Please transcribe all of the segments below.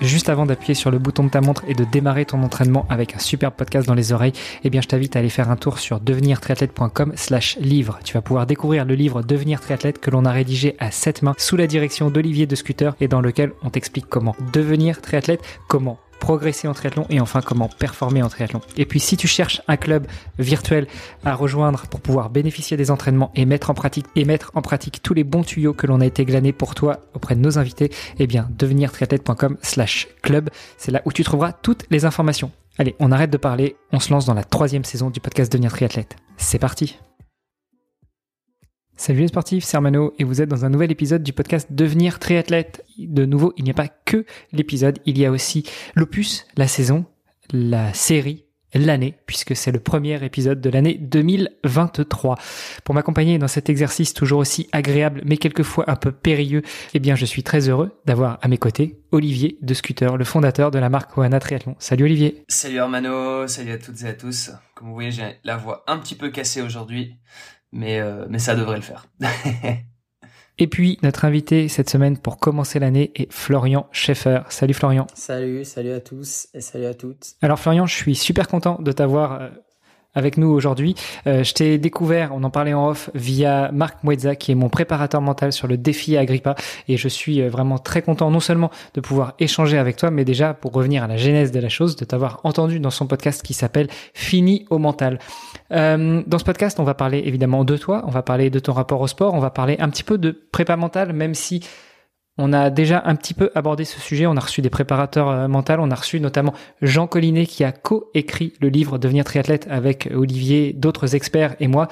juste avant d'appuyer sur le bouton de ta montre et de démarrer ton entraînement avec un super podcast dans les oreilles, eh bien je t'invite à aller faire un tour sur devenirtriathlète.com slash livre. Tu vas pouvoir découvrir le livre Devenir triathlète que l'on a rédigé à sept mains sous la direction d'Olivier de Scooter et dans lequel on t'explique comment devenir triathlète, comment progresser en triathlon et enfin comment performer en triathlon. Et puis si tu cherches un club virtuel à rejoindre pour pouvoir bénéficier des entraînements et mettre en pratique et mettre en pratique tous les bons tuyaux que l'on a été glanés pour toi auprès de nos invités, eh bien devenirtriathlète.com slash club, c'est là où tu trouveras toutes les informations. Allez, on arrête de parler, on se lance dans la troisième saison du podcast Devenir triathlète. C'est parti Salut les sportifs, c'est Armano et vous êtes dans un nouvel épisode du podcast Devenir triathlète. De nouveau, il n'y a pas que l'épisode, il y a aussi l'opus, la saison, la série, l'année, puisque c'est le premier épisode de l'année 2023. Pour m'accompagner dans cet exercice toujours aussi agréable, mais quelquefois un peu périlleux, eh bien, je suis très heureux d'avoir à mes côtés Olivier de Scooter, le fondateur de la marque Oana Triathlon. Salut Olivier. Salut Armano, salut à toutes et à tous. Comme vous voyez, j'ai la voix un petit peu cassée aujourd'hui mais, euh, mais ça devrait le faire. Et puis, notre invité cette semaine pour commencer l'année est Florian Schaeffer. Salut Florian. Salut, salut à tous et salut à toutes. Alors Florian, je suis super content de t'avoir euh, avec nous aujourd'hui. Euh, je t'ai découvert, on en parlait en off, via Marc Mouedza, qui est mon préparateur mental sur le défi Agrippa. Et je suis vraiment très content, non seulement de pouvoir échanger avec toi, mais déjà, pour revenir à la genèse de la chose, de t'avoir entendu dans son podcast qui s'appelle Fini au mental. Euh, dans ce podcast, on va parler évidemment de toi, on va parler de ton rapport au sport, on va parler un petit peu de prépa mentale, même si on a déjà un petit peu abordé ce sujet. On a reçu des préparateurs euh, mentaux. On a reçu notamment Jean Collinet qui a co-écrit le livre Devenir triathlète avec Olivier, d'autres experts et moi.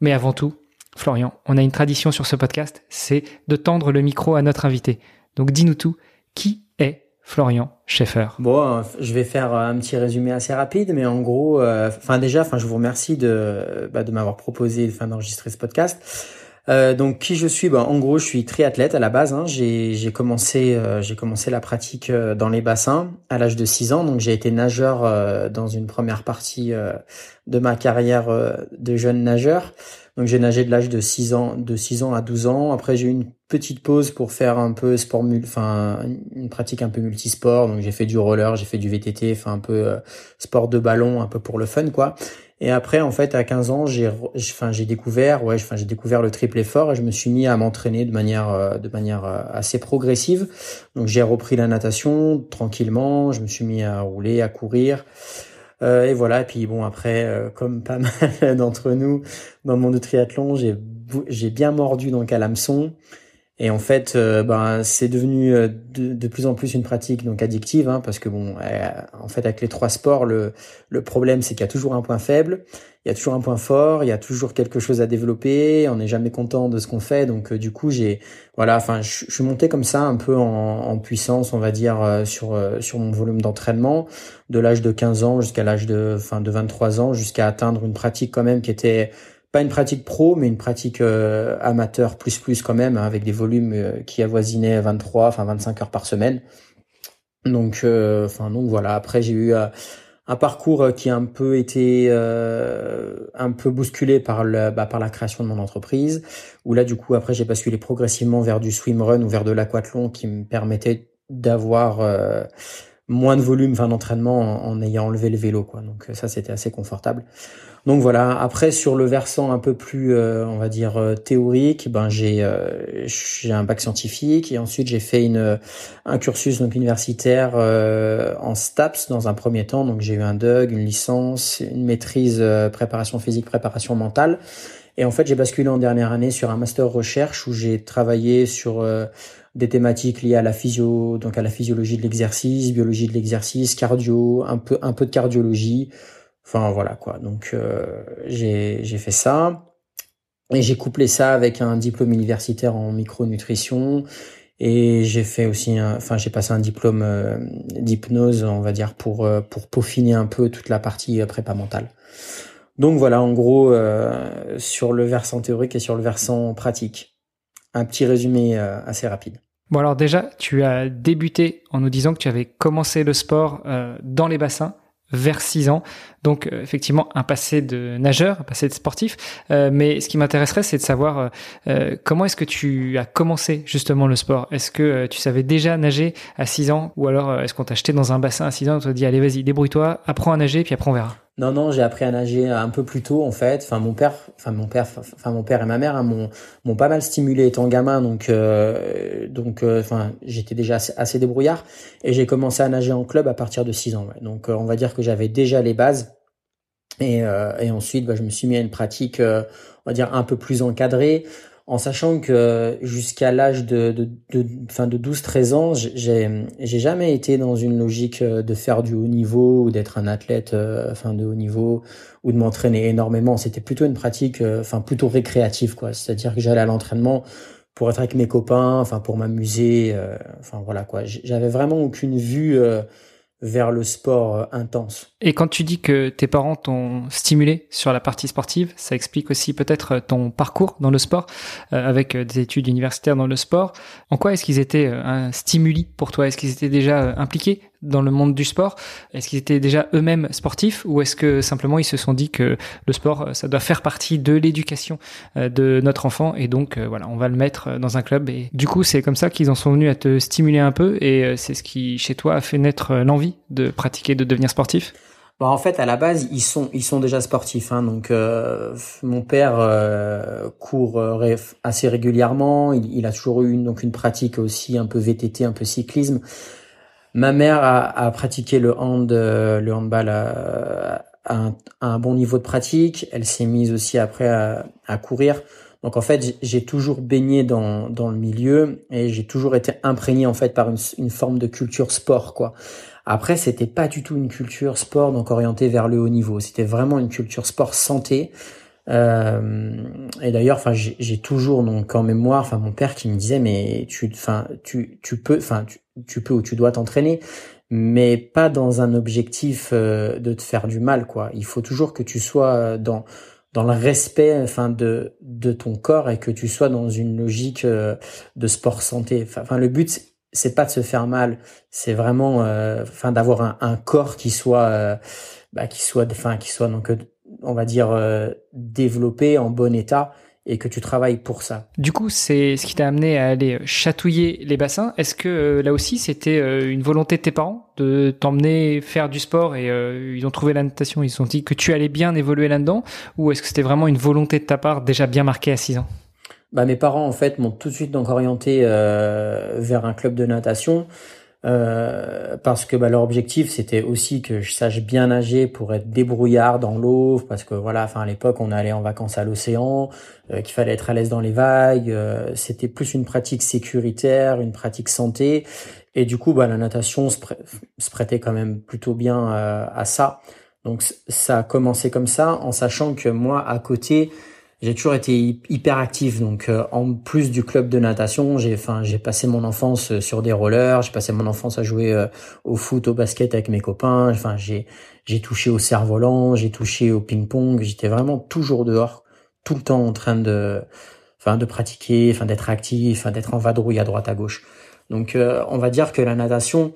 Mais avant tout, Florian, on a une tradition sur ce podcast, c'est de tendre le micro à notre invité. Donc dis-nous tout. Qui Florian Schaeffer. Bon, je vais faire un petit résumé assez rapide, mais en gros, euh, enfin déjà, enfin je vous remercie de bah, de m'avoir proposé, enfin d'enregistrer ce podcast. Euh, donc qui je suis? Ben, En gros, je suis triathlète à la base. Hein. J'ai commencé, euh, j'ai commencé la pratique euh, dans les bassins à l'âge de 6 ans. Donc j'ai été nageur euh, dans une première partie de ma carrière de jeune nageur. Donc j'ai nagé de l'âge de 6 ans, de 6 ans à 12 ans. Après j'ai eu une petite pause pour faire un peu sport, enfin une pratique un peu multisport. Donc j'ai fait du roller, j'ai fait du VTT, enfin un peu sport de ballon, un peu pour le fun quoi. Et après, en fait, à 15 ans, j'ai, enfin, j'ai découvert, ouais, enfin, j'ai découvert le triple effort et je me suis mis à m'entraîner de manière, euh, de manière euh, assez progressive. Donc, j'ai repris la natation tranquillement. Je me suis mis à rouler, à courir. Euh, et voilà. Et puis bon, après, euh, comme pas mal d'entre nous dans le monde du triathlon, j'ai, bien mordu donc à l'hameçon. Et en fait, euh, ben, c'est devenu euh, de, plus en plus une pratique donc addictive, hein, parce que bon, euh, en fait, avec les trois sports, le, le problème c'est qu'il y a toujours un point faible, il y a toujours un point fort, il y a toujours quelque chose à développer, on n'est jamais content de ce qu'on fait, donc du coup, j'ai, voilà, enfin, je, suis monté comme ça un peu en, en puissance, on va dire, sur sur mon volume d'entraînement, de l'âge de 15 ans jusqu'à l'âge de, enfin, de 23 ans, jusqu'à atteindre une pratique quand même qui était pas une pratique pro, mais une pratique euh, amateur plus plus quand même, hein, avec des volumes euh, qui avoisinaient 23, enfin 25 heures par semaine. Donc, euh, enfin donc voilà. Après j'ai eu un parcours qui a un peu été un peu bousculé bah, par la création de mon entreprise où là du coup après j'ai basculé progressivement vers du swimrun ou vers de l'aquathlon qui me permettait d'avoir moins de volume enfin d'entraînement en, en, ayant enlevé le vélo quoi donc ça c'était assez confortable donc voilà. Après sur le versant un peu plus, euh, on va dire euh, théorique, ben j'ai euh, j'ai un bac scientifique et ensuite j'ai fait une un cursus donc universitaire en STAPS dans un premier temps. Donc j'ai eu un DUG, une licence, une maîtrise préparation physique, préparation mentale. Et en fait j'ai basculé en dernière année sur un master recherche où j'ai travaillé sur des thématiques liées à la physio, donc à la physiologie de l'exercice, biologie de l'exercice, cardio, un peu un peu de cardiologie. Enfin voilà quoi. Donc euh, j'ai fait ça et j'ai couplé ça avec un diplôme universitaire en micronutrition et j'ai fait aussi enfin j'ai passé un diplôme euh, d'hypnose on va dire pour euh, pour peaufiner un peu toute la partie prépa mentale. Donc voilà en gros sur le versant théorique et sur le versant pratique. Un petit résumé assez rapide. Bon alors déjà, tu as débuté en nous disant que tu avais commencé le sport dans les bassins vers 6 ans. Donc euh, effectivement un passé de nageur, un passé de sportif. Euh, mais ce qui m'intéresserait, c'est de savoir euh, comment est-ce que tu as commencé justement le sport? Est-ce que tu savais déjà nager à 6 ans? Ou alors est-ce qu'on t'a acheté dans un bassin à 6 ans et on t'a dit allez vas-y débrouille-toi, apprends à nager puis après on verra. Non, non, j'ai appris à nager un peu plus tôt en fait. Enfin, mon père, enfin mon père, enfin mon père et ma mère hein, m'ont pas mal stimulé étant gamin, donc euh, donc euh, enfin j'étais déjà assez, débrouillard et j'ai commencé à nager en club à partir de 6 ans. Donc euh, on va dire que j'avais déjà les bases et, et ensuite bah, je me suis mis à une pratique, on va dire un peu plus encadrée en sachant que jusqu'à l'âge de, fin de 12-13 ans, j'ai, jamais été dans une logique euh, de faire du haut niveau ou d'être un athlète euh, enfin de haut niveau ou de m'entraîner énormément. C'était plutôt une pratique, euh, enfin plutôt récréative quoi. C'est-à-dire que j'allais à l'entraînement pour être avec mes copains, pour m'amuser, voilà quoi. J'avais vraiment aucune vue vers le sport euh, intense. Et quand tu dis que tes parents t'ont stimulé sur la partie sportive, ça explique aussi peut-être ton parcours dans le sport, euh, avec des études universitaires dans le sport. En quoi est-ce qu'ils étaient euh, un stimuli pour toi? Est-ce qu'ils étaient déjà impliqués dans le monde du sport Est-ce qu'ils étaient déjà eux-mêmes sportifs ou est-ce que simplement ils se sont dit que le sport, ça doit faire partie de l'éducation de notre enfant et donc voilà, on va le mettre dans un club et du coup c'est comme ça qu'ils en sont venus à te stimuler un peu et c'est ce qui chez toi a fait naître l'envie de pratiquer, de devenir sportif? Bon, en fait, à la base, ils sont ils sont déjà sportifs. Hein, donc, euh, mon père euh, court euh, assez régulièrement. Il, a toujours eu une, donc une pratique aussi un peu VTT, un peu cyclisme. Ma mère a, pratiqué le hand, le handball à, un, bon niveau de pratique. Elle s'est mise aussi après à, courir. Donc en fait, j'ai toujours baigné dans, dans le milieu et j'ai toujours été imprégné en fait par une, une forme de culture sport quoi. Après, c'était pas du tout une culture sport donc orientée vers le haut niveau. C'était vraiment une culture sport santé. Euh, et d'ailleurs, enfin, j'ai toujours donc en mémoire, enfin, mon père qui me disait, mais tu, enfin, tu, tu peux, enfin, tu, tu peux ou tu dois t'entraîner, mais pas dans un objectif euh, de te faire du mal, quoi. Il faut toujours que tu sois dans dans le respect, enfin, de de ton corps et que tu sois dans une logique euh, de sport santé. Enfin, le but c'est pas de se faire mal, c'est vraiment, euh, enfin, d'avoir un, un, corps qui soit, euh, bah, qui soit, enfin, qui soit donc, on va dire, euh, développé en bon état et que tu travailles pour ça. Du coup, c'est ce qui t'a amené à aller chatouiller les bassins. Est-ce que là aussi, c'était une volonté de tes parents de t'emmener faire du sport et ils ont trouvé la natation, ils se sont dit que tu allais bien évoluer là-dedans, ou est-ce que c'était vraiment une volonté de ta part déjà bien marquée à 6 ans? Bah, mes parents en fait m'ont tout de suite donc orienté euh, vers un club de natation euh, parce que bah, leur objectif c'était aussi que je sache bien nager pour être débrouillard dans l'eau parce que voilà enfin à l'époque on allait en vacances à l'océan euh, qu'il fallait être à l'aise dans les vagues euh, c'était plus une pratique sécuritaire une pratique santé. Et du coup bah la natation se, se prêtait quand même plutôt bien euh, à ça. Donc ça a commencé comme ça en sachant que moi à côté j'ai toujours été hyper actif. Donc, euh, en plus du club de natation, j'ai, enfin, j'ai passé mon enfance euh, sur des rollers. J'ai passé mon enfance à jouer euh, au foot, au basket avec mes copains. Enfin, j'ai, j'ai touché au cerf-volant, j'ai touché au ping-pong. J'étais vraiment toujours dehors, tout le temps en train de, enfin, de pratiquer, enfin, d'être actif, enfin, d'être en vadrouille à droite à gauche. Donc, on va dire que la natation,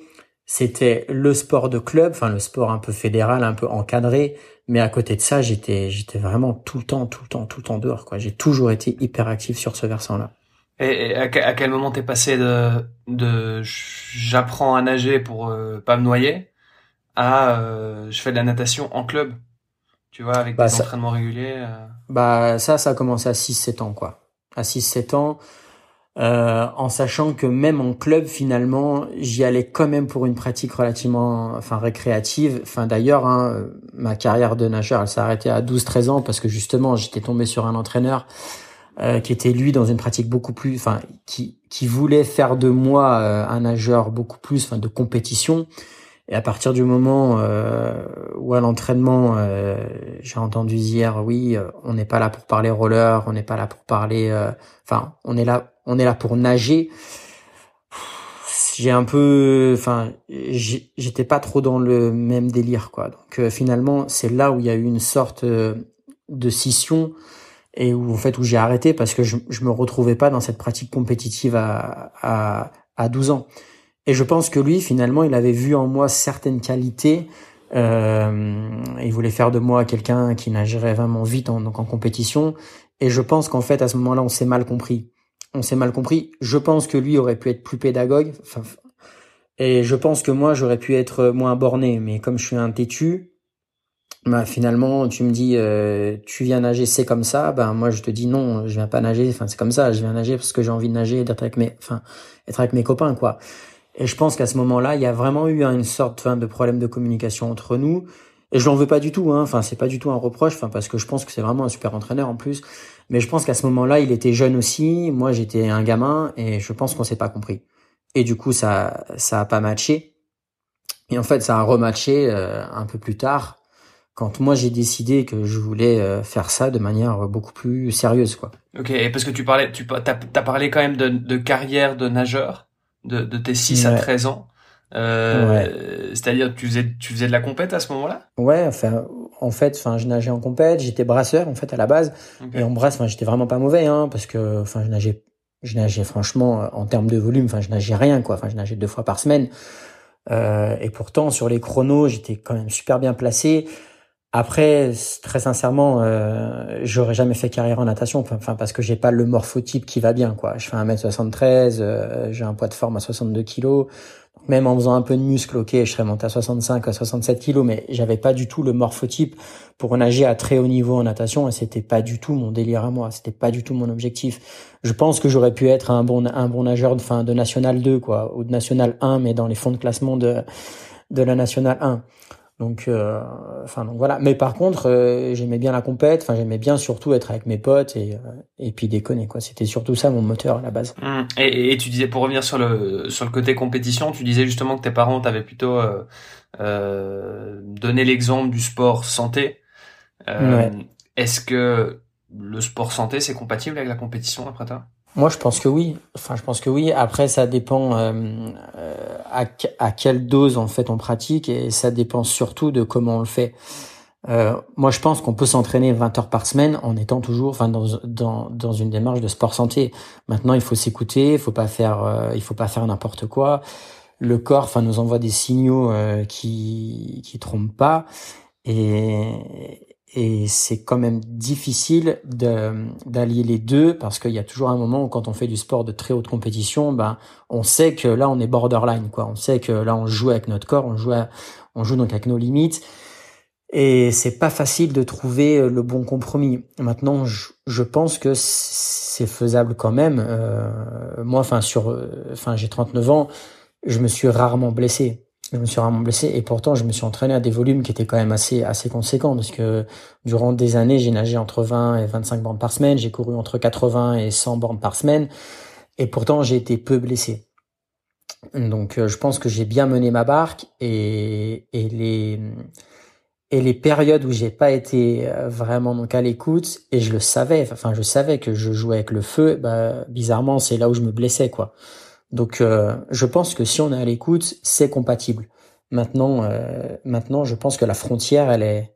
c'était le sport de club, enfin le sport un peu fédéral, un peu encadré, mais à côté de ça, j'étais, j'étais vraiment tout le temps, tout le temps, tout le temps dehors, quoi. J'ai toujours été hyper actif sur ce versant-là. Et, à, quel moment t'es passé de, de j'apprends à nager pour euh, pas me noyer à euh, je fais de la natation en club, tu vois, avec bah, des entraînements réguliers. Euh... Bah ça, ça a commencé à 6-7 ans, quoi. À 6-7 ans, euh, en sachant que même en club finalement j'y allais quand même pour une pratique relativement enfin récréative. Enfin d'ailleurs hein, ma carrière de nageur elle s'est arrêtée à 12-13 ans parce que justement j'étais tombé sur un entraîneur euh, qui était lui dans une pratique beaucoup plus enfin qui qui voulait faire de moi euh, un nageur beaucoup plus enfin de compétition et à partir du moment euh, où à l'entraînement, euh, j'ai entendu dire oui, euh, on n'est pas là pour parler roller, on n'est pas là pour parler, enfin, on est là, on est là pour nager. J'ai un peu, enfin, j'étais pas trop dans le même délire, quoi. Donc finalement, c'est là où il y a eu une sorte de scission et où en fait où j'ai arrêté parce que je, je me retrouvais pas dans cette pratique compétitive à à, à 12 ans. Et je pense que lui, finalement, il avait vu en moi certaines qualités Euh, il voulait faire de moi quelqu'un qui nagerait vraiment vite en, donc en compétition. Et je pense qu'en fait, à ce moment-là, on s'est mal compris. On s'est mal compris. Je pense que lui aurait pu être plus pédagogue. Et je pense que moi, j'aurais pu être moins borné. Mais comme je suis un têtu, bah, finalement, tu me dis, euh, tu viens nager, c'est comme ça. Ben moi, je te dis non, je viens pas nager. Enfin, c'est comme ça. Je viens nager parce que j'ai envie de nager, d'être avec mes, enfin, être avec mes copains, quoi. Et je pense qu'à ce moment-là, il y a vraiment eu une sorte de problème de communication entre nous. Et je l'en veux pas du tout, hein. Enfin, c'est pas du tout un reproche, enfin, parce que je pense que c'est vraiment un super entraîneur en plus. Mais je pense qu'à ce moment-là, il était jeune aussi. Moi, j'étais un gamin, et je pense qu'on s'est pas compris. Et du coup, ça, ça a pas matché. Et en fait, ça a rematché euh, un peu plus tard, quand moi j'ai décidé que je voulais euh, faire ça de manière beaucoup plus sérieuse, quoi. Ok, et parce que tu parlais, tu as, as parlé quand même de carrière de nageur de, de tes 6 à 13 ans. Euh, C'est-à-dire tu faisais tu faisais de la compète à ce moment-là? Ouais, enfin en fait, enfin je nageais en compète, j'étais brasseur en fait à la base et en brasse, enfin j'étais vraiment pas mauvais hein parce que enfin je nageais je nageais franchement en termes de volume, enfin je nageais rien quoi, enfin je nageais deux fois par semaine. Euh, et pourtant sur les chronos, j'étais quand même super bien placé. Après, très sincèrement, euh, j'aurais jamais fait carrière en natation, enfin parce que j'ai pas le morphotype qui va bien, quoi. Je fais 1m73, euh, j'ai un poids de forme à 62 kg. Même en faisant un peu de muscle, ok, je serais monté à 65, à 67 kg, mais j'avais pas du tout le morphotype pour nager à très haut niveau en natation et c'était pas du tout mon délire à moi, c'était pas du tout mon objectif. Je pense que j'aurais pu être un bon un bon nageur de fin de national 2 quoi, ou de national 1 mais dans les fonds de classement de de la national 1. Donc, euh, enfin, donc voilà. Mais par contre, euh, j'aimais bien la compète. Enfin, j'aimais bien surtout être avec mes potes et euh, et puis déconner quoi. C'était surtout ça mon moteur à la base. Mmh. Et, et, tu disais pour revenir sur le sur le côté compétition, tu disais justement que tes parents t'avaient plutôt euh, donné l'exemple du sport santé. Ouais. Est-ce que le sport santé c'est compatible avec la compétition après toi? Moi, je pense que oui. Enfin, je pense que oui. Après, ça dépend euh, euh, à, à, quelle dose en fait on pratique et ça dépend surtout de comment on le fait. Euh, moi, je pense qu'on peut s'entraîner 20 heures par semaine en étant toujours, enfin, dans, dans, dans une démarche de sport santé. Maintenant, il faut s'écouter, il faut pas faire, euh, il faut pas faire n'importe quoi. Le corps, enfin, nous envoie des signaux euh, qui qui trompent pas et et c'est quand même difficile d'allier les deux parce qu'il y a toujours un moment où quand on fait du sport de très haute compétition, ben on sait que là on est borderline quoi. On sait que là on joue avec notre corps, on joue on joue donc avec nos limites et c'est pas facile de trouver euh, le bon compromis. Maintenant, je, je pense que c'est faisable quand même. Euh, moi, enfin sur, euh, enfin j'ai 39 ans, je me suis rarement blessé je me suis vraiment blessé et pourtant je me suis entraîné à des volumes qui étaient quand même assez assez conséquents parce que durant des années j'ai nagé entre 20 et 25 bornes par semaine, j'ai couru entre 80 et 100 bornes par semaine et pourtant j'ai été peu blessé. Donc euh, je pense que j'ai bien mené ma barque et, et les et les périodes où j'ai pas été euh, vraiment donc à l'écoute et je le savais enfin je savais que je jouais avec le feu bah bizarrement c'est là où je me blessais quoi. Donc euh, je pense que si on est à l'écoute, c'est compatible. Maintenant, euh, maintenant, je pense que la frontière, elle est.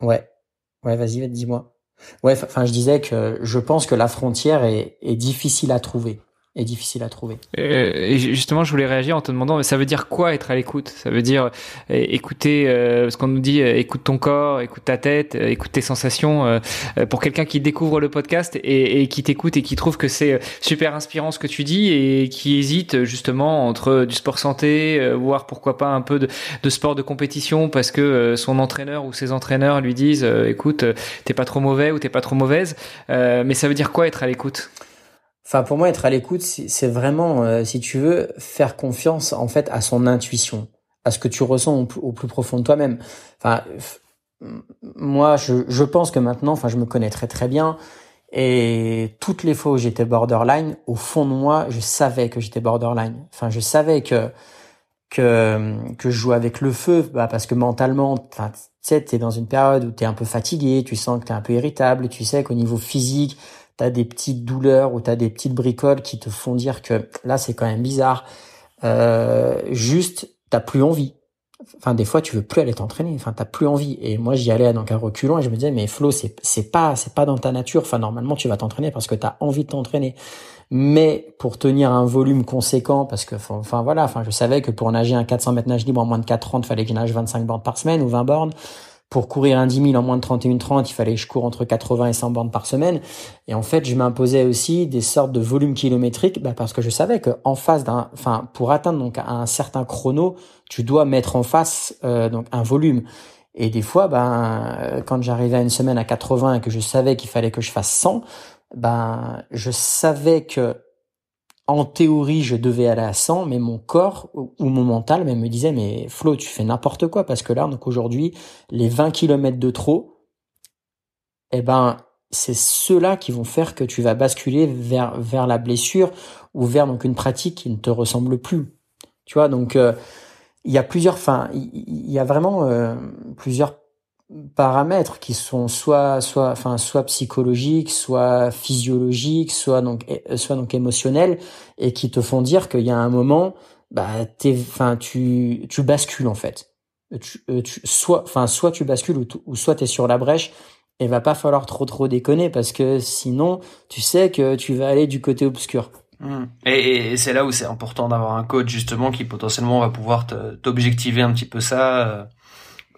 Ouais, ouais, vas-y, dis-moi. Ouais, enfin, je disais que je pense que la frontière est, est difficile à trouver est difficile à trouver. Euh, et justement, je voulais réagir en te demandant, ça veut dire quoi être à l'écoute? Ça veut dire euh, écouter, euh, ce qu'on nous dit, euh, écoute ton corps, écoute ta tête, écoute tes sensations. pour quelqu'un qui découvre le podcast et, qui t'écoute et qui trouve que c'est super inspirant ce que tu dis et qui hésite justement entre du sport santé, voire pourquoi pas un peu de, de, sport de compétition parce que son entraîneur ou ses entraîneurs lui disent, écoute, t'es pas trop mauvais ou t'es pas trop mauvaise. mais ça veut dire quoi être à l'écoute? Enfin, pour moi, être à l'écoute, c'est vraiment, euh, si tu veux, faire confiance en fait à son intuition, à ce que tu ressens au, plus profond de toi-même. Enfin, moi, je, je pense que maintenant, enfin, je me connais très très bien. Et toutes les fois où j'étais borderline, au fond de moi, je savais que j'étais borderline. Enfin, je savais que que que je jouais avec le feu, bah, parce que mentalement, tu sais, t'es dans une période où t'es un peu fatigué, tu sens que t'es un peu irritable, tu sais qu'au niveau physique, t'as des petites douleurs ou t'as des petites bricoles qui te font dire que là c'est quand même bizarre. Euh, juste, t'as plus envie. enfin des fois tu veux plus aller t'entraîner. Enfin t'as plus envie. Et moi j'y allais donc un reculant et je me disais mais Flo c'est c'est pas c'est pas dans ta nature. Enfin normalement tu vas t'entraîner parce que tu as envie de t'entraîner. Mais pour tenir un volume conséquent parce que enfin voilà enfin je savais que pour nager un 400 mètres nage libre en moins de 4 il fallait que je nage 25 bornes par semaine ou 20 bornes pour courir un 10 000 en moins de 31 30 il fallait que je cours entre 80 et 100 bornes par semaine. Et en fait je m'imposais aussi des sortes de volumes kilométriques bah, parce que je savais que en face d'un enfin pour atteindre donc un certain chrono tu dois mettre en face euh, donc un volume. Et des fois ben quand j'arrivais à une semaine à 80 et que je savais qu'il fallait que je fasse 100 ben je savais que en théorie, je devais aller à 100, mais mon corps ou mon mental même me disait, mais Flo, tu fais n'importe quoi, parce que là, donc aujourd'hui, les 20 km de trop, eh ben, c'est ceux-là qui vont faire que tu vas basculer vers, vers la blessure ou vers donc une pratique qui ne te ressemble plus. Tu vois, donc, euh, il y a plusieurs, enfin, il y, a vraiment euh, plusieurs paramètres qui sont soit soit enfin soit psychologiques soit physiologiques soit donc soit donc émotionnels et qui te font dire qu'il y a un moment bah enfin tu tu bascules en fait. Tu, euh, tu soit enfin soit tu bascules ou, ou soit t'es sur la brèche et va pas falloir trop trop déconner parce que sinon tu sais que tu vas aller du côté obscur. Mmh. Et, et c'est là où c'est important d'avoir un coach justement qui potentiellement va pouvoir t'objectiver un petit peu ça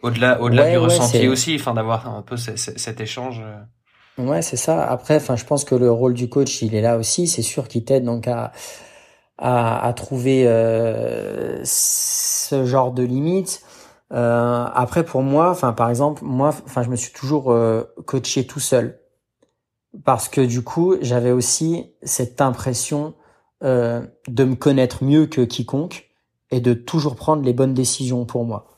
au-delà, au-delà du ressenti aussi, enfin d'avoir un peu cet échange. Euh. Ouais, c'est ça. Après, enfin, je pense que le rôle du coach, il est là aussi. C'est sûr qu'il t'aide donc à à, à trouver euh, ce genre de limites. Euh, après, pour moi, enfin, par exemple, moi, enfin, je me suis toujours euh, coaché tout seul parce que du coup, j'avais aussi cette impression euh, de me connaître mieux que quiconque et de toujours prendre les bonnes décisions pour moi.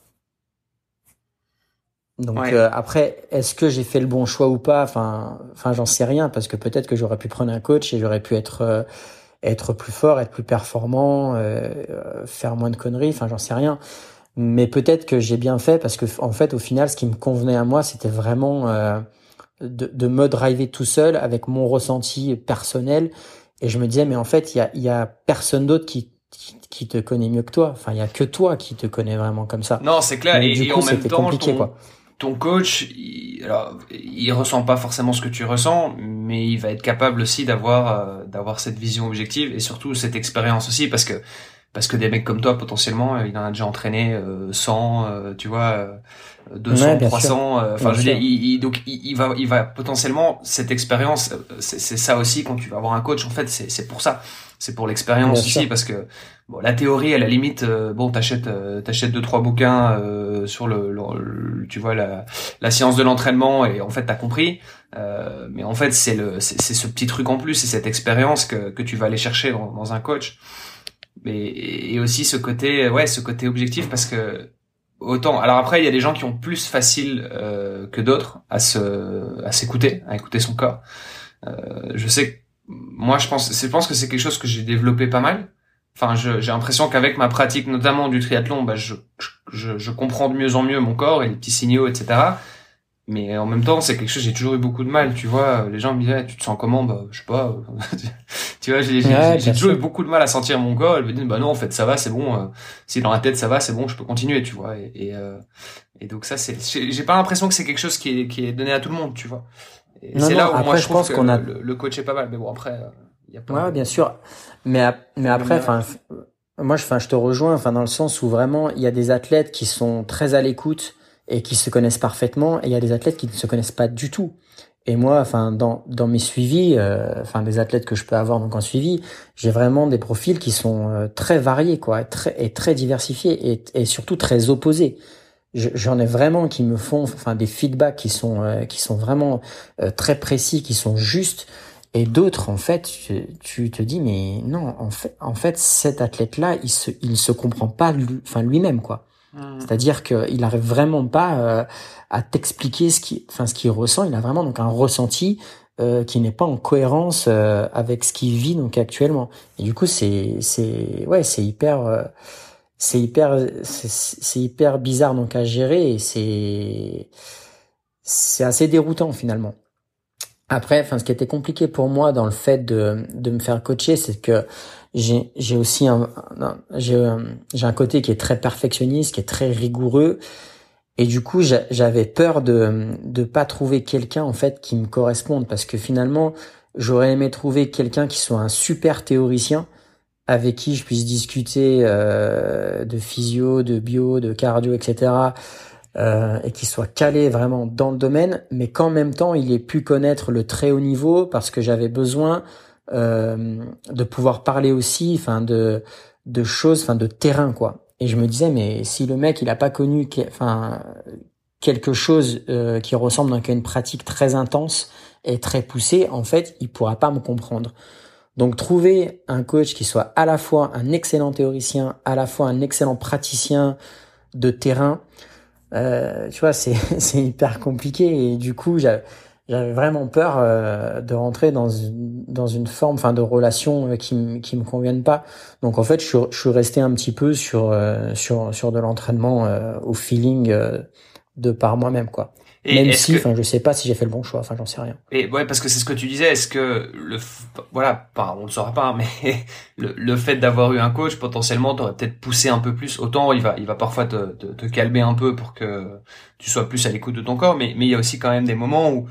Donc euh, après, est-ce que j'ai fait le bon choix ou pas? Enfin, enfin, j'en sais rien parce que peut-être que j'aurais pu prendre un coach et j'aurais pu être euh, être plus fort, être plus performant, euh, faire moins de conneries. Enfin, j'en sais rien. Mais peut-être que j'ai bien fait parce que en fait, au final, ce qui me convenait à moi, c'était vraiment de, de me driver tout seul avec mon ressenti personnel. Et je me disais, mais en fait, il y a, y a personne d'autre qui, qui, te connaît mieux que toi. Enfin, il y a que toi qui te connais vraiment comme ça. Non, c'est clair. et, du coup, c'était compliqué, quoi ton coach, il, alors, il ressent pas forcément ce que tu ressens, mais il va être capable aussi d'avoir euh, d'avoir cette vision objective et surtout cette expérience aussi parce que parce que des mecs comme toi potentiellement, euh, il en a déjà entraîné euh, 100, euh, tu vois, 200, 300. Enfin, je veux il, donc il, va il va potentiellement cette expérience, c'est ça aussi quand tu vas avoir un coach. En fait, c'est c'est pour ça, c'est pour l'expérience aussi parce que Bon, la théorie, à la limite, euh, bon, t'achètes, euh, t'achètes deux trois bouquins euh, sur le, tu vois la, la science de l'entraînement et en fait t'as compris. Euh, mais en fait, c'est le, c'est, ce petit truc en plus, c'est cette expérience que que tu vas aller chercher dans, dans un coach. Mais et aussi ce côté, ouais, ce côté objectif parce que autant. Alors après, il y a des gens qui ont plus facile que d'autres à se, à s'écouter, à écouter son corps. je sais, que, moi, je pense, je pense que c'est quelque chose que j'ai développé pas mal Enfin, j'ai l'impression qu'avec ma pratique, notamment du triathlon, bah, je, je, je, comprends de mieux en mieux mon corps et les petits signaux, etc. Mais en même temps, c'est quelque chose j'ai toujours eu beaucoup de mal. Tu vois, les gens me disaient, tu te sens comment? Bah, je sais pas. tu vois, j'ai toujours eu beaucoup de mal à sentir mon corps. Ils me disent, bah non, en fait, ça va, c'est bon. Si dans la tête ça va, c'est bon, je peux continuer, tu vois. Et, et, euh, et donc ça, c'est, j'ai pas l'impression que c'est quelque chose qui est, qui est donné à tout le monde, tu vois. C'est là où moi je, pense qu'on a le, coach est pas mal. Mais bon, après. Euh, ouais, bien sûr. Mais, mais après, enfin, moi, je, enfin, je te rejoins, enfin, dans le sens où vraiment, il y a des athlètes qui sont très à l'écoute et qui se connaissent parfaitement, et il y a des athlètes qui ne se connaissent pas du tout. Et moi, enfin, dans, dans mes suivis, euh, enfin, des athlètes que je peux avoir donc en suivi, j'ai vraiment des profils qui sont euh, très variés, quoi, et très, et très diversifiés, et, et surtout très opposés. J'en ai vraiment qui me font, enfin, des feedbacks qui sont, euh, qui sont vraiment très précis, qui sont justes. Et d'autres, en fait, tu, te dis, mais non, en fait, en fait, cet athlète-là, il se, il se comprend pas, lui, enfin lui-même, quoi. Mmh. C'est-à-dire qu'il n'arrive vraiment pas euh, à t'expliquer ce qui, enfin ce qu'il ressent. Il a vraiment donc un ressenti euh, qui n'est pas en cohérence euh, avec ce qu'il vit donc actuellement. Et du coup, c'est, c'est, ouais, c'est hyper, c'est hyper, c'est hyper bizarre donc à gérer et c'est, c'est assez déroutant finalement. Après, enfin, ce qui était compliqué pour moi dans le fait de, de me faire coacher, c'est que j'ai, j'ai aussi un, j'ai, j'ai un côté qui est très perfectionniste, qui est très rigoureux. Et du coup, j'avais peur de de pas trouver quelqu'un en fait qui me corresponde parce que finalement, j'aurais aimé trouver quelqu'un qui soit un super théoricien avec qui je puisse discuter euh, de physio, de bio, de cardio, etc. Euh, et qui soit calé vraiment dans le domaine, mais qu'en même temps il ait pu connaître le très haut niveau parce que j'avais besoin euh, de pouvoir parler aussi, enfin de de choses, enfin de terrain quoi. Et je me disais mais si le mec il a pas connu, enfin quelque chose euh, qui ressemble à une pratique très intense et très poussée, en fait il pourra pas me comprendre. Donc trouver un coach qui soit à la fois un excellent théoricien, à la fois un excellent praticien de terrain, euh, tu vois, c'est c'est hyper compliqué et du coup j'avais vraiment peur euh, de rentrer dans une, forme, enfin de relation euh, qui qui me convienne pas. Donc en fait, je, suis resté un petit peu sur sur sur de l'entraînement au feeling de par moi-même quoi. Et Même si, enfin, je sais pas si j'ai fait le bon choix, enfin, j'en sais rien. Et ouais, parce que c'est ce que tu disais. Est-ce que le, voilà, on ne saura pas, mais le, le fait d'avoir eu un coach, potentiellement, t'aurais peut-être poussé un peu plus. Autant, il va, il va parfois te, te, te calmer un peu pour que tu sois plus à l'écoute de ton corps, mais, mais il y a aussi quand même des moments où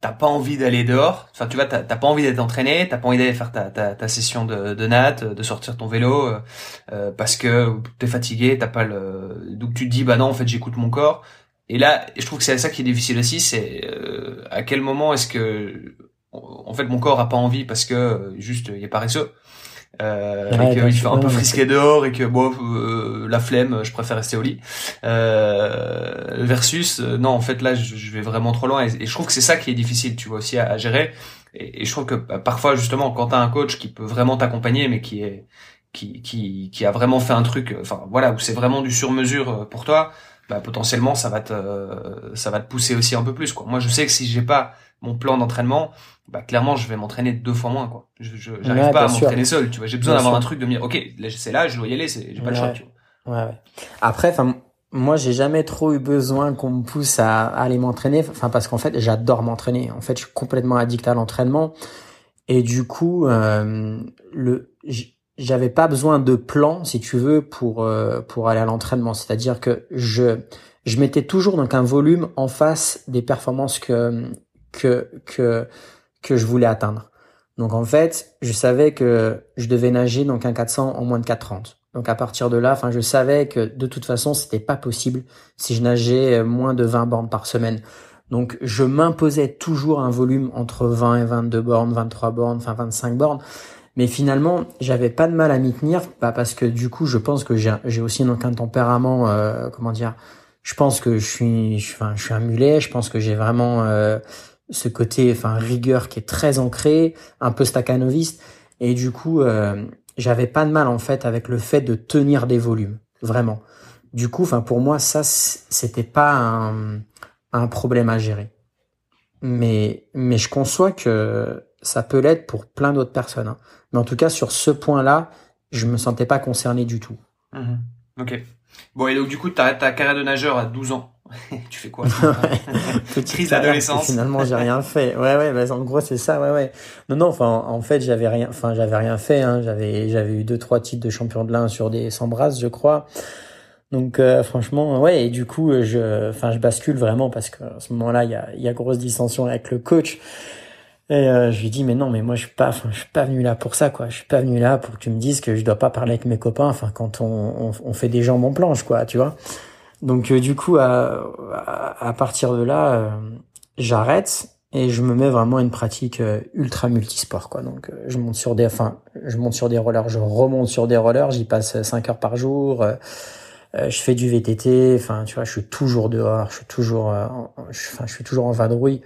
t'as pas envie d'aller dehors. Enfin, tu vois, t'as pas envie d'être entraîné, t'as pas envie d'aller faire ta, ta, ta session de, de natte, de sortir ton vélo, euh, euh parce que t'es fatigué, t'as pas le, donc tu te dis, bah non, en fait, j'écoute mon corps et là, je trouve que c'est ça qui est difficile aussi, c'est euh, à quel moment est-ce que, en fait, mon corps a pas envie parce que euh, juste il est paresseux, euh, et qu'il fait un peu frisqué dehors et que bon, euh, la flemme, je préfère rester au lit. Euh, versus, non, en fait là, je, vais vraiment trop loin et, je trouve que c'est ça qui est difficile, tu vois aussi à, gérer. Et, je trouve que bah, parfois justement, quand t'as un coach qui peut vraiment t'accompagner, mais qui est qui, qui, qui a vraiment fait un truc, enfin voilà, où c'est vraiment du sur-mesure pour toi, bah, potentiellement ça va te ça va te pousser aussi un peu plus quoi. Moi je sais que si j'ai pas mon plan d'entraînement, bah clairement je vais m'entraîner deux fois moins quoi. Je j'arrive pas à m'entraîner seul, tu vois. J'ai besoin d'avoir un truc de me dire OK, là c'est là, je dois y aller, c'est j'ai pas le choix, tu vois. Ouais, ouais. Après enfin moi j'ai jamais trop eu besoin qu'on me pousse à, aller m'entraîner enfin parce qu'en fait j'adore m'entraîner. En fait, je suis complètement addict à l'entraînement et du coup euh, le j'avais pas besoin de plan, si tu veux, pour euh, pour aller à l'entraînement. C'est-à-dire que je je mettais toujours donc un volume en face des performances que que que que je voulais atteindre. Donc en fait, je savais que je devais nager donc un 400 en moins de 4,30. Donc à partir de là, enfin je savais que de toute façon c'était pas possible si je nageais moins de 20 bornes par semaine. Donc je m'imposais toujours un volume entre 20 et 22 bornes, 23 bornes, enfin 25 bornes. Mais finalement, j'avais pas de mal à m'y tenir, bah parce que du coup, je pense que j'ai aussi donc un tempérament, euh, comment dire, je pense que je suis, je, enfin, je suis un mulet, je pense que j'ai vraiment euh, ce côté, enfin, rigueur qui est très ancré, un peu staccanoviste, et du coup, euh, j'avais pas de mal en fait avec le fait de tenir des volumes, vraiment. Du coup, enfin, pour moi, ça, c'était pas un, un problème à gérer. Mais, mais je conçois que ça peut l'être pour plein d'autres personnes. Hein. Mais en tout cas, sur ce point-là, je me sentais pas concerné du tout. Mhm. Ok. Bon, et donc du coup, tu arrêtes ta carrière de nageur à 12 ans. tu fais quoi? Petite crise d'adolescence. Finalement, j'ai rien fait. Ouais, ouais, bah, en gros, c'est ça, ouais, ouais. Non, non, enfin, en fait, j'avais rien, enfin, j'avais rien fait, hein. J'avais, j'avais eu deux, trois titres de champion de l'un sur des 100 brasses, je crois. Donc, euh, franchement, ouais, et du coup, je, enfin, je bascule vraiment parce qu'à ce moment-là, il y a, y a grosse dissension avec le coach. Et euh, je lui dis mais non mais moi je suis pas enfin, je suis pas venu là pour ça quoi. Je suis pas venu là pour que tu me dises que je dois pas parler avec mes copains enfin quand on, on, fait des jambes en planche quoi tu vois. Donc euh, du coup à, à, partir de là euh, j'arrête et je me mets vraiment à une pratique ultra multisport quoi. Donc je monte sur des enfin je monte sur des rollers je remonte sur des rollers j'y passe 5 heures par jour je fais du VTT enfin tu vois je suis toujours dehors je suis toujours enfin je suis toujours en vadrouille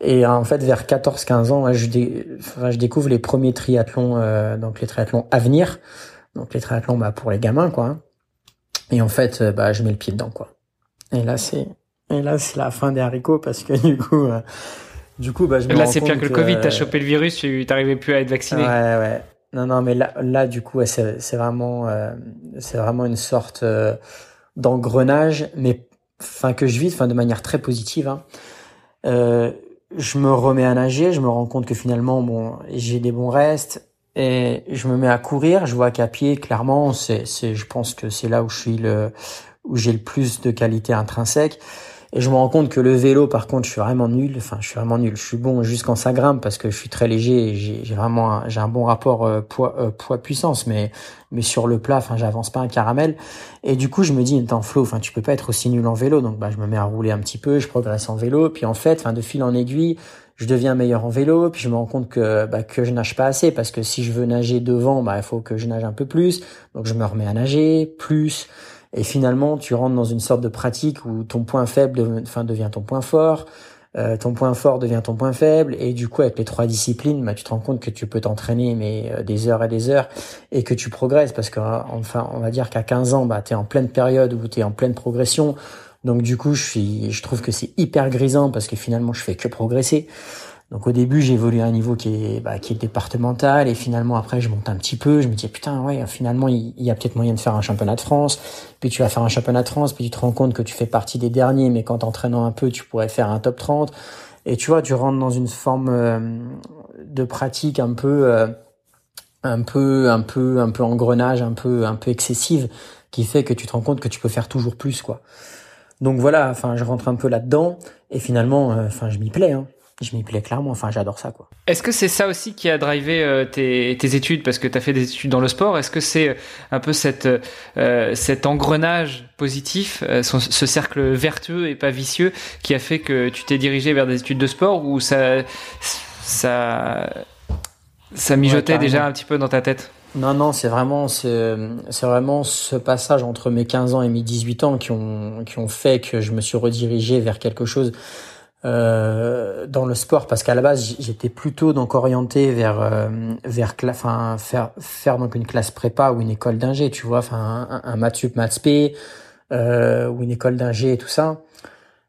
et en fait, vers 14-15 ans, je, je, découvre les premiers triathlons, euh, donc les triathlons à venir. Donc les triathlons bah, pour les gamins, quoi. Et en fait, euh, bah, je mets le pied dedans, quoi. Et là, c'est, et là, c'est la fin des haricots parce que du coup, euh, du coup, bah, je me Là, c'est pire que le Covid. T'as chopé le virus, tu t'arrivais plus à être vacciné. Ouais, ouais. Non, non, mais là, là, du coup, c'est, vraiment, c'est vraiment une sorte d'engrenage, mais enfin que je vis, enfin de manière très positive. Hein. Euh, je me remets à nager, je me rends compte que finalement, bon, j'ai des bons restes et je me mets à courir. Je vois qu'à pied, clairement, c'est, c'est, je pense que c'est là où je suis le, où j'ai le plus de qualité intrinsèque. Et je me rends compte que le vélo, par contre, je suis vraiment nul. Enfin, je suis vraiment nul. Je suis bon jusqu'en ça grimpe parce que je suis très léger et j'ai vraiment un, un bon rapport euh, poids euh, poids puissance. Mais mais sur le plat, enfin, j'avance pas un caramel. Et du coup, je me dis, attends, Flo, enfin, tu peux pas être aussi nul en vélo. Donc, bah, je me mets à rouler un petit peu, je progresse en vélo. Puis en fait, enfin, de fil en aiguille, je deviens meilleur en vélo. Puis je me rends compte que bah, que je nage pas assez parce que si je veux nager devant, bah, il faut que je nage un peu plus. Donc, je me remets à nager plus. Et finalement, tu rentres dans une sorte de pratique où ton point faible enfin, devient ton point fort, euh, ton point fort devient ton point faible, et du coup, avec les trois disciplines, bah, tu te rends compte que tu peux t'entraîner mais euh, des heures et des heures, et que tu progresses, parce que enfin, on va dire qu'à 15 ans, bah, tu es en pleine période où tu es en pleine progression. Donc du coup, je, je trouve que c'est hyper grisant parce que finalement, je fais que progresser. Donc au début, j'ai évolué à un niveau qui est, bah, qui est départemental et finalement après, je monte un petit peu. Je me dis putain ouais, finalement il, y a peut-être moyen de faire un championnat de France. Puis tu vas faire un championnat de France, puis tu te rends compte que tu fais partie des derniers, mais quand t'entraînant un peu, tu pourrais faire un top 30. Et tu vois, tu rentres dans une forme euh, de pratique un peu, euh, un peu, un peu, un peu engrenage, un peu, un peu excessive, qui fait que tu te rends compte que tu peux faire toujours plus quoi. Donc voilà, enfin je rentre un peu là-dedans et finalement, euh, enfin je m'y plais. Hein je m'y plais clairement. Enfin, j'adore ça, quoi. Est-ce que c'est ça aussi qui a drivé euh, tes, tes, études? Parce que tu as fait des études dans le sport Est-ce que c'est euh, un peu cette, euh, cet engrenage positif, ce cercle vertueux et pas vicieux qui a fait que tu t'es dirigé vers des études de sport ou ça, ça, ça mijotait déjà un petit peu dans ta tête? Non, non, c'est vraiment, c'est vraiment ce passage entre mes 15 ans et mes 18 ans qui ont, qui ont fait que je me suis redirigé vers quelque chose euh, dans le sport parce qu'à la base j'étais plutôt donc orienté vers euh, vers enfin faire faire donc une classe prépa ou une école d'ingé tu vois enfin un, un maths sup maths p euh, ou une école d'ingé et tout ça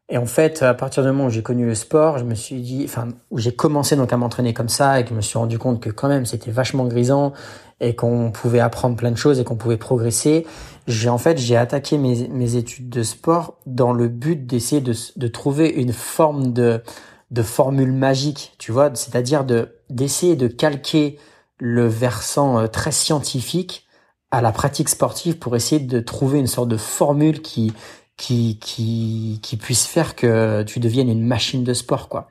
et en fait à partir du moment où j'ai connu le sport je me suis dit enfin où j'ai commencé donc à m'entraîner comme ça et que je me suis rendu compte que quand même c'était vachement grisant et qu'on pouvait apprendre plein de choses et qu'on pouvait progresser j'ai en fait j'ai attaqué mes, mes études de sport dans le but d'essayer de, de trouver une forme de de formule magique, tu vois, c'est-à-dire de d'essayer de calquer le versant euh, très scientifique à la pratique sportive pour essayer de trouver une sorte de formule qui qui qui qui puisse faire que tu deviennes une machine de sport quoi.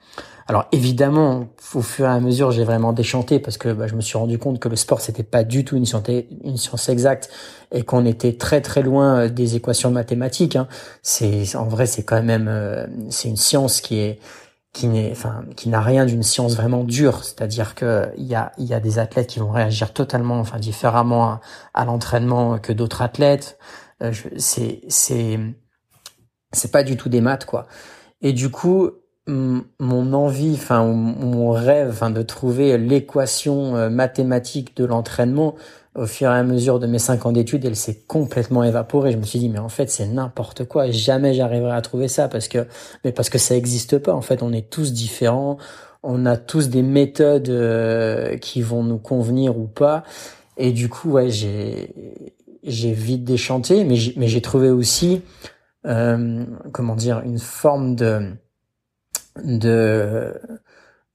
Alors évidemment, au fur et à mesure, j'ai vraiment déchanté parce que bah, je me suis rendu compte que le sport c'était pas du tout une science, une science exacte et qu'on était très très loin euh, des équations mathématiques. Hein. C'est en vrai, c'est quand même euh, c'est une science qui est qui n'est enfin qui n'a rien d'une science vraiment dure. C'est-à-dire que il y a il y a des athlètes qui vont réagir totalement enfin différemment à, l'entraînement que d'autres athlètes. Euh, c'est c'est c'est pas du tout des maths quoi. Et du coup, mon envie, enfin mon rêve, de trouver l'équation euh, mathématique de l'entraînement au fur et à mesure de mes cinq ans d'études, elle s'est complètement évaporée. Je me suis dit mais en fait c'est n'importe quoi, jamais j'arriverai à trouver ça parce que mais parce que ça existe pas. En fait, on est tous différents, on a tous des méthodes euh, qui vont nous convenir ou pas. Et du coup, ouais, j'ai j'ai vite déchanté, mais j'ai trouvé aussi euh, comment dire une forme de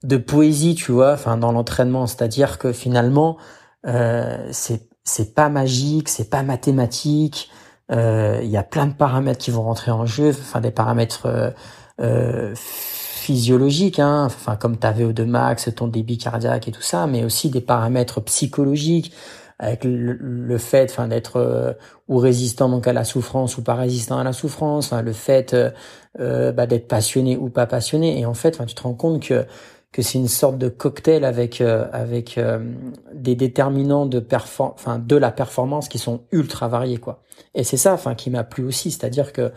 de poésie, tu vois, enfin dans l'entraînement, c'est-à-dire que finalement euh, c'est c'est pas magique, c'est pas mathématique. Euh, il y a plein de paramètres qui vont rentrer en jeu, enfin des paramètres euh, euh physiologiques, hein, enfin comme ta VO2 max, ton débit cardiaque et tout ça, mais aussi des paramètres psychologiques avec le, fait enfin d'être euh, ou résistant donc à la souffrance ou pas résistant à la souffrance le fait euh, euh, bah, d'être passionné ou pas passionné. Et en fait tu te rends compte que que c'est une sorte de cocktail avec avec des déterminants de de la performance qui sont ultra variés quoi. Et c'est ça enfin qui m'a plu aussi. C'est-à-dire que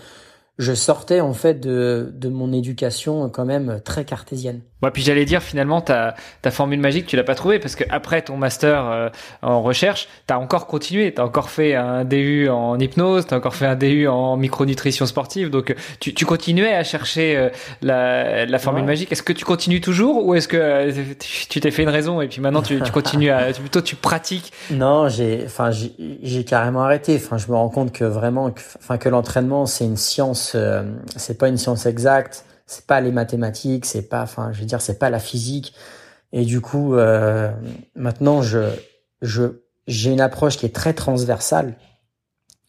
je sortais en fait de, de mon éducation quand même très cartésienne. Ouais, puis j'allais dire finalement ta, ta formule magique tu l'as pas trouvée parce que après ton master euh, en recherche t'as encore continué. T'as encore fait un DU en hypnose t'as encore fait un DU en micronutrition sportive. Donc tu, tu continuais à chercher euh, la, la formule magique. Est-ce que tu continues toujours ou est-ce que euh, tu t'es fait une raison et puis maintenant tu, tu continues à plutôt tu pratiques? Non j'ai enfin j'ai carrément arrêté. Enfin je me rends compte que vraiment enfin que l'entraînement c'est une science c'est pas une science exacte c'est pas les mathématiques, c'est pas, enfin, je veux dire, c'est pas la physique. Et du coup, euh, maintenant, je, je, j'ai une approche qui est très transversale.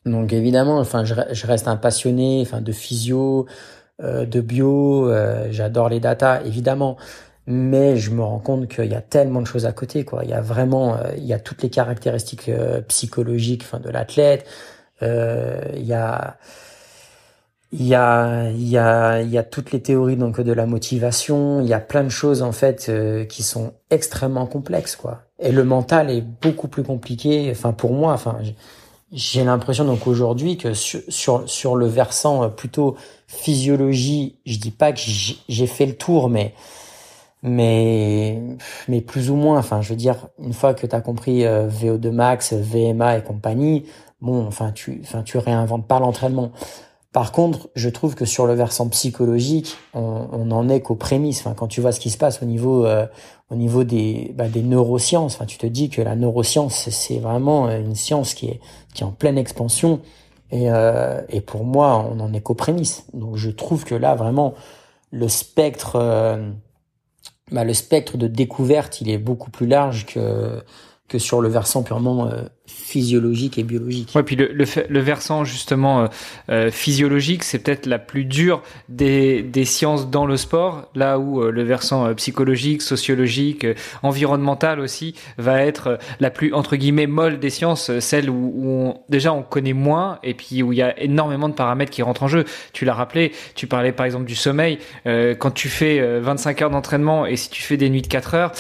Donc évidemment, enfin, je, je reste un passionné, enfin, de physio, euh, de bio. Euh, j'adore les datas, évidemment mais je me rends compte qu'il y a tellement de choses à côté quoi il y a vraiment il y a toutes les caractéristiques psychologiques enfin de l'athlète il y a il y a il y a il y a toutes les théories donc de la motivation. Il y a plein de choses en fait qui sont extrêmement complexes quoi. Et le mental est beaucoup plus compliqué enfin pour moi enfin j'ai l'impression donc aujourd'hui que sur, sur sur le versant plutôt physiologie je dis pas que j'ai fait le tour mais mais mais plus ou moins. Enfin je veux dire une fois que tu as compris euh, VO2 max VMA et compagnie bon enfin tu enfin tu réinventes pas l'entraînement par contre je trouve que sur le versant psychologique on, on en est qu'aux prémices. Enfin quand tu vois ce qui se passe au niveau euh, au niveau des bah, des neurosciences enfin tu te dis que la neuroscience c'est vraiment une science qui est qui en pleine expansion. Et euh, et pour moi on en est qu'aux prémices. Donc je trouve que là vraiment le spectre bah, le spectre de découverte, il est beaucoup plus large que que sur le versant purement euh, physiologique et biologique. Ouais, puis le, versant justement euh, euh, physiologique, c'est peut-être la plus dure des, sciences dans le sport, là où le versant psychologique, sociologique, environnemental aussi va être la plus entre guillemets molle des sciences, celle où, déjà on connaît moins et puis où il y a énormément de paramètres qui rentrent en jeu. Tu l'as rappelé, tu parlais par exemple du sommeil. quand tu fais 25 heures d'entraînement et si tu fais des nuits de 4 heures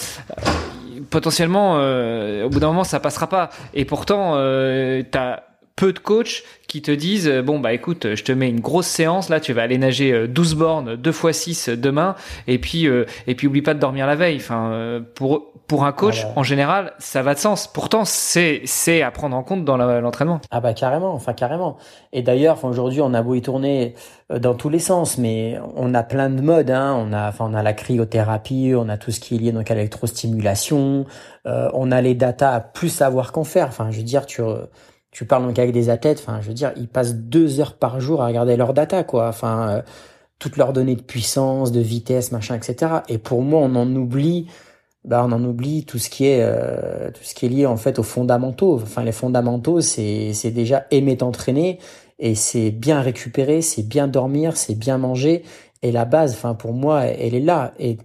potentiellement, euh, au bout d'un moment, ça passera pas. Et pourtant, euh, tu as peu de coachs qui te disent euh, bon bah écoute je te mets une grosse séance. Là tu vas aller nager 12 bornes 2 fois 6 demain. Et puis et puis oublie pas de dormir la veille. Enfin pour pour un coach en général ça va de sens. Pourtant c'est c'est à prendre en compte dans l'entraînement. Ah bah carrément. Enfin carrément. Et d'ailleurs enfin aujourd'hui on a beau y tourner euh, dans tous les sens, mais on a plein de modes. Hein. On a, enfin, on a la cryothérapie, on a tout ce qui est lié donc à l'électrostimulation, euh, on a les datas à plus savoir qu'en faire. Enfin, je veux dire, tu tu parles donc avec des athlètes. Enfin, je veux dire, ils passent deux heures par jour à regarder leurs data, quoi. Enfin, euh, toutes leurs données de puissance, de vitesse, machin, etc. Et pour moi, on en oublie. Bah, on en oublie tout ce qui est tout ce qui est lié en fait aux fondamentaux. Enfin, les fondamentaux, c'est c'est déjà aimer t'entraîner et c'est bien récupérer, c'est bien dormir, c'est bien manger. Et la base, enfin pour moi, elle est là. Et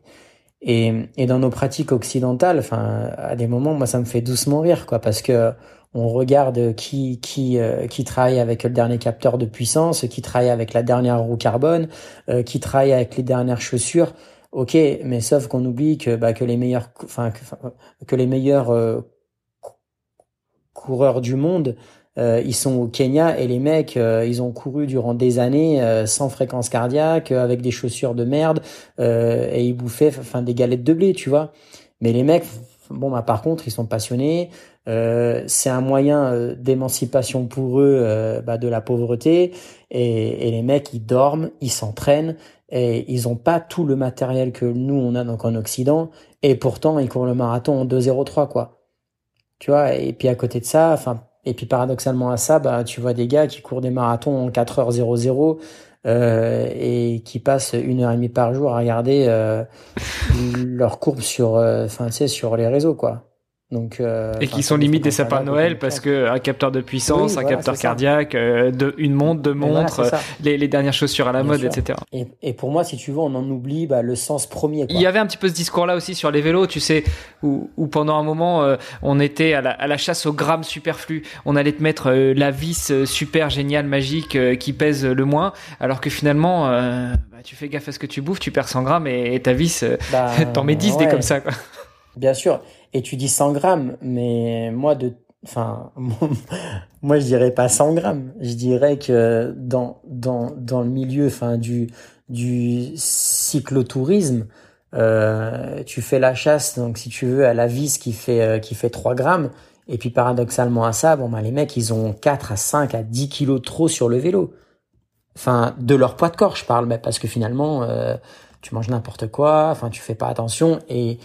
et, et dans nos pratiques occidentales, enfin à des moments, moi ça me fait doucement rire, quoi, parce que on regarde qui qui euh, qui travaille avec le dernier capteur de puissance, qui travaille avec la dernière roue carbone, euh, qui travaille avec les dernières chaussures. Ok, mais sauf qu'on oublie que bah, que les meilleurs, enfin que, les meilleurs euh, coureurs du monde euh, ils sont au Kenya et les mecs, euh, ils ont couru durant des années euh, sans fréquence cardiaque, avec des chaussures de merde et ils bouffaient, enfin des galettes de blé, tu vois. Mais les mecs, bon bah par contre, ils sont passionnés. C'est un moyen d'émancipation pour eux bah, de la pauvreté et, et les mecs, ils dorment, ils s'entraînent et ils ont pas tout le matériel que nous on a donc en Occident et pourtant ils courent le marathon en 2:03 quoi. Tu vois et puis à côté de ça, enfin et puis paradoxalement à ça, bah, tu vois des gars qui courent des marathons en 4h00 euh, et qui passent une heure et demie par jour à regarder euh, leur courbe sur, euh, enfin, sur les réseaux, quoi. Donc, euh, et qui sont limite des sapins de Noël parce que un capteur de puissance, un capteur cardiaque, euh, de, une montre, deux montres, les, les, dernières chaussures à la mode, etc. Et, et, pour moi, si tu veux, on en oublie bah, le sens premier. Quoi. Il y avait un petit peu ce discours-là aussi sur les vélos, tu sais, où, où pendant un moment, euh, on était à la, à la, chasse au gramme superflu. On allait te mettre euh, la vis super géniale, magique, qui pèse le moins, alors que finalement, bah, tu fais gaffe à ce que tu bouffes, tu perds 100 grammes et, ta vis, bah, t'en mets 10 des comme ça. Quoi. Bien sûr et tu dis 100 grammes, mais moi de, enfin, moi je dirais pas 100 grammes. Je dirais que dans dans dans le milieu, enfin du du cyclotourisme, euh, tu fais la chasse, donc si tu veux à la vis qui fait euh, qui fait 3 grammes, et puis paradoxalement à ça, bon bah les mecs ils ont 4 à 5 à 10 kilos trop sur le vélo. Enfin de leur poids de corps je parle, mais parce que finalement euh, tu manges n'importe quoi, enfin tu fais pas attention et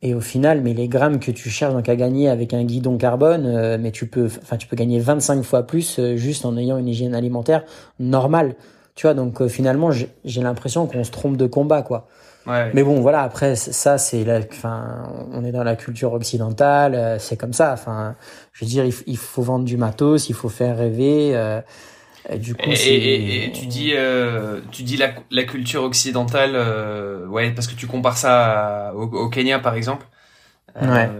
et au final, mais les grammes que tu cherches donc à gagner avec un guidon carbone, euh, mais tu peux, enfin tu peux gagner 25 fois plus euh, juste en ayant une hygiène alimentaire normale. Tu vois, donc finalement, j'ai l'impression qu'on se trompe de combat, quoi. Mais bon, voilà, après, ça, c'est la, enfin, on est dans la culture occidentale, euh, c'est comme ça. Enfin, je veux dire, il, faut vendre du matos, il faut faire rêver. Euh, et du coup, et, tu dis, euh, tu dis la, la culture occidentale, euh, ouais, parce que tu compares ça au, Kenya, par exemple. ouais.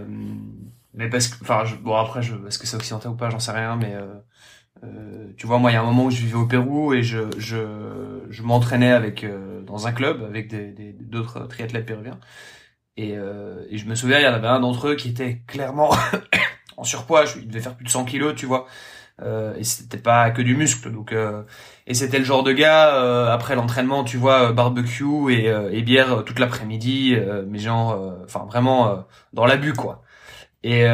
Mais parce que, enfin, bon après, je, est-ce que c'est occidental ou pas, j'en sais rien, mais euh, tu vois, moi, il y a un moment où je vivais au Pérou et je, je, je m'entraînais avec euh, dans un club avec des, d'autres triathlètes péruviens. Et, euh, et je me souviens, il y en avait un d'entre eux qui était clairement en surpoids. il devait faire plus de 100 kilos, tu vois. Euh, et c'était pas que du muscle. Donc, et c'était le genre de gars après l'entraînement, tu vois, barbecue et, et bière toute l'après-midi, mais genre, enfin vraiment dans l'abus quoi. Et,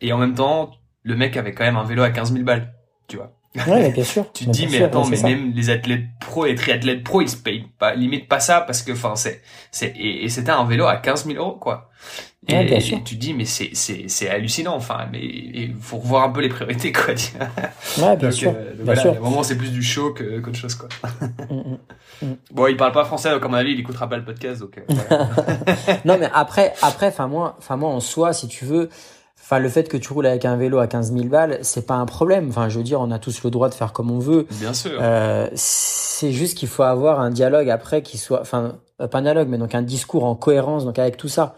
et en même temps, le mec avait quand même un vélo à 15 000 balles tu vois. Ouais, bien sûr. tu te dis, mais attends, mais même les athlètes pro et triathlètes pro, ils se payent pas, limite pas ça parce que, enfin, c'est, c'est, et, c'était un vélo à 15 000 euros, quoi. Et, ouais, bien sûr. tu te dis, mais c'est, c'est, c'est hallucinant, enfin, mais il faut revoir un peu les priorités, quoi. ouais, bien sûr. Euh, bien voilà, sûr. moment, c'est plus du show que, qu'autre chose, quoi. Mm, mm, mm. Bon, il parle pas français, comme avis, il écoutera pas le podcast, donc, euh, non, mais après, après, enfin, moi, enfin, moi, en soi, si tu veux, Enfin, le fait que tu roules avec un vélo à 15 000 balles, c'est pas un problème. Enfin, je veux dire, on a tous le droit de faire comme on veut. Bien sûr. Euh, c'est juste qu'il faut avoir un dialogue après qui soit, enfin, pas un dialogue, mais donc un discours en cohérence, donc avec tout ça.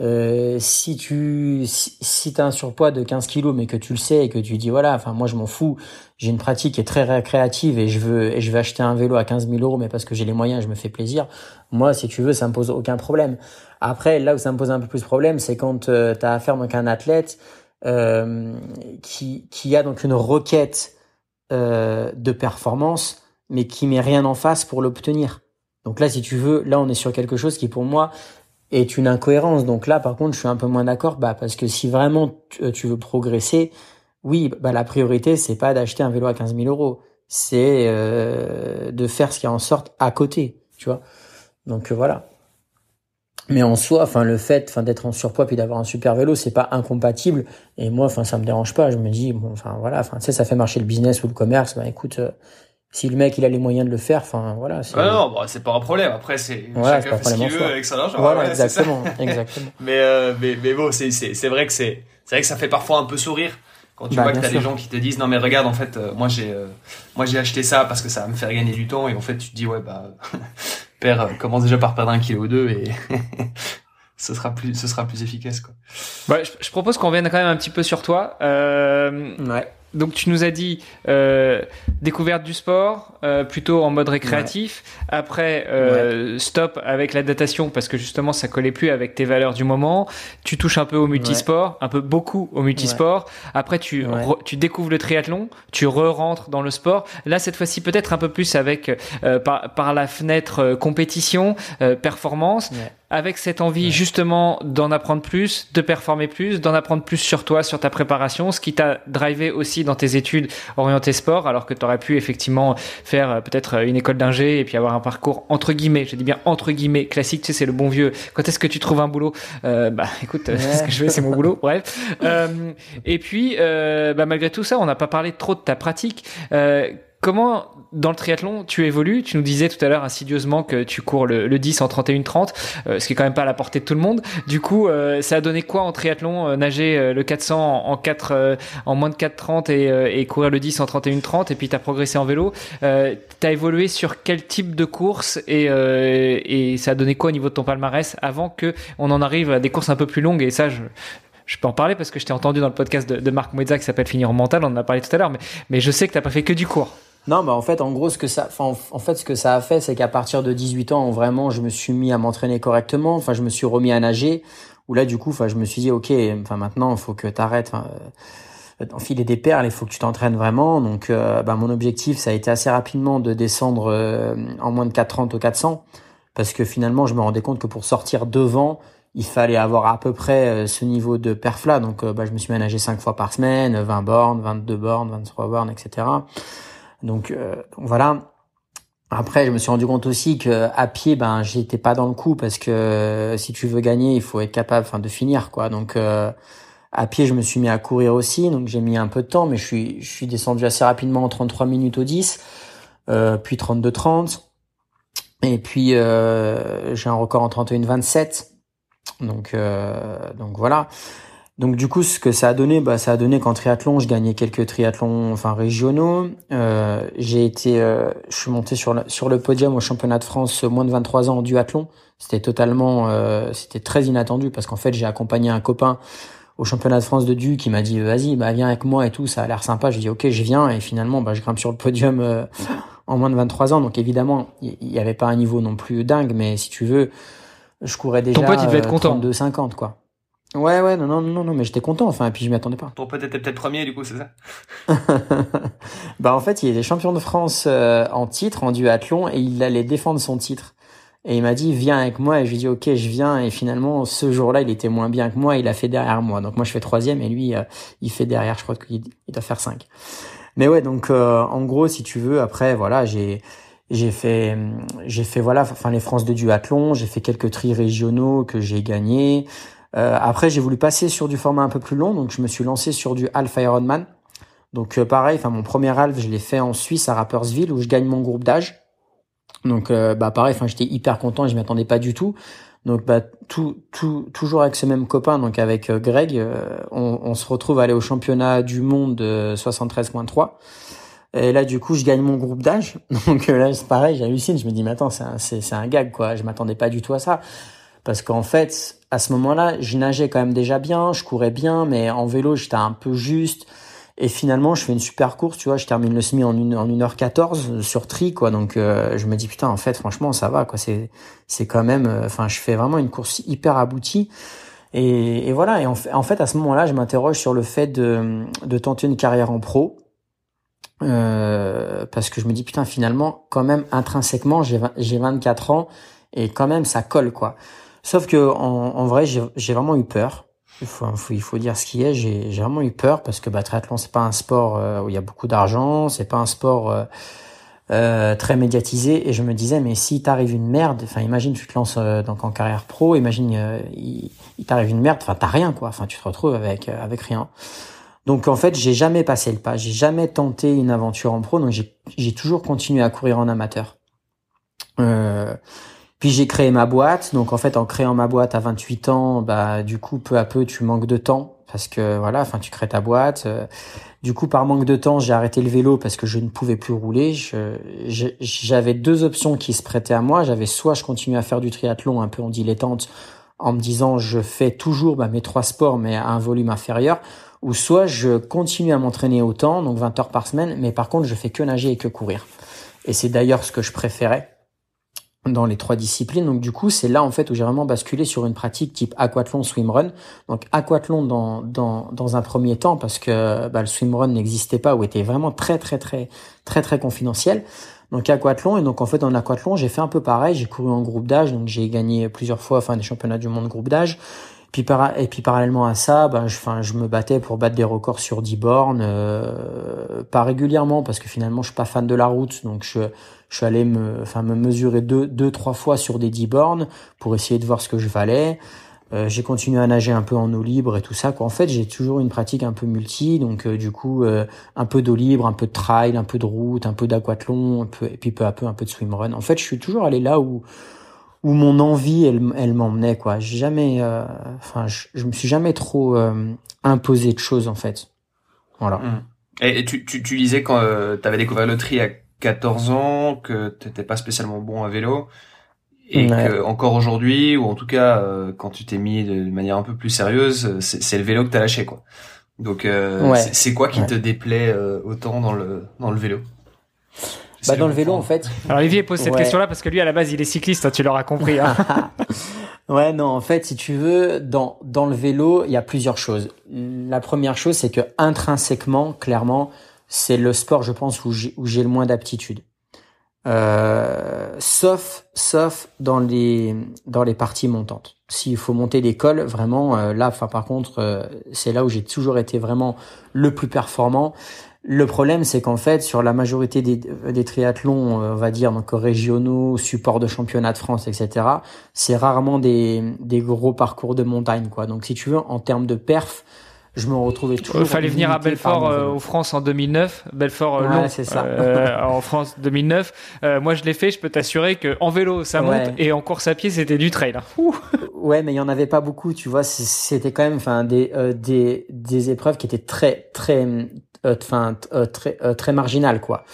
Euh, si tu si, si as un surpoids de 15 kilos mais que tu le sais et que tu dis voilà enfin moi je m'en fous. J'ai une pratique qui est très récréative et je veux et je vais acheter un vélo à 15 000 euros mais parce que j'ai les moyens je me fais plaisir. Moi si tu veux ça me pose aucun problème. Après là où ça me pose un peu plus de problème c'est quand euh, tu as affaire donc à un athlète euh, qui qui a donc une requête euh, de performance mais qui met rien en face pour l'obtenir. Donc là si tu veux là on est sur quelque chose qui pour moi est une incohérence. Donc là, par contre, je suis un peu moins d'accord, bah, parce que si vraiment tu, euh, veux progresser, oui, bah, la priorité, c'est pas d'acheter un vélo à 15 000 euros, c'est euh, de faire ce qui en sorte à côté, tu vois. Donc euh, voilà. Mais en soi, enfin le fait, enfin d'être en surpoids puis d'avoir un super vélo, c'est pas incompatible. Et moi, enfin ça me dérange pas. Je me dis bon, enfin voilà, enfin tu sais, ça fait marcher le business ou le commerce. Ben écoute, si le mec il a les moyens de le faire, enfin voilà. Ah non, bah, c'est pas un problème. Après c'est chacun fait ce qu'il veut avec son argent. Voilà, exactement, exactement. mais, euh, mais mais bon, c'est c'est c'est vrai que c'est c'est vrai que ça fait parfois un peu sourire quand tu bah, vois que t'as des gens qui te disent non mais regarde en fait euh, moi j'ai euh, moi j'ai acheté ça parce que ça va me faire gagner du temps et en fait tu te dis ouais bah père euh, commence déjà par perdre un kilo ou deux et ce sera plus ce sera plus efficace quoi. Ouais, je, je propose qu'on revienne quand même un petit peu sur toi. Euh, ouais donc tu nous as dit euh, découverte du sport, euh, plutôt en mode récréatif. Après, euh, stop avec la datation parce que justement ça collait plus avec tes valeurs du moment. Tu touches un peu au multisport, un peu beaucoup au multisport. Après, tu tu découvres le triathlon, tu re-rentres dans le sport. Là, cette fois-ci peut-être un peu plus avec par, par la fenêtre compétition, performance avec cette envie justement d'en apprendre plus, de performer plus, d'en apprendre plus sur toi, sur ta préparation, ce qui t'a drivé aussi dans tes études orientées sport, alors que tu aurais pu effectivement faire euh, peut-être euh, une école d'ingé et puis avoir un parcours entre guillemets, je dis bien entre guillemets classique, tu sais, c'est le bon vieux. Quand est-ce que tu trouves un boulot? Euh, Bah écoute, ce que je fais, c'est mon boulot. Bref. Euh, et puis, euh, bah, malgré tout ça, on n'a pas parlé trop de ta pratique. Comment, dans le triathlon, tu évolues? Tu nous disais tout à l'heure insidieusement que tu cours le, le 10 en 31-30, euh, ce qui est quand même pas à la portée de tout le monde. Du coup, euh, ça a donné quoi en triathlon euh, Nager le 400 en, 4, en moins de 4-30 et, courir le 10 en 31-30 et puis tu as progressé en vélo. tu as évolué sur quel type de course et, ça a donné quoi au niveau de ton palmarès avant que on en arrive à des courses un peu plus longues? Et ça, je, peux en parler parce que je t'ai entendu dans le podcast de, de Marc Mouedza qui s'appelle Finir en mental, on en a parlé tout à l'heure, mais, mais je sais que t'as pas fait que du cours. Non, bah en fait, en gros, ce que ça, fait, ce que ça a fait, c'est qu'à partir de 18 ans, vraiment, je me suis mis à m'entraîner correctement. Enfin, je me suis remis à nager. Où là, du coup, enfin, je me suis dit, ok, enfin, maintenant, il faut que t'arrêtes. Euh, enfiler des perles, il faut que tu t'entraînes vraiment. Donc, euh, bah, mon objectif, ça a été assez rapidement de descendre euh, en moins de 430 au 400, parce que finalement, je me rendais compte que pour sortir devant, il fallait avoir à peu près euh, ce niveau de perf là. Donc, bah, je me suis ménagé 5 fois par semaine, 20 bornes, 22 bornes, 23 bornes, etc. Donc, euh, voilà. Après, je me suis rendu compte aussi que à pied, ben, j'étais pas dans le coup parce que euh, si tu veux gagner, il faut être capable, enfin, de finir, quoi. Donc, euh, à pied, je me suis mis à courir aussi, donc j'ai mis un peu de temps, mais je suis, je suis descendu assez rapidement en 33 minutes au 10. puis 32-30. Et puis j'ai un record en 31-27. Donc donc voilà. Donc du coup, ce que ça a donné, bah, ça a donné qu'en triathlon, je gagnais quelques triathlons, enfin régionaux. Euh, j'ai été, euh, je suis monté sur le, sur le podium au championnat de France moins de 23 ans en duathlon. C'était totalement, euh, c'était très inattendu parce qu'en fait, j'ai accompagné un copain au championnat de France de du qui m'a dit vas-y, bah viens avec moi et tout, ça a l'air sympa. Je dis ok, je viens et finalement, bah je grimpe sur le podium en moins de 23 ans. Donc évidemment, il y, avait pas un niveau non plus dingue, mais si tu veux, je courais déjà. Ton pote, il devait être content. De 50 quoi. Ouais, ouais, non, non, non, non, mais j'étais content, enfin, et puis je m'y attendais pas. Ton pote était peut-être premier, du coup, c'est ça? Bah, en fait, il était champion de France euh, en titre, en duathlon, et il allait défendre son titre. Et il m'a dit, viens avec moi, et je lui ai dit, ok, je viens, et finalement, ce jour-là, il était moins bien que moi, il a fait derrière moi. Donc moi, je fais troisième, et lui, euh, il fait derrière, je crois qu'il doit faire cinq. Mais ouais, donc, euh, en gros, si tu veux, après, voilà, j'ai j'ai fait j'ai fait voilà enfin les France de duathlon j'ai fait quelques tri régionaux que j'ai gagnés euh, après, j'ai voulu passer sur du format un peu plus long, donc je me suis lancé sur du Half Ironman. Donc euh, pareil, enfin mon premier half, je l'ai fait en Suisse à Rappersville où je gagne mon groupe d'âge. Donc euh, bah pareil, enfin j'étais hyper content et je m'attendais pas du tout. Donc bah tout, tout toujours avec ce même copain, donc avec Greg, on, on, se retrouve à aller au championnat du monde de 73.3. Et là, du coup, je gagne mon groupe d'âge. Donc là, c'est pareil, j'hallucine. Je me dis, mais attends, c'est un, c'est, un gag, quoi. Je m'attendais pas du tout à ça. Parce qu'en fait, à ce moment-là, je nageais quand même déjà bien, je courais bien, mais en vélo, j'étais un peu juste. Et finalement, je fais une super course, tu vois, je termine le semi en 1 en 1h14 sur tri, quoi. Donc, euh, je me dis, putain, en fait, franchement, ça va, quoi. C'est, c'est quand même, euh, enfin, je fais vraiment une course hyper aboutie. Et, et voilà. Et en fait, en fait, à ce moment-là, je m'interroge sur le fait de, de tenter une carrière en pro. Euh, parce que je me dis, putain, finalement, quand même, intrinsèquement, j'ai 24 ans et quand même, ça colle, quoi. Sauf que en, vrai, j'ai vraiment eu peur. Il faut, il faut dire ce qui est. J'ai vraiment eu peur parce que bah, triathlon, c'est pas un sport euh, où il y a beaucoup d'argent, c'est pas un sport euh, euh, très médiatisé. Et je me disais, mais si t'arrive une merde, enfin, imagine tu te lances euh, donc en carrière pro, imagine il, il t'arrive une merde, enfin, t'as rien quoi. Enfin, tu te retrouves avec avec rien. Donc en fait, j'ai jamais passé le pas, j'ai jamais tenté une aventure en pro, donc j'ai toujours continué à courir en amateur. Euh, puis j'ai créé ma boîte. Donc en fait, en créant ma boîte à 28 ans, bah du coup peu à peu tu manques de temps parce que voilà, enfin tu crées ta boîte. Euh, du coup par manque de temps, j'ai arrêté le vélo parce que je ne pouvais plus rouler. J'avais deux options qui se prêtaient à moi. J'avais soit je continue à faire du triathlon un peu en dilettante en me disant je fais toujours bah, mes trois sports mais à un volume inférieur ou soit je continue à m'entraîner autant donc 20 heures par semaine mais par contre je fais que nager et que courir. Et c'est d'ailleurs ce que je préférais dans les trois disciplines. Donc du coup, c'est là en fait où j'ai vraiment basculé sur une pratique type aquathlon, swimrun. Donc aquathlon dans, dans, dans un premier temps parce que bah, le swimrun n'existait pas ou était vraiment très très très très très confidentiel. Donc aquathlon et donc en fait en aquathlon j'ai fait un peu pareil. J'ai couru en groupe d'âge donc j'ai gagné plusieurs fois enfin des championnats du monde groupe d'âge. Puis et puis parallèlement à ça, bah, je, enfin, je me battais pour battre des records sur 10 bornes, euh, pas régulièrement parce que finalement je suis pas fan de la route, donc je, je suis allé me, enfin, me mesurer deux, deux, trois fois sur des 10 bornes pour essayer de voir ce que je valais. Euh, j'ai continué à nager un peu en eau libre et tout ça. Quoi. En fait, j'ai toujours une pratique un peu multi, donc euh, du coup, euh, un peu d'eau libre, un peu de trail, un peu de route, un peu d'aquathlon, et puis peu à peu un peu de swimrun. En fait, je suis toujours allé là où où mon envie, elle, elle m'emmenait. Quoi. J'ai jamais, enfin, je, je, me suis jamais trop imposé de choses en fait. Voilà. Mmh. Et, tu, tu, tu disais quand tu avais découvert le tri 14 ans, que t'étais pas spécialement bon à vélo, et que encore aujourd'hui, ou en tout cas euh, quand tu t'es mis de manière un peu plus sérieuse, c'est le vélo que t'as lâché quoi. Donc euh, c'est quoi qui te déplaît euh, autant dans le dans le vélo? Bah dans le vélo en fait. Alors Olivier pose cette question-là parce que lui à la base il est cycliste, hein, tu l'auras compris. Hein. ouais non en fait si tu veux dans dans le vélo il y a plusieurs choses. La première chose c'est que intrinsèquement clairement c'est le sport, je pense, où j'ai le moins d'aptitude. Euh, sauf, sauf dans les dans les parties montantes. S'il faut monter des cols, vraiment euh, là, enfin par contre, euh, c'est là où j'ai toujours été vraiment le plus performant. Le problème, c'est qu'en fait, sur la majorité des, des triathlons, on va dire donc régionaux, support de championnat de France, etc., c'est rarement des des gros parcours de montagne, quoi. Donc, si tu veux, en termes de perf, je me retrouvais toujours. Il fallait venir à Belfort euh, aux France en 2009, Belfort euh, c'est ça. Euh, en France 2009. moi, je l'ai fait. Je peux t'assurer que en vélo, ça monte, et en course à pied, c'était du trail. Hein. Ouais, mais il y en avait pas beaucoup. Tu vois, c'était quand même, enfin, des des des épreuves qui étaient très très, enfin, très très marginales, quoi.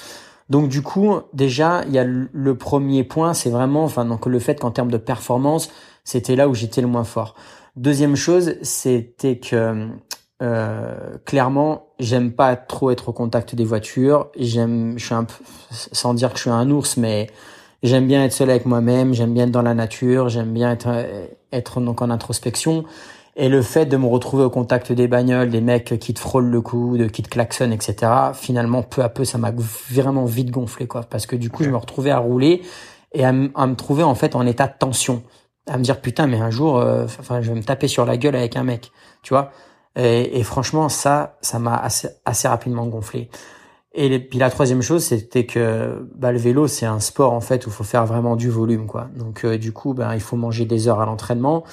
Donc du coup, déjà, il y a le premier point, c'est vraiment, enfin, donc le fait qu'en termes de performance, c'était là où j'étais le moins fort. Deuxième chose, c'était que euh, clairement, j'aime pas trop être au contact des voitures. J'aime, je suis un peu, sans dire que je suis un ours, mais j'aime bien être seul avec moi-même. J'aime bien être dans la nature. J'aime bien être, être donc en introspection. Et le fait de me retrouver au contact des bagnoles, des mecs qui te frôlent le cou, de qui te klaxonnent, etc. Finalement, peu à peu, ça m'a vraiment vite gonflé, quoi. Parce que du coup, je me retrouvais à rouler et à, à, me trouver en fait en état de tension, à me dire putain, mais un jour, euh, enfin, je vais me taper sur la gueule avec un mec, tu vois. Et, et, franchement, ça, ça m'a assez, assez rapidement gonflé. Et puis la troisième chose, c'était que bah, le vélo, c'est un sport en fait où il faut faire vraiment du volume, quoi. Donc euh, du coup, ben il faut manger des heures à l'entraînement.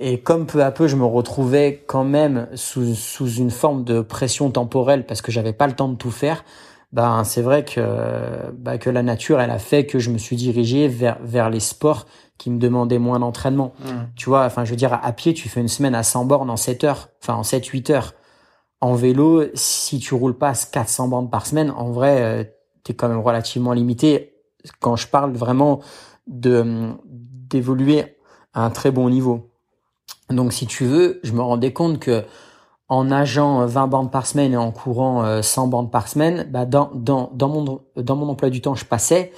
Et comme peu à peu, je me retrouvais quand même sous, sous une forme de pression temporelle parce que j'avais pas le temps de tout faire. Ben c'est vrai que bah, que la nature, elle a fait que je me suis dirigé vers vers les sports qui me demandait moins d'entraînement. Mmh. Tu vois, enfin, je veux dire, à pied, tu fais une semaine à 100 bornes en 7 heures, enfin, en 7, 8 heures. En vélo, si tu roules pas 400 bornes par semaine, en vrai, euh, tu es quand même relativement limité quand je parle vraiment de d'évoluer à un très bon niveau. Donc, si tu veux, je me rendais compte que en nageant 20 bornes par semaine et en courant 100 euh, bornes par semaine, bah dans, dans, dans, mon, dans mon emploi du temps, je passais,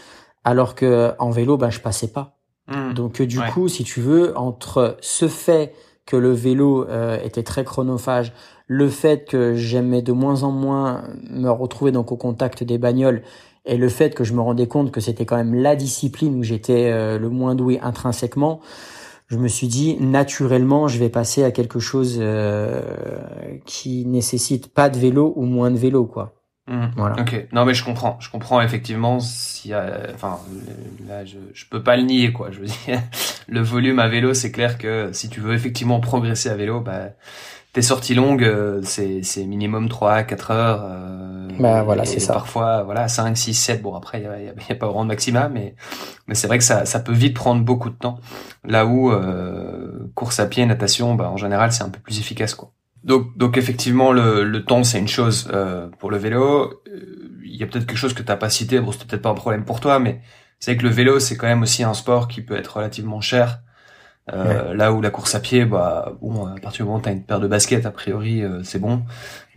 alors que en vélo, bah, je passais pas. Hmm. Donc euh, du coup, si tu veux, entre ce fait que le vélo euh, était très chronophage, le fait que j'aimais de moins en moins me retrouver donc au contact des bagnoles et le fait que je me rendais compte que c'était quand même la discipline où j'étais euh, le moins doué intrinsèquement, je me suis dit naturellement je vais passer à quelque chose qui nécessite pas de vélo ou moins de vélo quoi. Mmh. Voilà. Ok. Non, mais je comprends. Je comprends effectivement. Si, enfin, là, je, je peux pas le nier, quoi. Je veux dire, le volume à vélo, c'est clair que si tu veux effectivement progresser à vélo, bah, tes sorties longues, euh, c'est, c'est minimum 3 à 4 heures. Euh, bah, voilà, c'est ça. Parfois, voilà, 5, 6, 7. Bon, après, il y a, y a, pas vraiment de maxima, mais, mais c'est vrai que ça, ça peut vite prendre beaucoup de temps. Là où, euh, course à pied, natation, bah, en général, c'est un peu plus efficace, quoi. Donc, donc effectivement, le, le temps, c'est une chose euh, pour le vélo. Euh, il y a peut-être quelque chose que t'as pas cité. Bon, c'est peut-être pas un problème pour toi, mais c'est que le vélo, c'est quand même aussi un sport qui peut être relativement cher. Euh, Là où la course à pied, bah bon, à partir du moment où t'as une paire de baskets, a priori, euh, c'est bon.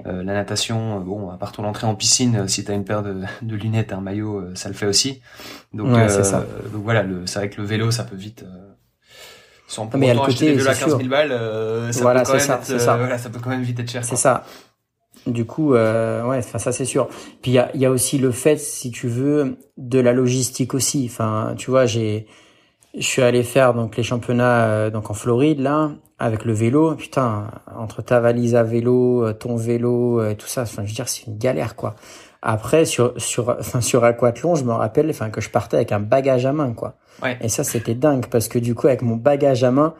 la natation, bon, à part ton entrée en piscine, si t'as une paire de, de lunettes, un maillot, ça le fait aussi. Donc, ça. donc voilà, c'est vrai que le vélo, ça peut vite sans pour mais autant acheter des 15 000 balles, euh, ça, voilà, peut quand même ça, être, ça. Euh, voilà, ça peut quand même vite être cher. C'est ça. Du coup, euh, ouais, enfin ça c'est sûr. Puis il y a, y a aussi le fait, si tu veux, de la logistique aussi. Enfin, tu vois, j'ai, je suis allé faire donc les championnats euh, donc en Floride là avec le vélo. Putain, entre ta valise à vélo, euh, ton vélo et tout ça, enfin je veux dire c'est une galère quoi. Après sur sur enfin sur aquathlon, je me rappelle enfin que je partais avec un bagage à main quoi. Et ça, c'était dingue parce que du coup, avec mon bagage à main,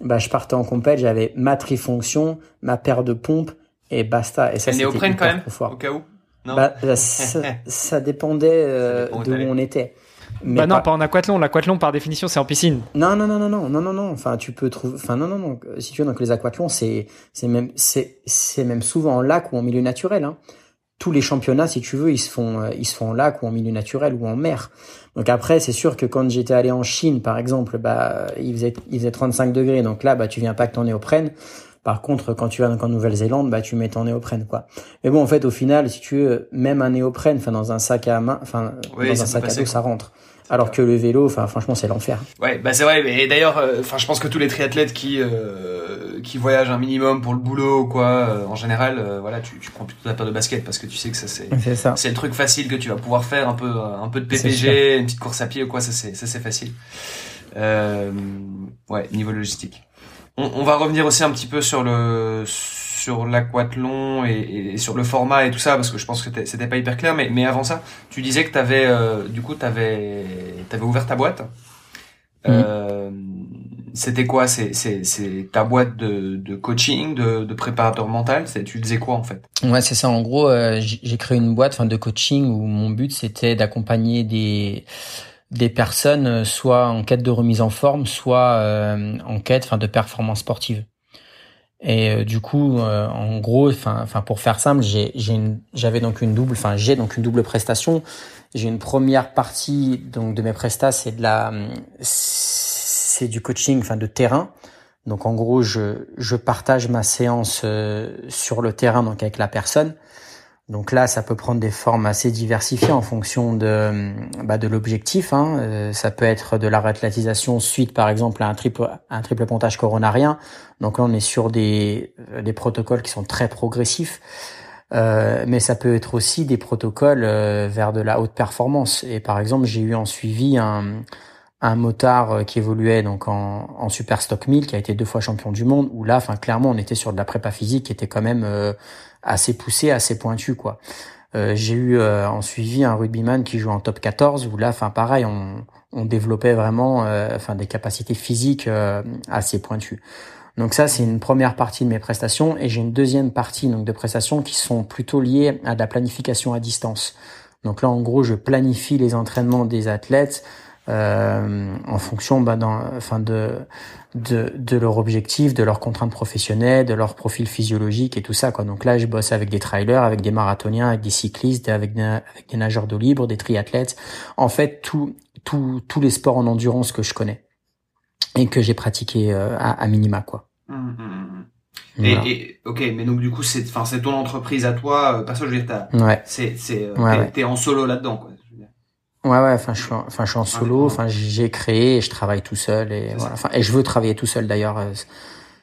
bah, je partais en compète, j'avais ma trifonction, ma paire de pompes et basta. Et ça, c'était hyper quand même, au cas où. Non bah, ça, dépendait, euh, de où on était. Mais bah non, pas... en aquathlon. L'aquathlon, par définition, c'est en piscine. Non, non, non, non, non, non, non, non. Enfin, tu peux trouver. Enfin, non, non, non. Si tu veux, donc les aquathlons, c'est, c'est même, c'est, c'est même souvent en lac ou en milieu naturel. Hein tous les championnats, si tu veux, ils se font, euh, ils se font en lac ou en milieu naturel ou en mer. Donc après, c'est sûr que quand j'étais allé en Chine, par exemple, bah, il faisait, il faisait 35 degrés. Donc là, bah, tu viens pas que ton néoprène. Par contre, quand tu vas en Nouvelle-Zélande, bah, tu mets ton néoprène, quoi. Mais bon, en fait, au final, si tu veux, même un néoprène, enfin, dans un sac à main, enfin, dans un sac à dos, ça rentre. Alors que le vélo, enfin franchement, c'est l'enfer. Ouais, bah c'est vrai. Et d'ailleurs, euh, enfin, je pense que tous les triathlètes qui euh, qui voyagent un minimum pour le boulot, quoi, euh, en général, voilà, tu, tu prends plutôt ta paire de basket parce que tu sais que ça c'est c'est le truc facile que tu vas pouvoir faire un peu un peu de PPG, une petite course à pied ou quoi, ça c'est ça c'est facile. ouais, niveau logistique. On, on va revenir aussi un petit peu sur le sur l'aquathlon et, et, sur le format et tout ça parce que je pense que c'était pas hyper clair mais, mais avant ça tu disais que t'avais euh, du coup t'avais avais ouvert ta boîte mhm. euh, c'était quoi? C'est c'est ta boîte de, de coaching, de, de préparateur mental? Tu faisais quoi en fait? Ouais, c'est ça. En gros, euh, j'ai créé une boîte, enfin, de coaching où mon but c'était d'accompagner des des personnes euh, soit en quête de remise en forme, soit euh, en quête, enfin, de performance sportive. Et du coup, en gros, enfin, enfin, pour faire simple, j'ai j'avais donc une double, enfin, j'ai donc une double prestation. J'ai une première partie donc de mes prestats, c'est de la c'est du coaching, enfin de terrain. Donc en gros, je, je partage ma séance euh, sur le terrain, donc avec la personne. Donc là, ça peut prendre des formes assez diversifiées en fonction de, bah, de l'objectif. Hein. Euh, ça peut être de la réathlétisation suite, par exemple, à un triple, un triple pontage coronarien. Donc là, on est sur des, euh, des protocoles qui sont très progressifs. Euh, mais ça peut être aussi des protocoles vers de la haute performance. Et par exemple, j'ai eu en suivi un, un motard euh, qui évoluait donc en, en Super Stock 1000, qui a été deux fois champion du monde, où là, enfin clairement, on était sur de la prépa physique qui était quand même euh, assez poussée, assez pointue, quoi. Euh, j'ai eu en suivi un rugbyman qui joue en top 14, où là, enfin pareil, on, on développait vraiment, enfin des capacités physiques assez pointues. Donc ça, c'est une première partie de mes prestations, et j'ai une deuxième partie donc de prestations qui sont plutôt liées à de la planification à distance. Donc là, en gros, je planifie les entraînements des athlètes euh, en fonction bah, dans, enfin de, de, de leur objectif, de leurs contraintes professionnelles, de leur profil physiologique et tout ça. Quoi. Donc là, je bosse avec des trailers, avec des marathoniens, avec des cyclistes, avec des, avec des nageurs d'eau libre, des triathlètes. En fait, tout, tout, tous les sports en endurance que je connais et que j'ai pratiqué euh, à, à, minima. quoi. Mmh, mmh, mmh. Et, et, ok, mais donc du coup c'est, enfin c'est ton entreprise à toi, euh, parce que je veux dire, ouais. c'est, c'est, euh, t'es, en solo là-dedans quoi. Ouais ouais, enfin je suis en, enfin je suis en solo, enfin j'ai créé et je travaille tout seul et voilà. Enfin et je veux travailler tout seul d'ailleurs. Euh,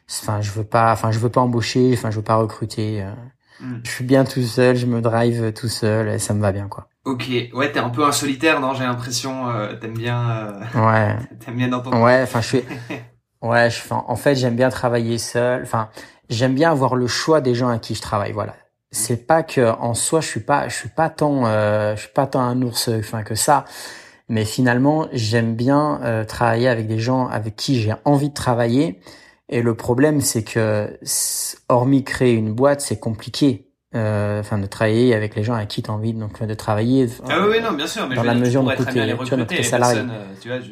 enfin je veux pas, enfin je veux pas embaucher, enfin je veux pas recruter. Euh. Hmm. Je suis bien tout seul, je me drive tout seul et ça me va bien quoi. Ok, ouais, t'es un peu un solitaire, non J'ai l'impression, euh, t'aimes bien. Euh, ouais. t'aimes bien dans Ouais, enfin je suis. ouais, je, en fait j'aime bien travailler seul. Enfin j'aime bien avoir le choix des gens à qui je travaille. Voilà, c'est pas que en soi je suis pas je suis pas tant euh, je suis pas tant un ours enfin que ça. Mais finalement j'aime bien euh, travailler avec des gens avec qui j'ai envie de travailler. Et le problème c'est que hormis créer une boîte c'est compliqué euh, enfin de travailler avec les gens avec qui tu as envie donc de travailler ah oui, non bien sûr mais dans la mesure de coûter tu vois salarié.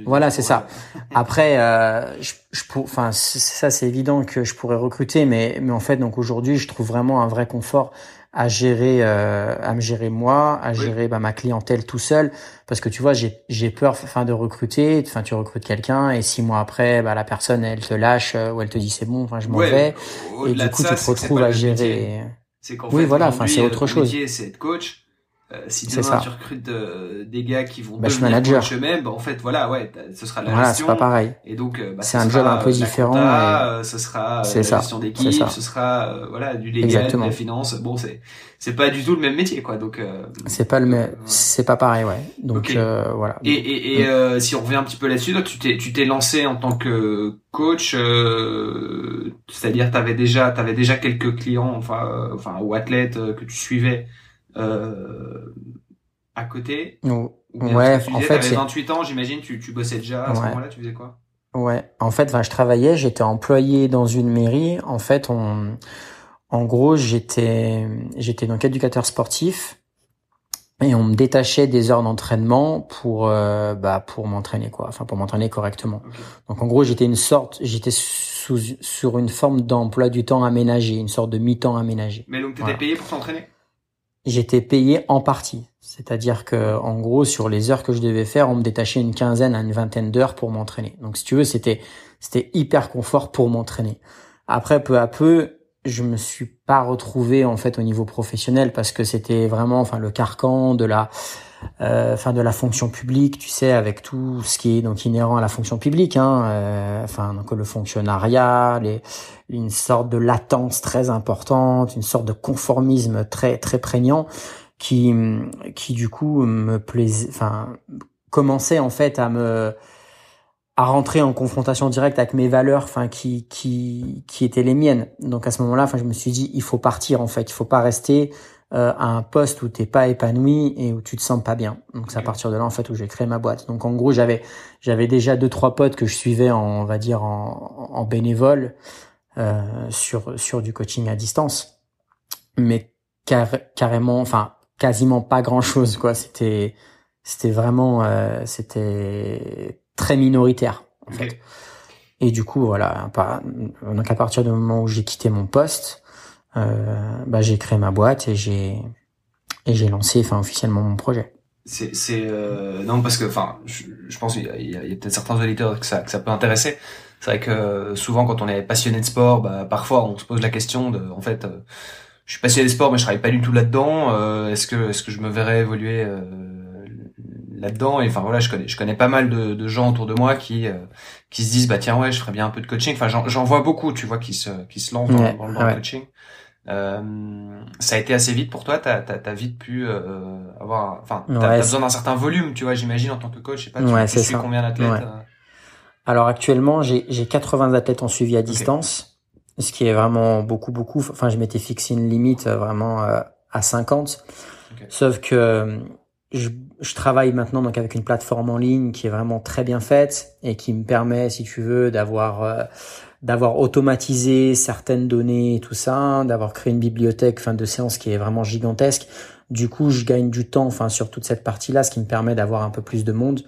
voilà c'est ça. après euh, je, je enfin ça c'est évident que je pourrais recruter mais mais en fait donc aujourd'hui je trouve vraiment un vrai confort à gérer euh, à me gérer moi à gérer bah, ma clientèle tout seul parce que tu vois j'ai j'ai peur enfin de recruter enfin tu recrutes quelqu'un et six mois après bah la personne elle te lâche euh, ou elle te dit c'est bon enfin je m'en vais. et du coup tu te retrouves à gérer c'est qu'en oui, fait, voilà, enfin, c'est autre euh, chose. c'est être coach. Euh, si demain tu recrutes euh, des gars qui vont bah, devenir coach eux-mêmes, bah, en fait, voilà, ouais, ce sera la voilà, gestion. c'est pas pareil. Et donc, bah, c'est un job un peu différent. Compta, Ce sera la gestion d'équipe, ce sera voilà du légal, Exactement. de la finance. Bon, c'est c'est pas du tout le même métier, quoi. Donc c'est pas le même, c'est pas pareil, ouais. Donc voilà. Et et, et mm. si on revient un petit peu là-dessus, tu t'es tu t'es lancé en tant que coach, c'est-à-dire t'avais déjà t'avais déjà quelques clients, enfin enfin ou athlètes que tu suivais euh, à côté. ouais, en fait, avais 28 ans, j'imagine, tu, tu bossais déjà à ce moment-là, tu faisais quoi? Ouais, en fait, je travaillais, j'étais employé dans une mairie. En fait, on, en gros, j'étais, j'étais donc éducateur sportif et on me détachait des heures d'entraînement pour, euh, bah, pour m'entraîner quoi, enfin pour m'entraîner correctement. Donc en gros, j'étais une sorte, j'étais sous, sur une forme d'emploi du temps aménagé, une sorte de mi-temps aménagé. Mais donc t'étais payé pour t'entraîner? J'étais payé en partie. C'est-à-dire que, en gros, sur les heures que je devais faire, on me détachait une quinzaine à une vingtaine d'heures pour m'entraîner. Donc, si tu veux, c'était, c'était hyper confort pour m'entraîner. Après, peu à peu, je me suis pas retrouvé, en fait, au niveau professionnel parce que c'était vraiment, enfin, le carcan de la, enfin de la fonction publique, tu sais, avec tout ce qui est donc inhérent à la fonction publique, hein, euh, enfin donc le fonctionnariat, les, une sorte de latence très importante, une sorte de conformisme très très prégnant, qui qui du coup me plaisait, enfin commençait en fait à me à rentrer en confrontation directe avec mes valeurs enfin qui qui qui étaient les miennes. Donc à ce moment-là enfin je me suis dit il faut partir en fait. Il faut pas rester euh, à un poste où t'es pas épanoui et où tu te sens pas bien. Donc c'est à partir de là en fait où j'ai créé ma boîte. Donc en gros j'avais j'avais déjà deux trois potes que je suivais en on va dire en, en bénévole euh, sur sur du coaching à distance, mais carrément enfin quasiment pas grand chose quoi. C'était c'était vraiment euh, c'était très minoritaire en fait. Et du coup voilà, donc à partir du moment où j'ai quitté mon poste, bah, j'ai créé ma boîte et j'ai et j'ai lancé enfin officiellement mon projet. C'est c'est euh, non parce que enfin je, je pense qu'il y a, il y a, peut-être certains auditeurs que ça que ça peut intéresser. C'est vrai que souvent quand on est passionné de sport, bah parfois on se pose la question de en fait euh, je suis passionné de sport mais je travaille pas du tout là-dedans. Euh, est-ce que est-ce que je me verrais évoluer euh, là-dedans? Et enfin voilà je connais je connais pas mal de, de gens autour de moi qui qui se disent bah tiens ouais je ferais bien un peu de coaching. Enfin j'en vois beaucoup tu vois qui se qui se lancent dans, dans, le coaching. Euh, ça a été assez vite pour toi. T'as as, vite pu euh, avoir, enfin, t'as as besoin d'un certain volume, tu vois. J'imagine en tant que coach, je sais pas, tu, ouais, tu suis combien d'athlètes ouais. Euh? Alors actuellement, j'ai 80 athlètes en suivi à distance, ce qui est vraiment beaucoup, beaucoup. Enfin, je m'étais fixé une limite euh, vraiment à 50. Okay. Sauf que je, je, travaille maintenant donc avec une plateforme en ligne qui est vraiment très bien faite et qui me permet, si tu veux, d'avoir d'avoir automatisé certaines données et tout ça, d'avoir créé une bibliothèque fin de séance qui est vraiment gigantesque. Du coup, je gagne du temps enfin sur toute cette partie-là, ce qui me permet d'avoir un peu plus de monde.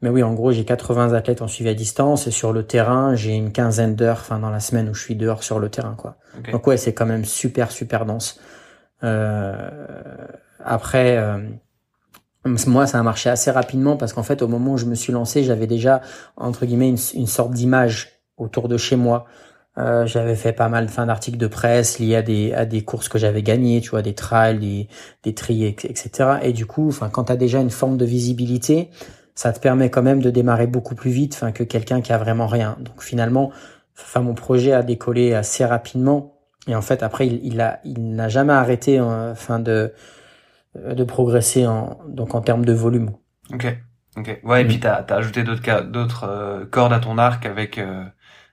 Mais oui, en gros, j'ai 80 athlètes en suivi à distance et sur le terrain, j'ai une quinzaine d'heures enfin dans la semaine où je suis dehors sur le terrain quoi. Donc ouais, c'est quand même super super dense. Euh, après euh, moi, ça a marché assez rapidement parce qu'en fait, au moment où je me suis lancé, j'avais déjà entre guillemets une, une sorte d'image autour de chez moi. Euh, j'avais fait pas mal fin d'articles de presse liés à des à des courses que j'avais gagnées, tu vois, des trails, des des tri, etc. Et du coup, enfin, quand t'as déjà une forme de visibilité, ça te permet quand même de démarrer beaucoup plus vite, enfin, que quelqu'un qui a vraiment rien. Donc finalement, enfin, mon projet a décollé assez rapidement. Et en fait, après, il, il a il n'a jamais arrêté, enfin, de de progresser en donc en termes de volume. Ok. Ok. Ouais. Et puis mm. t'as as ajouté d'autres d'autres euh, cordes à ton arc avec euh,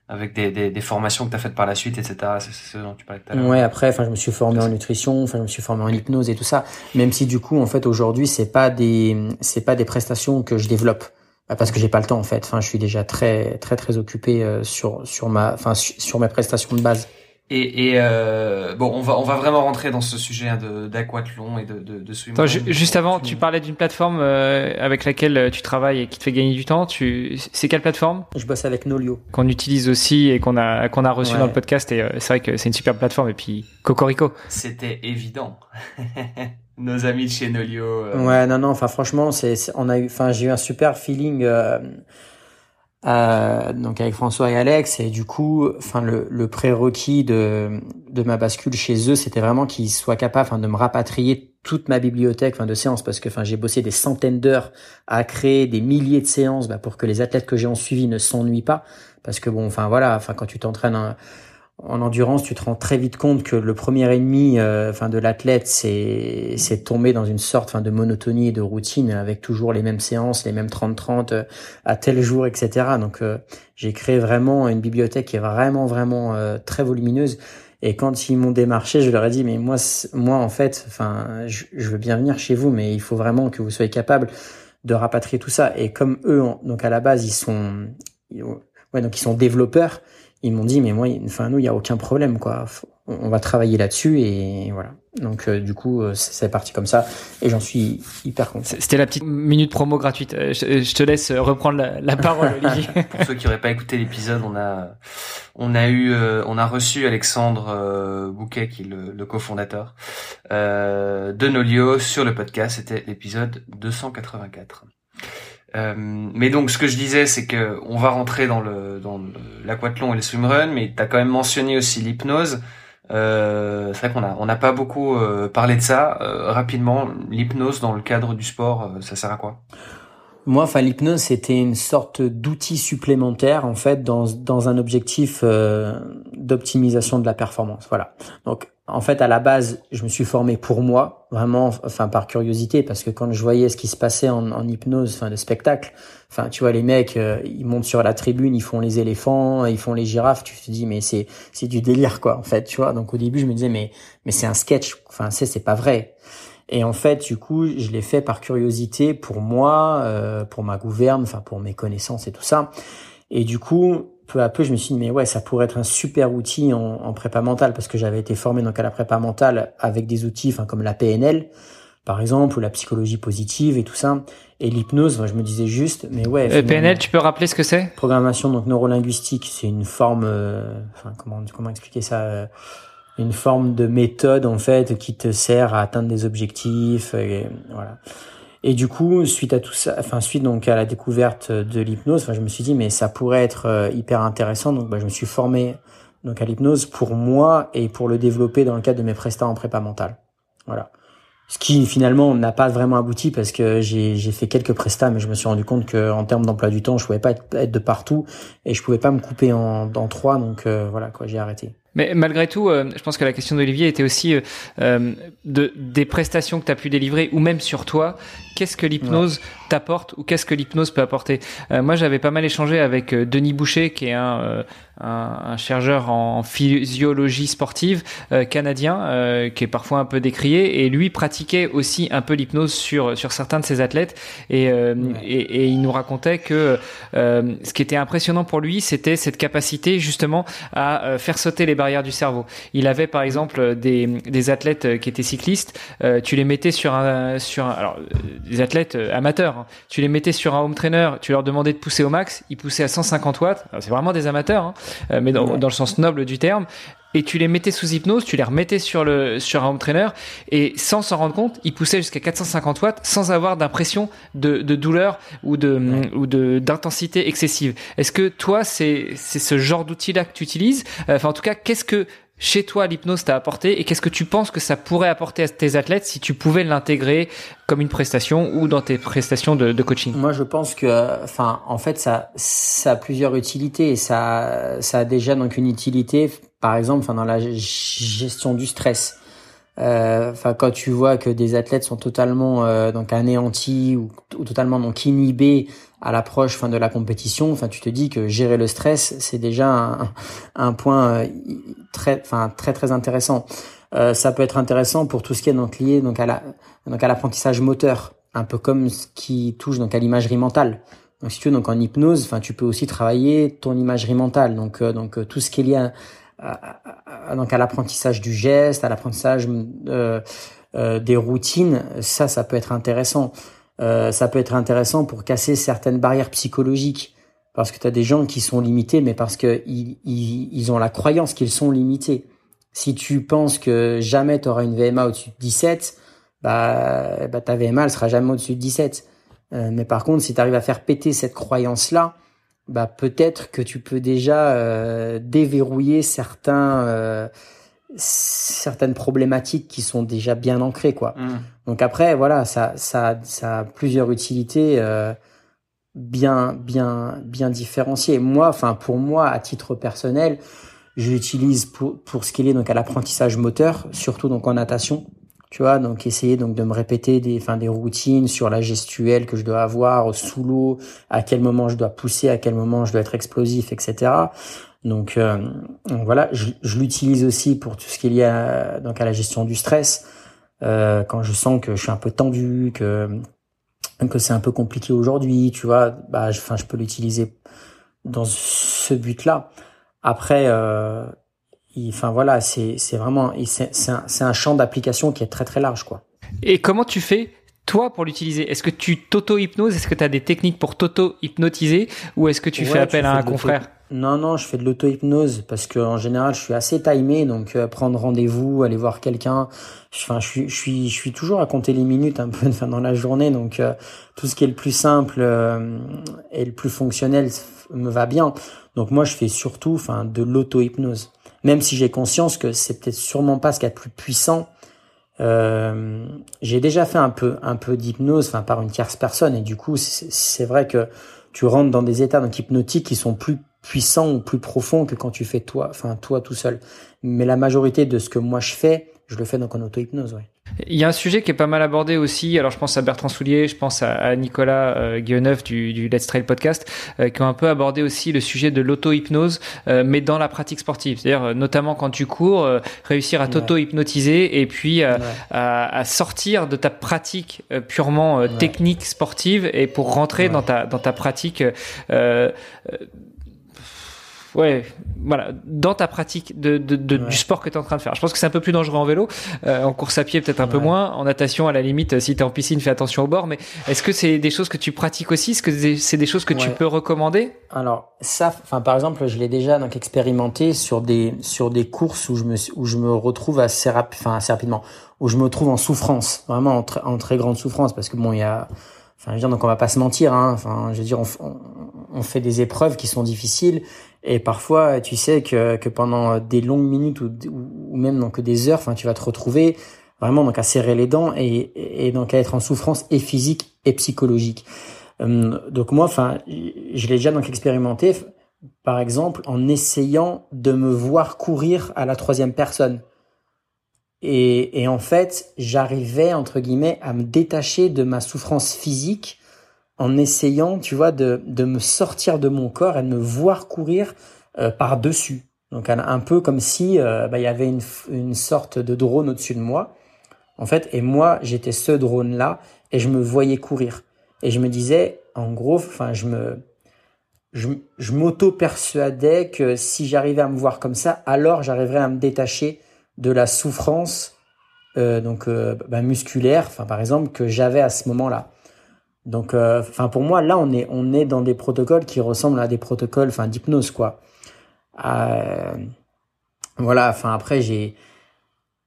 avec des, des, des formations que tu as faites par la suite, etc. C'est ce dont tu parlais tout à l'heure. Ouais, après, enfin, je me suis formé en nutrition, enfin, je me suis formé en hypnose et tout ça. Même si du coup, en fait, aujourd'hui, c'est pas des, c'est pas des prestations que je développe bah, parce que j'ai pas le temps en fait. Enfin, je suis déjà très, très, très occupé euh, sur sur ma, enfin, sur mes prestations de base. Et, et euh, bon, on va on va vraiment rentrer dans ce sujet hein, de d'aquathlon et de de, de Attends, juste avant, tu parlais d'une plateforme euh, avec laquelle euh, tu travailles et qui te fait gagner du temps. Tu c'est quelle plateforme? Je bosse avec Nolio. Qu'on utilise aussi et qu'on a qu'on a reçu dans le podcast et euh, c'est vrai que c'est une super plateforme et puis Cocorico. C'était évident. Nos amis de chez Nolio. Ouais, non non, enfin franchement, c'est on a eu enfin j'ai eu un super feeling euh, donc avec François et Alex et du coup enfin le, le prérequis de, de ma bascule chez eux c'était vraiment qu'ils soient capables de me rapatrier toute ma bibliothèque enfin de séances parce que enfin j'ai bossé des centaines d'heures à créer des milliers de séances bah, pour que les athlètes que j'ai en suivi ne s'ennuient pas. Parce que bon enfin voilà enfin quand tu t'entraînes en endurance, tu te rends très vite compte que le premier ennemi, euh, de l'athlète, c'est c'est tomber dans une sorte, enfin de monotonie et de routine avec toujours les mêmes séances, les mêmes 30-30 euh, à tel jour, etc. Donc euh, j'ai créé vraiment une bibliothèque qui est vraiment vraiment très volumineuse. Et quand ils m'ont démarché, je leur ai dit mais moi moi en fait, enfin je, je, veux bien venir chez vous, mais il faut vraiment que vous soyez capable de rapatrier tout ça. Et comme eux, donc à la base ils sont ouais donc ils sont développeurs ils m'ont dit mais moi enfin nous il y a aucun problème quoi. On va travailler là-dessus et voilà. Donc euh, du coup euh, c'est parti comme ça et j'en suis hyper content. C'était la petite minute promo gratuite. Euh, je, te laisse reprendre la, parole Olivier. Pour ceux qui n'auraient pas écouté l'épisode on a on a eu on a reçu Alexandre Bouquet qui est le, le cofondateur de Nolio sur le podcast. C'était l'épisode 284 euh, mais donc ce que je disais, c'est que on va rentrer dans le dans l'aquathlon et le swimrun, mais tu as quand même mentionné aussi l'hypnose. Euh, c'est vrai qu'on a on n'a pas beaucoup euh, parlé de ça. Euh, rapidement, l'hypnose dans le cadre du sport, ça sert à quoi? Moi, enfin l'hypnose, c'était une sorte d'outil supplémentaire en fait dans dans un objectif d'optimisation de la performance. Voilà. Donc En fait, à la base, je me suis formé pour moi, vraiment, enfin par curiosité, parce que quand je voyais ce qui se passait en, en hypnose, enfin de spectacle, enfin tu vois les mecs, euh, ils montent sur la tribune, ils font les éléphants, ils font les girafes, tu te dis mais c'est c'est du délire quoi, en fait, tu vois. Donc au début, je me disais mais mais c'est un sketch, enfin c'est c'est pas vrai. Et en fait, du coup, je l'ai fait par curiosité pour moi, euh, pour ma gouverne, enfin pour mes connaissances et tout ça. Et du coup, peu à peu, je me suis dit, mais ouais, ça pourrait être un super outil en, en prépa mentale, parce que j'avais été formé donc à la prépa mentale avec des outils enfin, comme la PNL, par exemple, ou la psychologie positive et tout ça. Et l'hypnose, je me disais juste, mais ouais. Euh, PNL, tu peux rappeler ce que c'est? Programmation donc neurolinguistique, c'est une forme, euh, enfin comment comment expliquer ça euh, Une forme de méthode en fait qui te sert à atteindre des objectifs. Et, voilà. Et du coup, suite à tout ça, enfin suite donc à la découverte de l'hypnose, je me suis dit mais ça pourrait être euh, hyper intéressant. Donc bah, je me suis formé donc à l'hypnose pour moi et pour le développer dans le cadre de mes prestats en prépa mentale. Voilà. Ce qui finalement n'a pas vraiment abouti parce que j'ai fait quelques prestats, mais je me suis rendu compte que en termes d'emploi du temps, je pouvais pas être, de partout et je pouvais pas me couper en, en trois. Donc euh, voilà quoi, j'ai arrêté. Mais malgré tout, euh, je pense que la question d'Olivier était aussi de des prestations que tu as pu délivrer ou même sur toi. Qu'est-ce que l'hypnose t'apporte ou qu'est-ce que l'hypnose peut apporter. Moi, j'avais pas mal échangé avec Denis Boucher, qui est un un, un, chercheur en physiologie sportive euh, canadien euh, qui est parfois un peu décrié et lui pratiquait aussi un peu l'hypnose sur sur certains de ses athlètes et, euh, et, et, il nous racontait que ce qui était impressionnant pour lui c'était cette capacité justement à faire sauter les barrières du cerveau. Il avait par exemple des, des athlètes qui étaient cyclistes, tu les mettais sur un sur un, alors des athlètes amateurs, hein. tu les mettais sur un home trainer, tu leur demandais de pousser au max, ils poussaient à 150 watts. C'est vraiment des amateurs. Hein. Euh, mais dans, dans, le sens noble du terme et tu les mettais sous hypnose, tu les remettais sur le sur un home trainer et sans s'en rendre compte, ils poussaient jusqu'à 450 watts sans avoir d'impression de, de, douleur ou de ou de d'intensité excessive. Est-ce que toi c'est c'est ce genre d'outil là que tu utilises? Euh, Enfin en tout cas, qu'est-ce que chez toi l'hypnose t'a apporté et qu'est-ce que tu penses que ça pourrait apporter à tes athlètes si tu pouvais l'intégrer comme une prestation ou dans tes prestations de, coaching? Moi, je pense que, enfin, en fait, ça, ça a plusieurs utilités et ça, ça a déjà donc une utilité, par exemple, enfin, dans la gestion du stress. Euh, enfin, quand tu vois que des athlètes sont totalement euh, donc anéantis ou, totalement donc inhibés à l'approche fin de la compétition, enfin, tu te dis que gérer le stress, c'est déjà un, un point euh, très, enfin, très très intéressant. Euh, ça peut être intéressant pour tout ce qui est donc lié donc à la donc à l'apprentissage moteur, un peu comme ce qui touche donc à l'imagerie mentale. Donc si tu veux donc en hypnose, enfin tu peux aussi travailler ton imagerie mentale. Donc donc tout ce qui est lié à, donc à l'apprentissage du geste, à l'apprentissage euh, euh, des routines, ça, ça peut être intéressant. Euh, ça peut être intéressant pour casser certaines barrières psychologiques. Parce que tu as des gens qui sont limités, mais parce que ils, ils, ont la croyance qu'ils sont limités. Si tu penses que jamais tu auras une VMA au-dessus de 17, bah, bah ta VMA elle sera jamais au-dessus de 17. Euh, mais par contre, si tu arrives à faire péter cette croyance-là, bah peut-être que tu peux déjà euh, déverrouiller certains euh, certaines problématiques qui sont déjà bien ancrées quoi. Mmh. Donc après voilà, ça ça ça a plusieurs utilités euh, bien bien bien différenciées. Moi enfin pour moi à titre personnel, je l'utilise pour pour ce qu'il est donc à l'apprentissage moteur, surtout donc en natation tu vois donc essayer donc de me répéter des enfin des routines sur la gestuelle que je dois avoir sous l'eau à quel moment je dois pousser à quel moment je dois être explosif etc donc, euh, voilà je, je l'utilise aussi pour tout ce qui est lié à, donc à la gestion du stress. Euh, quand je sens que je suis un peu tendu que que c'est un peu compliqué aujourd'hui tu vois bah enfin je, je peux l'utiliser dans ce but là après euh, enfin voilà, c'est vraiment c'est un, un champ d'application qui est très très large quoi. Et comment tu fais toi pour l'utiliser? Est-ce que tu t'auto-hypnoses? Est-ce que tu as des techniques pour t'auto-hypnosiser ou est-ce que tu fais appel à un confrère? Non, non, je fais de l'auto-hypnose parce que en général, je suis assez timé, donc euh, prendre rendez-vous, aller voir quelqu'un. Enfin, je suis, je suis, je suis toujours à compter les minutes un peu enfin, dans la journée, donc euh, tout ce qui est le plus simple euh, et le plus fonctionnel me va bien. Donc moi, je fais surtout, enfin, de l'auto-hypnose même si j'ai conscience que c'est peut-être sûrement pas ce qu'il y a de plus puissant. Euh, j'ai déjà fait un peu un peu d'hypnose, enfin par une tierce personne, et du coup c'est vrai que tu rentres dans des états donc hypnotiques qui sont plus puissant ou plus profond que quand tu fais toi, enfin toi tout seul. Mais la majorité de ce que moi je fais, je le fais donc en auto-hypnose, ouais. Il y a un sujet qui est pas mal abordé aussi. Alors, je pense à Bertrand Soulier, je pense à, Nicolas euh, Guilleneuf du, du, Let's Trail podcast, euh, qui ont un peu abordé aussi le sujet de l'auto-hypnose, euh, mais dans la pratique sportive. C'est-à-dire, euh, notamment quand tu cours, réussir à t'auto-hypnotiser et puis à, à, sortir de ta pratique purement technique sportive et pour rentrer dans ta dans ta pratique ouais, voilà, dans ta pratique de, de, de du sport que tu es en train de faire. Je pense que c'est un peu plus dangereux en vélo, euh, en course à pied peut-être un peu moins, en natation à la limite, si tu es en piscine, fais attention au bord, mais est-ce que c'est des choses que tu pratiques aussi? Est-ce que c'est des choses que tu peux recommander? Alors, ça, enfin par exemple, je l'ai déjà donc expérimenté sur des sur des courses où je me où je me retrouve assez rap, enfin assez rapidement, où je me trouve en souffrance, vraiment en, en très grande souffrance parce que bon, il y a Enfin, je veux dire, donc on va pas se mentir. Hein. Enfin, je veux dire, on, on, fait des épreuves qui sont difficiles et parfois, tu sais que, que pendant des longues minutes ou, même donc des heures, enfin, tu vas te retrouver vraiment donc à serrer les dents et, et donc à être en souffrance et physique et psychologique. Hum, donc moi, enfin, je l'ai déjà donc expérimenté, par exemple, en essayant de me voir courir à la troisième personne. Et, et en fait, j'arrivais entre guillemets à me détacher de ma souffrance physique en essayant, tu vois, de, de me sortir de mon corps et de me voir courir euh, par-dessus. Donc un, peu comme si euh, bah, il y avait une, une sorte de drone au-dessus de moi, en fait, et moi j'étais ce drone-là et je me voyais courir. Et je me disais, en gros, enfin, je me, je, je m'auto-persuadais que si j'arrivais à me voir comme ça, alors j'arriverais à me détacher de la souffrance, euh, donc euh, bah, musculaire, enfin par exemple que j'avais à ce moment-là. Donc, euh, enfin pour moi, là, on est on est dans des protocoles qui ressemblent à des protocoles, enfin d'hypnose quoi. Euh, voilà. Enfin après, j'ai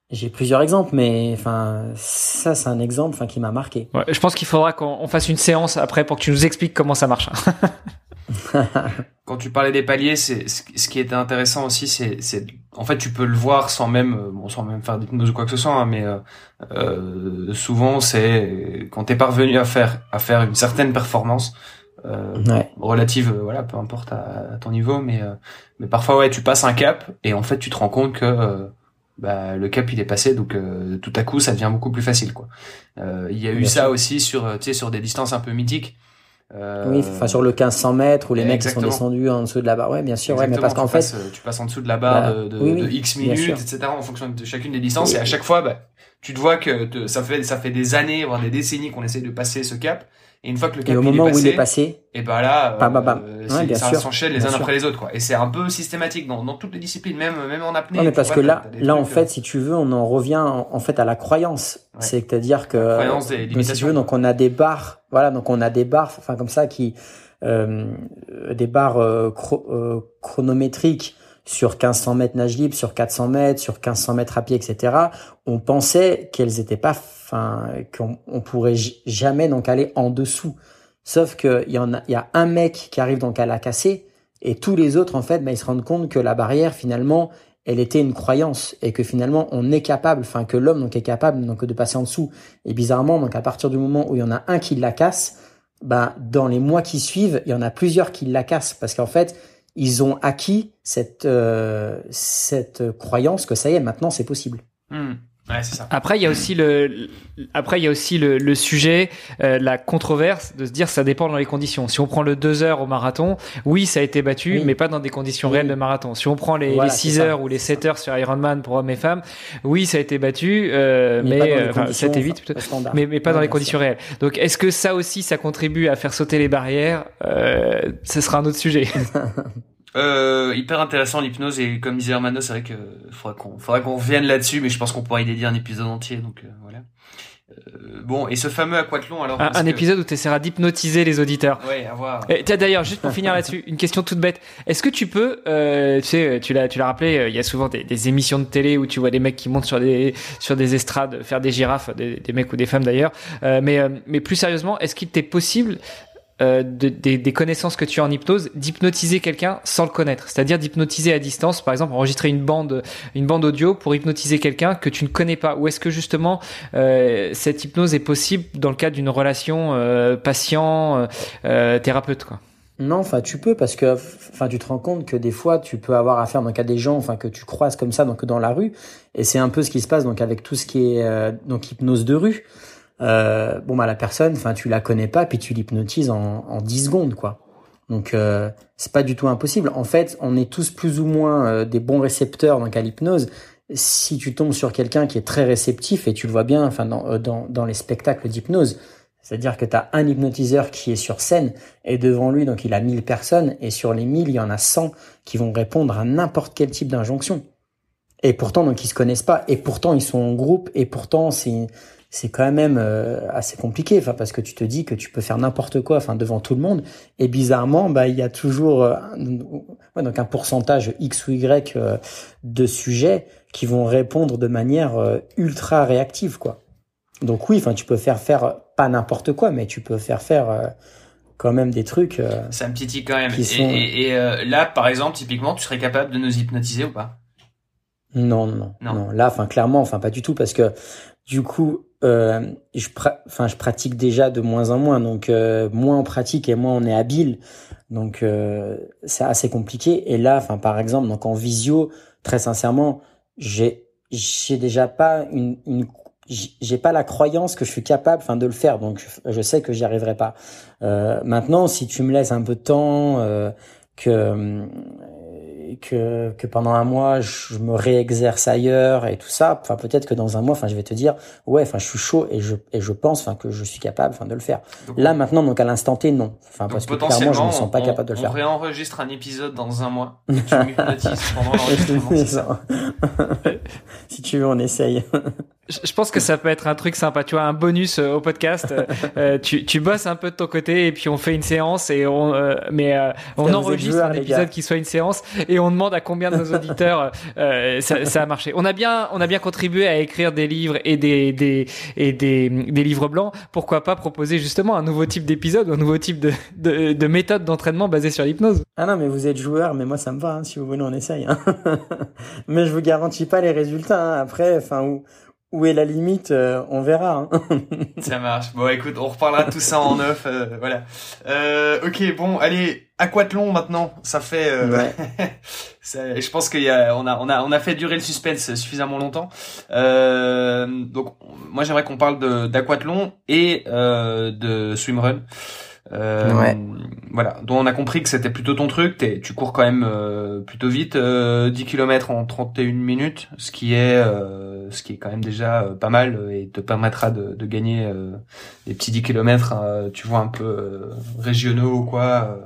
j'ai plusieurs exemples, mais enfin ça c'est un exemple, enfin qui m'a marqué. Je pense qu'il faudra qu'on fasse une séance après pour que tu nous expliques comment ça marche. Quand tu parlais des paliers, c'est ce qui était intéressant aussi, c'est en fait tu peux le voir sans même euh, bon sans même faire d'hypnose ou quoi que ce soit, hein, mais euh, euh, souvent c'est quand t'es parvenu à faire à faire une certaine performance euh, relative, euh, voilà, peu importe à, ton niveau, mais mais parfois ouais tu passes un cap et en fait tu te rends compte que bah, le cap il est passé donc tout à coup ça devient beaucoup plus facile quoi. Il y a eu ça aussi sur tu sais sur des distances un peu mythiques euh, oui, enfin sur le 1500 mètres où les mecs sont descendus en dessous de la barre. Ouais, bien sûr, ouais, mais parce qu'en fait, euh, tu passes en dessous de la barre bah, de, de, de, X minutes, etc. En fonction de chacune des distances, et à chaque fois, bah, tu te vois que ça fait ça fait des années, voire des décennies qu'on essaie de passer ce cap. Et une fois que le cap et au moment où il est passé, et ben là, euh, ça s'enchaîne les uns après les autres, quoi. Et c'est un peu systématique dans, dans toutes les disciplines, même même en apnée. Non, mais parce que là, là en fait, si tu veux, on en revient en, fait à la croyance. C'est-à-dire que, la croyance des si tu veux, donc on a des barres, voilà, donc on a des barres, enfin comme ça qui, euh, des barres euh, euh chronométriques sur 1500 mètres nage libre, sur 400 mètres, sur 1500 mètres à pied, etc. On pensait qu'elles étaient pas, enfin, qu'on on pourrait jamais donc aller en dessous. Sauf qu'il y en a, il y a un mec qui arrive donc à la casser et tous les autres en fait, ben, ils se rendent compte que la barrière finalement, elle était une croyance et que finalement on est capable, enfin que l'homme donc est capable donc de passer en dessous. Et bizarrement donc à partir du moment où il y en a un qui la casse, ben dans les mois qui suivent, il y en a plusieurs qui la cassent parce qu'en fait ils ont acquis cette euh, cette croyance que ça y est, maintenant c'est possible. Hmm. Ouais, ça. Après, il y a aussi le, après il y a aussi le, le sujet, euh, la controverse de se dire ça dépend dans les conditions. Si on prend le 2 heures au marathon, oui, ça a été battu, mais pas dans des conditions réelles de marathon. Si on prend les, les 6 heures ou les 7 heures sur Ironman pour hommes et femmes, oui, ça a été battu, euh, mais, mais euh, enfin, 7 et 8 mais, mais pas dans les conditions réelles. Donc, est-ce que ça aussi, ça contribue à faire sauter les barrières? Euh, Ce sera un autre sujet. Euh, hyper intéressant l'hypnose et comme disait Hermano, c'est vrai que faudra qu'on faudra qu'on revienne là-dessus, mais je pense qu'on pourra y dédier un épisode entier. Donc euh, voilà. Euh, bon, et ce fameux aquathlon alors. Un, épisode où tu essaieras d'hypnotiser les auditeurs. Ouais, à voir. D'ailleurs, juste pour finir là-dessus, une question toute bête. Est-ce que tu peux, euh, tu sais, tu l'as, tu l'as rappelé, euh, il y a souvent des, des, émissions de télé où tu vois des mecs qui montent sur des sur des estrades faire des girafes, des, des mecs ou des femmes d'ailleurs. Euh, mais mais plus sérieusement, est-ce qu'il t'est possible euh, des, connaissances que tu as en hypnose, d'hypnotiser quelqu'un sans le connaître. C'est-à-dire d'hypnotiser à distance, par exemple, enregistrer une bande, une bande audio pour hypnotiser quelqu'un que tu ne connais pas. Ou est-ce que justement euh, cette hypnose est possible dans le cadre d'une relation euh, patient-thérapeute quoi? Non, enfin tu peux parce que enfin tu te rends compte que des fois tu peux avoir affaire donc à des gens enfin que tu croises comme ça donc dans la rue et c'est un peu ce qui se passe donc avec tout ce qui est donc hypnose de rue. Euh, bon bah la personne enfin tu la connais pas puis tu l'hypnotises en en 10 secondes quoi. Donc euh, c'est pas du tout impossible. En fait, on est tous plus ou moins euh, des bons récepteurs donc à l'hypnose. Si tu tombes sur quelqu'un qui est très réceptif et tu le vois bien enfin dans dans, dans les spectacles d'hypnose, c'est-à-dire que tu as un hypnotiseur qui est sur scène et devant lui, donc il a 1000 personnes et sur les 1000, il y en a 100 qui vont répondre à n'importe quel type d'injonction. Et pourtant, donc ils se connaissent pas et pourtant ils sont en groupe et pourtant c'est c'est quand même euh, assez compliqué enfin parce que tu te dis que tu peux faire n'importe quoi enfin devant tout le monde et bizarrement bah il y a toujours euh, ouais, donc un pourcentage x ou y euh, de sujets qui vont répondre de manière ultra réactive quoi. Donc oui, enfin tu peux faire faire pas n'importe quoi, mais tu peux faire faire euh, quand même des trucs. Euh, ça me titille quand même. Et, et, euh, là, par exemple, typiquement, tu serais capable de nous hypnotiser ou pas? Non, non, non, Là, enfin clairement, enfin pas du tout, parce que du coup, je, enfin je pratique déjà de moins en moins, donc moins on pratique et moins on est habile, donc c'est assez compliqué. Et là, enfin par exemple, donc en visio, très sincèrement, j'ai j'ai déjà pas une, une j'ai pas la croyance que je suis capable enfin de le faire. Donc je, sais que j'y arriverai pas. Euh, maintenant si tu me laisses un peu de temps euh, que que, que pendant un mois je me réexerce ailleurs et tout ça. Enfin peut-être que dans un mois enfin je vais te dire ouais enfin je suis chaud et je et je pense enfin que je suis capable enfin de le faire. Là maintenant donc à l'instant T non. Enfin parce que clairement je me sens pas capable de le faire. on réenregistre un épisode dans un mois. Et tu m'hypnotises pendant l'enregistrement si tu veux on essaye je pense que ça peut être un truc sympa, tu vois, un bonus euh, au podcast. Euh, euh, tu, tu bosses un peu de ton côté et puis on fait une séance et on, mais on enregistre un épisode qui soit une séance et on demande à combien de nos auditeurs ça, ça, a marché. On a bien, on a bien contribué à écrire des livres et des, des et des, des livres blancs. Pourquoi pas proposer justement un nouveau type d'épisode, un nouveau type de, de, de méthode d'entraînement basée sur l'hypnose Ah non, mais vous êtes joueur, mais moi ça me va. Hein, si vous voulez, on essaye. Hein. mais je vous garantis pas les résultats. Hein. Après, enfin où où est la limite euh, On verra. Hein. ça marche. Bon, écoute, on reparlera de tout ça en neuf. Euh, voilà. Euh, ok, bon, allez, aquathlon maintenant. Ça fait. Euh, je pense qu'il y a, on a, on a, on a fait durer le suspense suffisamment longtemps. donc, moi, j'aimerais qu'on parle d'aquathlon et de swimrun. Euh, ouais. Voilà, dont on a compris que c'était plutôt ton truc. tu cours quand même euh, plutôt vite, euh, 10 km en 31 minutes, ce qui est, euh, ce qui est quand même déjà euh, pas mal et te permettra de, de gagner des petits 10 km, hein, tu vois un peu régionaux ou quoi.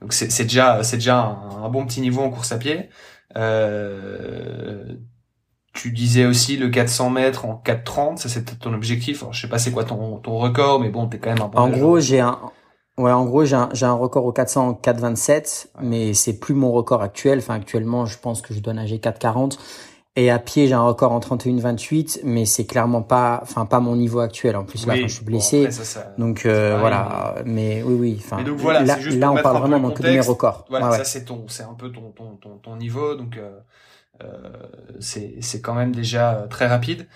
donc c'est déjà, c'est déjà un, un, bon petit niveau en course à pied. tu disais aussi le 400 mètres en 4,30, ça c'était ton objectif. Alors, je sais pas c'est quoi ton, ton record, mais bon, t'es quand même un En gros, j'ai un, Ouais, en gros, j'ai un, un record au 400 en 4,27, mais c'est plus mon record actuel. Enfin, actuellement, je pense que je dois nager 4,40. Et à pied, j'ai un record en 31,28, mais c'est clairement pas, enfin, pas mon niveau actuel. En plus, là, quand je suis blessé. donc, euh, voilà. Mais oui, oui. Enfin, donc, voilà, là, là on parle vraiment donc, de mes records. Voilà, ça, c'est ton, c'est un peu ton, ton, ton, ton niveau. Donc, euh, euh, c'est, c'est quand même déjà très rapide.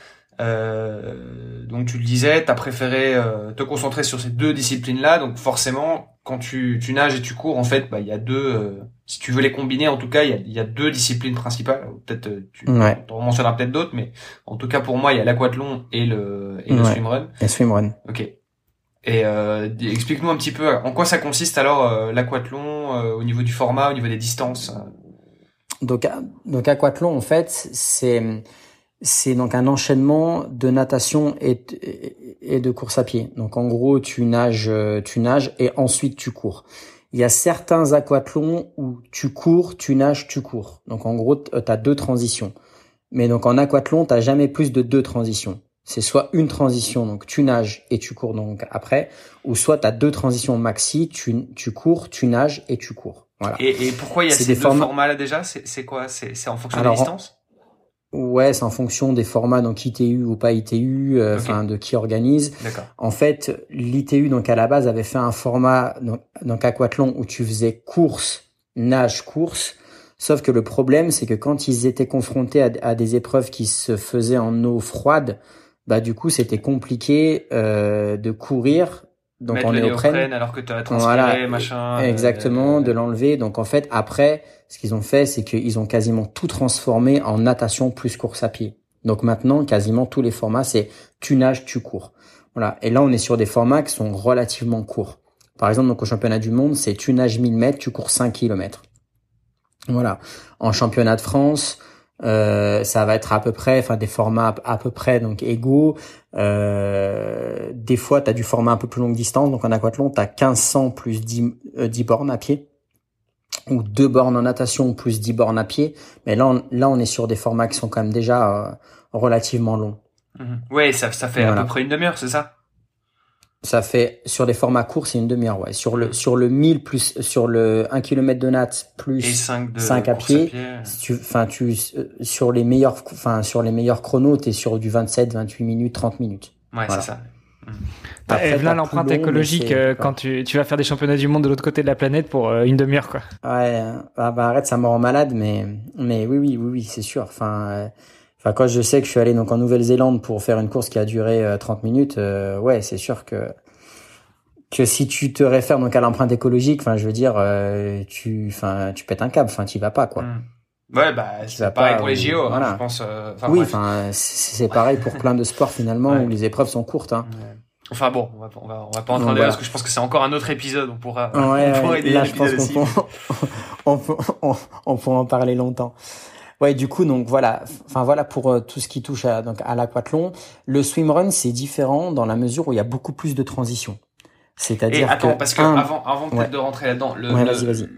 Euh, donc tu le disais, tu as préféré euh, te concentrer sur ces deux disciplines-là. Donc forcément, quand tu, tu nages et tu cours, en fait, bah il y a deux. Euh, si tu veux les combiner, en tout cas, il y a, y a deux disciplines principales. Peut-être tu ouais. en mentionneras peut-être d'autres, mais en tout cas pour moi, il y a l'aquathlon et le et le swimrun. Et swimrun. Ok. Et euh, explique-nous un petit peu en quoi ça consiste alors l'aquathlon au niveau du format, au niveau des distances. Donc donc aquathlon en fait c'est c'est donc un enchaînement de natation et, et, de course à pied. Donc en gros, tu nages, tu nages et ensuite tu cours. Il y a certains aquathlons où tu cours, tu nages, tu cours. Donc en gros, tu as deux transitions. Mais donc en aquathlon, tu jamais plus de deux transitions. C'est soit une transition, donc tu nages et tu cours donc après, ou soit tu as deux transitions maxi, tu, tu cours, tu nages et tu cours. Voilà. Et, et pourquoi il y a ces deux formats là déjà? C'est quoi? C'est en fonction de la distance Ouais, c'est en fonction des formats, donc ITU ou pas ITU, euh, enfin de qui organise. En fait, l'ITU donc à la base avait fait un format donc, donc aquathlon où tu faisais course, nage, course. Sauf que le problème, c'est que quand ils étaient confrontés à, des épreuves qui se faisaient en eau froide, bah du coup c'était compliqué euh, de courir donc Mettre en néoprène. néoprène alors que tu as transpiré, Voilà, machin. Exactement, euh, de l'enlever. Donc en fait, après, ce qu'ils ont fait, c'est qu'ils ont quasiment tout transformé en natation plus course à pied. Donc maintenant, quasiment tous les formats, c'est tu nages, tu cours. Voilà. Et là, on est sur des formats qui sont relativement courts. Par exemple, donc au championnat du monde, c'est tu nages 1000 mètres, tu cours 5 km. Voilà. En championnat de France, euh, ça va être à peu près, enfin des formats à peu près donc égaux. Euh, des fois, tu as du format un peu plus longue distance. Donc en aquathlon, tu as 1500 plus 10, euh, 10 bornes à pied ou deux bornes en natation plus 10 bornes à pied. Mais là, on, là, on est sur des formats qui sont quand même déjà euh, relativement longs. Mhm. Ouais, ça, ça fait Voilà. à peu près une demi-heure, c'est ça? Ça fait sur des formats courts, c'est une demi-heure. Ouais. Sur le sur le 1000 plus sur le 1 km de natte Et plus 5 de cinq à course pied. si tu enfin tu euh, sur les meilleurs enfin sur les meilleurs chronos, tu es sur du 27, 28 minutes, 30 minutes. Ouais, Voilà. c'est ça. Bah, Après, et là l'empreinte écologique euh, quand tu, tu vas faire des championnats du monde de l'autre côté de la planète pour euh, une demi-heure quoi. Ouais, ah bah arrête, ça me rend malade, mais mais oui, oui, oui, oui, c'est sûr. Enfin, euh, enfin quand je sais que je suis allé donc en Nouvelle-Zélande pour faire une course qui a duré euh, 30 minutes, euh, ouais, c'est sûr que que si tu te réfères donc à l'empreinte écologique, enfin, je veux dire, euh, tu, enfin, tu pètes un câble, enfin, tu vas pas quoi. Mhm. Ouais, bah, c'est pareil pas, pour les JO, hein, voilà. je pense. euh, oui, enfin, c'est pareil pour plein de sports finalement Ouais. où les épreuves sont courtes. Hein. Ouais. Enfin bon, on va, on va, on va pas en voilà. parce que je pense que c'est encore un autre épisode. On pourra, Ouais, on pourra étayer là, je pense qu'on on, peut- on, on pourra en parler longtemps. Ouais, du coup, donc voilà, enfin voilà pour euh, tout ce qui touche à, donc à l'aquathlon. Le swimrun, c'est différent dans la mesure où il y a beaucoup plus de transitions. C'est-à-dire attends, que, parce que un- avant, avant peut-être Ouais. de rentrer là-dedans, le, Ouais,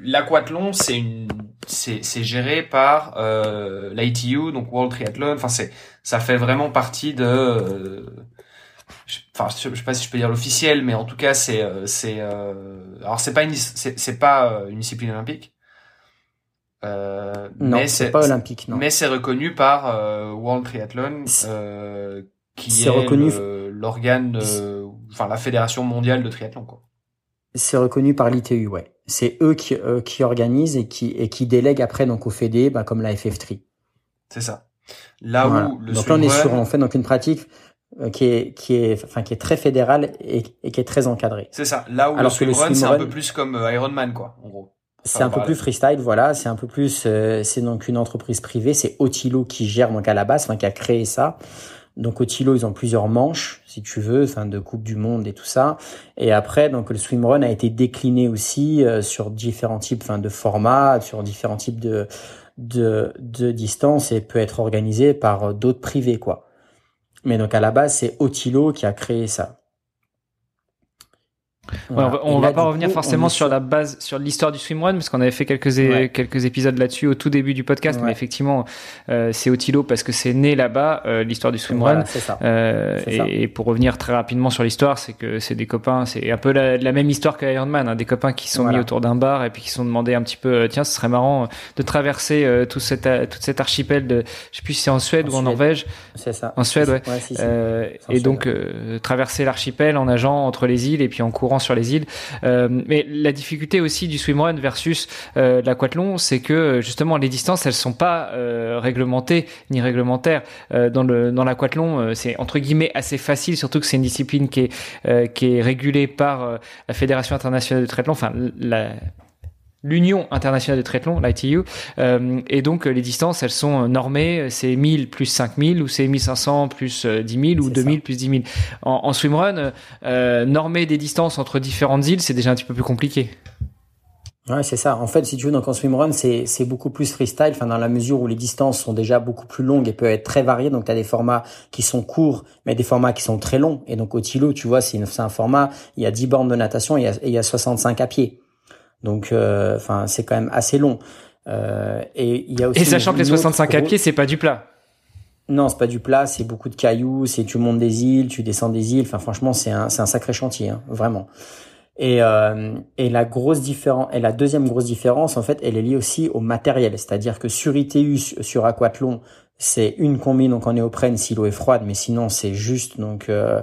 l'aquathlon, c'est une, c'est, c'est géré par euh, l'ITU, donc World Triathlon. Enfin, c'est, ça fait vraiment partie de, euh, je- enfin, je, sais pas si je peux dire l'officiel, mais en tout cas, c'est, euh, c'est, euh, alors c'est pas une, c'est, c'est pas euh, une discipline olympique. Euh, non, mais c'est pas olympique, non. Mais c'est reconnu par euh, World Triathlon, euh, qui est reconnu- le- l'organe, enfin la fédération mondiale de triathlon, quoi. C'est reconnu par l'ITU, ouais. C'est eux qui, euh, qui organisent et qui, et qui délèguent après donc au fédé, bah, comme la FF3. C'est ça. Là Voilà. où le donc là, on est sur en fait donc une pratique euh, qui est qui est enfin qui est très fédérale et, et qui est très encadrée. c'est ça. Là où Alors le swimrun, c'est un peu plus comme euh, Ironman, quoi, en gros. C'est un peu voilà. plus freestyle, voilà. C'est un peu plus, euh, c'est donc une entreprise privée. C'est Otilo qui gère donc à la base, enfin qui a créé ça. Donc Otilo, ils ont plusieurs manches, si tu veux, enfin de Coupe du Monde et tout ça. Et après, donc le swimrun a été décliné aussi euh, sur différents types, enfin de formats, sur différents types de de de distances et peut être organisé par euh, d'autres privés, quoi. Mais donc à la base, c'est Otilo qui a créé ça. Ouais, on va, on va pas revenir coup, forcément sur la base, sur l'histoire du swimrun, parce qu'on avait fait quelques Ouais. quelques épisodes là-dessus au tout début du podcast, Ouais. mais effectivement, euh, c'est Otilo parce que c'est né là-bas euh, l'histoire du swimrun. Voilà. Euh, et, et pour revenir très rapidement sur l'histoire, c'est que c'est des copains, c'est un peu la, la même histoire que Ironman, hein, des copains qui sont Voilà. mis autour d'un bar et puis qui se sont demandé un petit peu, euh, tiens, ce serait marrant de traverser tout cet, euh, toute cet archipel de, je sais plus si c'est en Suède En ou en. Norvège, C'est ça. En Suède, ouais. si, si. et Suède, donc traverser l'archipel en nageant entre les îles et puis en courant sur les îles. Euh, mais la difficulté aussi du swimrun versus euh, l'aquathlon, c'est que euh, justement les distances elles sont pas réglementées ni réglementaires. Dans le dans l'aquathlon, c'est entre guillemets assez facile, surtout que c'est une discipline qui est qui est régulée par la Fédération internationale de triathlon, enfin la l'Union internationale de triathlon, l'ITU, euh, et donc euh, les distances, elles sont euh, normées, c'est 1000 plus 5000 ou c'est 1500 plus euh, 10 000 ou C'est 2000 plus 10 000. En, en swimrun, euh, euh, normer des distances entre différentes îles, c'est déjà un petit peu plus compliqué. Ouais, c'est ça. En fait, si tu veux, donc en swimrun, c'est c'est beaucoup plus freestyle, enfin dans la mesure où les distances sont déjà beaucoup plus longues et peuvent être très variées. Donc tu as des formats qui sont courts, mais des formats qui sont très longs. Et donc au Tilo, tu vois, c'est un format, il y a 10 bornes de natation et il y a, et il y a 65 à pied. Donc euh, enfin, c'est quand même assez long. Euh, et il y a aussi Et sachant que les une autre 65 à pied, c'est pas du plat. Non, c'est pas du plat, c'est beaucoup de cailloux, c'est tu montes des îles, tu descends des îles. Enfin, franchement, c'est un, c'est un sacré chantier, hein, vraiment. Et, euh, et la grosse différence, et la deuxième grosse différence, en fait, elle est liée aussi au matériel. C'est-à-dire que sur ITU, su- sur Aquathlon, c'est une combine donc en néoprène si l'eau est froide, mais sinon c'est juste donc euh,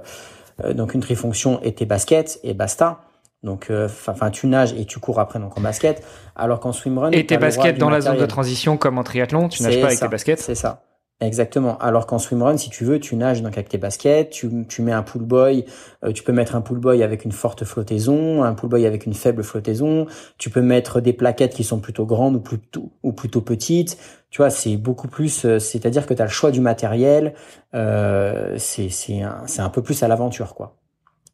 euh, donc une trifonction et tes baskets et basta. Donc, euh, enfin, tu nages et tu cours après donc en basket, alors qu'en swimrun Et tes baskets dans la zone de transition, comme en triathlon, tu nages pas avec ça, tes baskets. C'est ça. Exactement. Alors qu'en swimrun, si tu veux, tu nages donc avec tes baskets, tu, tu mets un pool boy, euh, tu peux mettre un pool boy avec une forte flottaison, un pool boy avec une faible flottaison, tu peux mettre des plaquettes qui sont plutôt grandes ou plutôt ou plutôt petites. Tu vois, c'est beaucoup plus, euh, c'est-à-dire que tu as le choix du matériel, euh, c'est c'est un, c'est un peu plus à l'aventure quoi.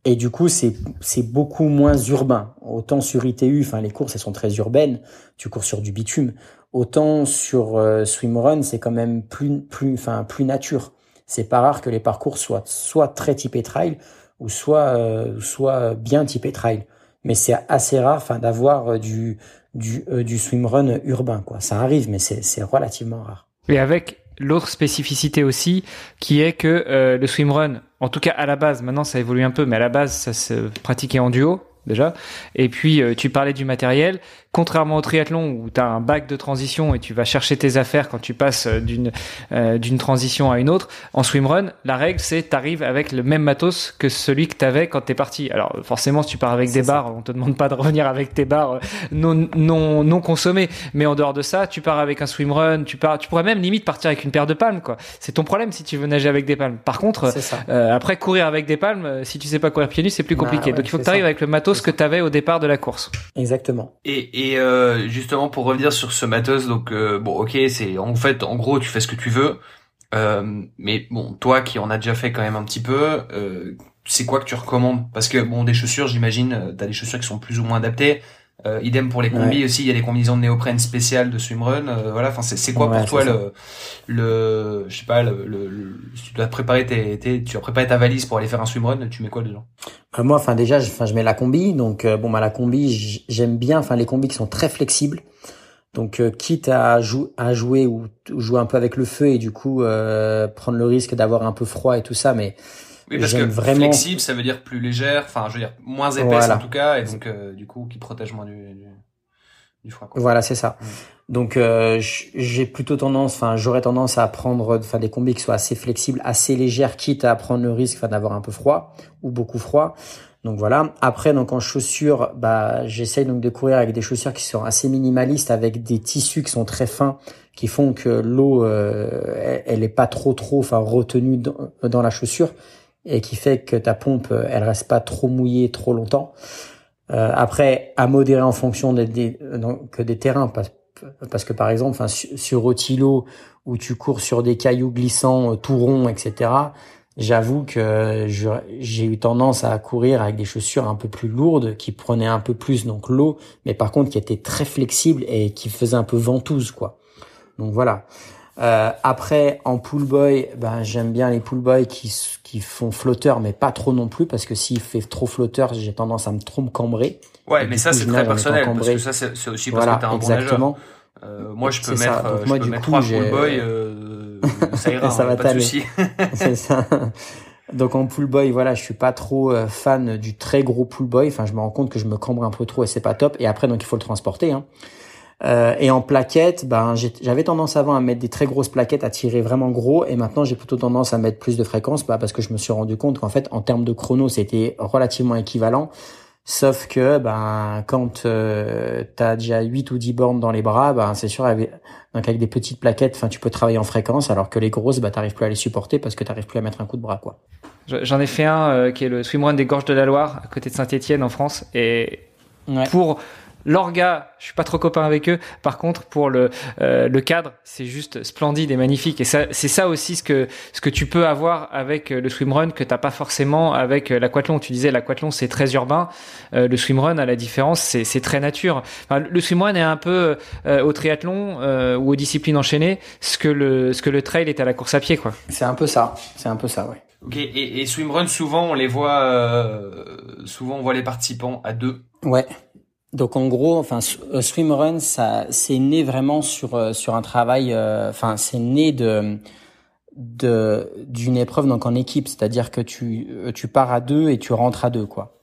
Et du coup, c'est beaucoup moins urbain. Autant sur ITU, enfin les courses elles sont très urbaines, tu cours sur du bitume. Autant sur euh, swimrun, c'est quand même plus plus enfin plus nature. C'est pas rare que les parcours soient soit très typés trail ou soit euh, soit bien typés trail. Mais c'est assez rare enfin d'avoir euh, du du euh, du swimrun urbain quoi. Ça arrive mais c'est relativement rare. Et avec l'autre spécificité aussi qui est que euh, le swimrun en tout cas à la base maintenant ça évolue un peu mais à la base ça se pratiquait en duo déjà. Et puis, euh, tu parlais du matériel. Contrairement au triathlon où tu as un bac de transition et tu vas chercher tes affaires quand tu passes euh, d'une euh, d'une transition à une autre, en swimrun, la règle c'est tu arrives avec le même matos que celui que tu avais quand tu es parti. Alors forcément, si tu pars avec des barres, on te demande pas de revenir avec tes barres non non non consommées, mais en dehors de ça, tu pars avec un swimrun, tu pars tu pourrais même limite partir avec une paire de palmes quoi. C'est ton problème si tu veux nager avec des palmes. Par contre, après courir avec des palmes, si tu sais pas courir pieds nus, c'est plus bah compliqué. Donc il faut que tu arrives avec le matos que tu avais au départ de la course. Exactement. Et, et euh, justement pour revenir sur ce matos, donc euh, bon ok c'est en fait en gros tu fais ce que tu veux, euh, mais bon toi qui en as déjà fait quand même un petit peu, euh, c'est quoi que tu recommandes? Parce que bon des chaussures j'imagine t'as des chaussures qui sont plus ou moins adaptées. Euh, idem pour les combis aussi, il y a les combinaisons de néoprène spéciales de swimrun. Euh, voilà, enfin c'est quoi pour toi le le je sais pas le, le, tu dois préparer tes, tes, tu as préparé ta valise pour aller faire un swimrun, tu mets quoi dedans? Euh, Moi, enfin déjà, je, enfin je mets la combi. Donc euh, bon bah la combi, j'aime bien. Enfin les combis qui sont très flexibles. Donc quitte à, jou à jouer ou, ou, jouer un peu avec le feu et du coup prendre le risque d'avoir un peu froid et tout ça, mais oui, parce que vraiment... flexible, ça veut dire plus légère, enfin, je veux dire moins épaisse en tout cas, et donc euh, du coup qui protège moins du, du, du froid. Quoi. Voilà, c'est ça. Donc euh, j'ai plutôt tendance, enfin, j'aurais tendance à prendre, enfin, des combis qui soient assez flexibles, assez légères, quitte à prendre le risque, enfin, d'avoir un peu froid ou beaucoup froid. Donc voilà. Après, donc en chaussures, bah, j'essaye donc de courir avec des chaussures qui sont assez minimalistes, avec des tissus qui sont très fins, qui font que l'eau, euh, elle, est pas trop trop, enfin, retenue dans, dans la chaussure et qui fait que ta pompe euh, elle reste pas trop mouillée trop longtemps. Euh, après, à modérer en fonction des, des que des terrains, parce, parce que par exemple, enfin, sur Otilo où tu cours sur des cailloux glissants, euh, tout ronds, etc. J'avoue que j'ai eu tendance à courir avec des chaussures un peu plus lourdes, qui prenaient un peu plus donc l'eau, mais par contre qui étaient très flexibles et qui faisaient un peu ventouse, quoi. Donc voilà. Euh, après, en pool boy, ben j'aime bien les pool boys qui qui font flotteur, mais pas trop non plus, parce que s'il fait trop flotteur, j'ai tendance à me trop me cambrer. Ouais, mais ça c'est très personnel, parce que ça c'est aussi parce que t'es un exactement. bon Euh, moi, je peux mettre, euh, je peux mettre trois pool boy, euh, ça ira, ça hein, va pas de souci. c'est ça. Donc en pool boy, voilà, je suis pas trop euh, fan du très gros pool boy. Enfin, je me rends compte que je me cambre un peu trop et c'est pas top. Et après, donc il faut le transporter. Hein. Euh, et en plaquettes, ben j'avais tendance avant à mettre des très grosses plaquettes, à tirer vraiment gros, et maintenant j'ai plutôt tendance à mettre plus de fréquences, bah, parce que je me suis rendu compte qu'en fait en termes de chrono c'était relativement équivalent, sauf que ben quand euh, tu as déjà 8 ou 10 bornes dans les bras, ben c'est sûr avec, donc avec des petites plaquettes, enfin tu peux travailler en fréquence, alors que les grosses, bah t'arrives plus à les supporter parce que t'arrives plus à mettre un coup de bras quoi. J'en ai fait un euh, qui est le swimrun des Gorges de la Loire à côté de Saint-Étienne en France, et pour L'orga, je suis pas trop copain avec eux. Par contre, pour le euh, le cadre, c'est juste splendide et magnifique. Et ça, c'est ça aussi ce que ce que tu peux avoir avec euh, le swimrun que t'as pas forcément avec euh, l'aquathlon. Tu disais l'aquathlon c'est très urbain. Euh, le swimrun, à la différence, c'est c'est très nature. Enfin, le swimrun est un peu au triathlon ou aux disciplines enchaînées ce que le ce que le trail est à la course à pied, quoi. C'est un peu ça. C'est un peu ça, ouais. Ok. Et, et swimrun, souvent on les voit, souvent on voit les participants à deux. Ouais. Donc en gros, enfin euh, swimrun, ça c'est né vraiment sur euh, sur un travail. Euh, enfin, c'est né de de d'une épreuve donc en équipe, c'est-à-dire que tu tu pars à deux et tu rentres à deux quoi.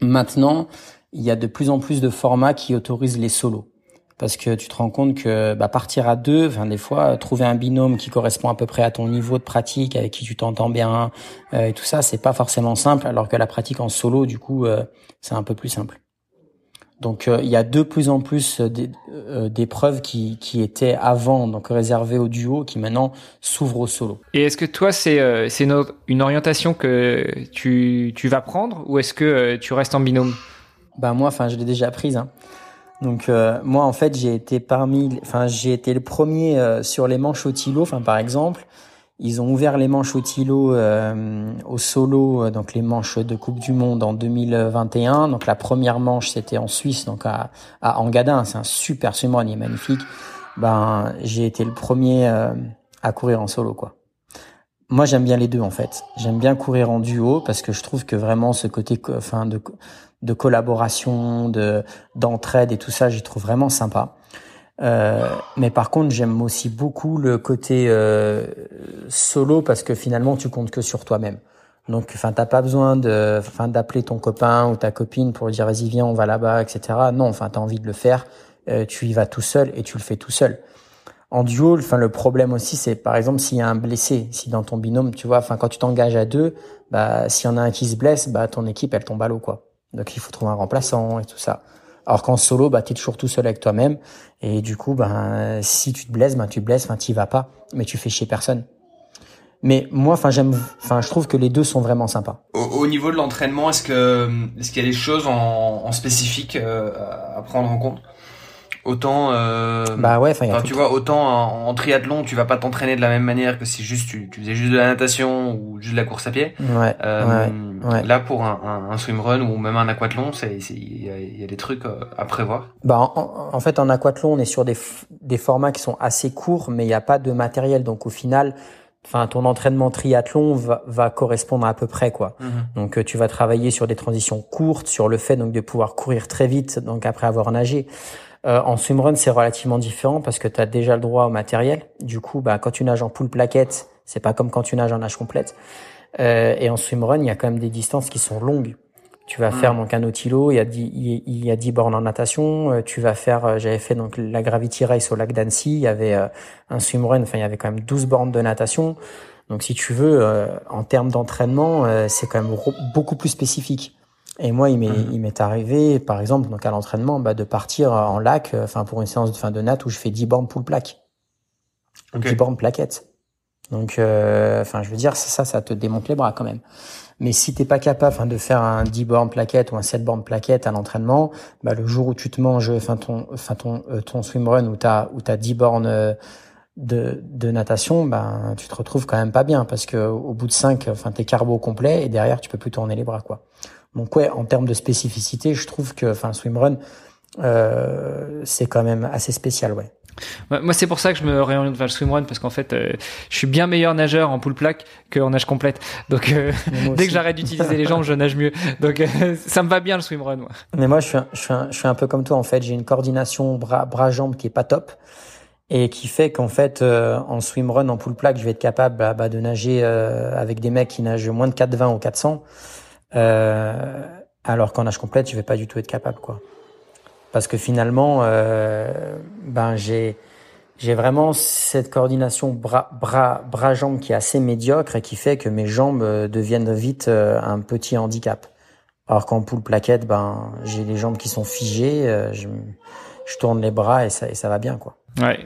Maintenant, il y a de plus en plus de formats qui autorisent les solos parce que tu te rends compte que bah, partir à deux, enfin des fois trouver un binôme qui correspond à peu près à ton niveau de pratique, avec qui tu t'entends bien et tout ça, c'est pas forcément simple, alors que la pratique en solo, du coup, c'est un peu plus simple. Donc il y a de plus en plus d'épreuves qui, qui étaient avant donc réservées au duo qui maintenant s'ouvrent au solo. Et est-ce que toi c'est c'est une, une, orientation que tu, tu vas prendre ou est-ce que tu restes en binôme? Bah moi enfin je l'ai déjà prise. Hein. Donc moi en fait j'ai été parmi enfin j'ai été le premier sur les manches au tilo enfin par exemple ils ont ouvert les manches au Tilo euh, au solo, euh, donc les manches de Coupe du Monde en 2021. Donc la première manche c'était en Suisse, donc à, à Engadin. C'est un super swimrun, il est magnifique. Ben j'ai été le premier euh, à courir en solo quoi. Moi j'aime bien les deux en fait. J'aime bien courir en duo parce que je trouve que vraiment ce côté, enfin de de collaboration, de d'entraide et tout ça, j'y trouve vraiment sympa. Euh, mais par contre, j'aime aussi beaucoup le côté euh, solo parce que finalement, tu comptes que sur toi-même. Donc, enfin, t'as pas besoin de, enfin, d'appeler ton copain ou ta copine pour dire vas-y viens, on va là-bas, etc. Non, enfin, t'as envie de le faire, euh, tu y vas tout seul et tu le fais tout seul. En duo, enfin, le problème aussi, c'est par exemple s'il y a un blessé, si dans ton binôme, tu vois, enfin, quand tu t'engages à deux, bah, s'il y en a un qui se blesse, bah, ton équipe, elle tombe à l'eau, quoi. Donc, il faut trouver un remplaçant et tout ça. Alors qu'en solo, bah, tu es toujours tout seul avec toi-même. Et du coup, ben, si tu te blesses, ben, tu te blesses, enfin, tu vas pas, mais tu fais chier personne. Mais moi, enfin, j'aime, enfin, je trouve que les deux sont vraiment sympas. Au, niveau de l'entraînement, est-ce que, est-ce qu'il y a des choses en, en spécifique euh, à prendre en compte? Autant, euh, bah ouais, enfin, tu vois, autant en, triathlon, tu vas pas t'entraîner de la même manière que si juste tu, tu, faisais juste de la natation ou juste de la course à pied. Ouais. Euh, ouais, Là, pour un, un, un, swimrun ou même un aquathlon, c'est il y, y a, des trucs euh, à prévoir. Bah en, en, fait, en aquathlon, on est sur des des formats qui sont assez courts, mais il n'y a pas de matériel, donc au final. Enfin, ton entraînement triathlon va, va correspondre à peu près quoi. Mhm. Donc, euh, tu vas travailler sur des transitions courtes, sur le fait donc de pouvoir courir très vite, donc après avoir nagé. Euh, en swimrun, c'est relativement différent parce que tu as déjà le droit au matériel. Du coup, bah, quand tu nages en poule plaquette, c'est pas comme quand tu nages en nage complète. Euh, et en swimrun, il y a quand même des distances qui sont longues. Tu vas faire donc un nautilo, il y a 10, il y a 10 bornes en natation. Euh, tu vas faire, euh, j'avais fait donc la Gravity Race au lac d'Annecy. Il y avait un swimrun, enfin il y avait quand même 12 bornes de natation. Donc si tu veux, en termes d'entraînement, c'est quand même beaucoup plus spécifique. Et moi, il m'est, il m'est arrivé, par exemple, donc à l'entraînement, bah, de partir en lac, euh, enfin pour une séance de fin de nat où je fais 10 bornes poule plaque, okay. 10 bornes plaquettes. Donc, euh, enfin, je veux dire, ça, ça te démonte les bras quand même. Mais si t'es pas capable de faire un 10 bornes plaquette ou un 7 bornes plaquette à l'entraînement, bah, le jour où tu te manges, enfin ton, enfin ton, euh, ton swimrun où t'as, où t'as 10 bornes de, de natation, bah, tu te retrouves quand même pas bien parce que au bout de 5, enfin, t'es carbo complet et derrière, tu peux plus tourner les bras, quoi. Donc ouais, en termes de spécificité, je trouve que, enfin, swimrun, euh, c'est quand même assez spécial, ouais. Moi, c'est pour ça que je me réoriente vers le swimrun parce qu'en fait, euh, je suis bien meilleur nageur en pool plaque qu'en nage complète. Donc, euh, dès que j'arrête d'utiliser les jambes, je nage mieux. Donc, euh, ça me va bien le swimrun. Moi. Mais moi, je suis, un, je, suis un, je suis un peu comme toi en fait. J'ai une coordination bras, bras jambes qui est pas top et qui fait qu'en fait, en swimrun, en pool plaque, je vais être capable bah, bah, de nager avec des mecs qui nagent moins de 4,20 ou 400. Euh, alors qu'en âge complète, je vais pas du tout être capable, quoi. Parce que finalement, euh, ben j'ai j'ai vraiment cette coordination bras bras bras jambes qui est assez médiocre et qui fait que mes jambes euh, deviennent vite un petit handicap. Alors qu'en poule plaquette, ben j'ai les jambes qui sont figées, je, je tourne les bras et ça et ça va bien, quoi. Ouais.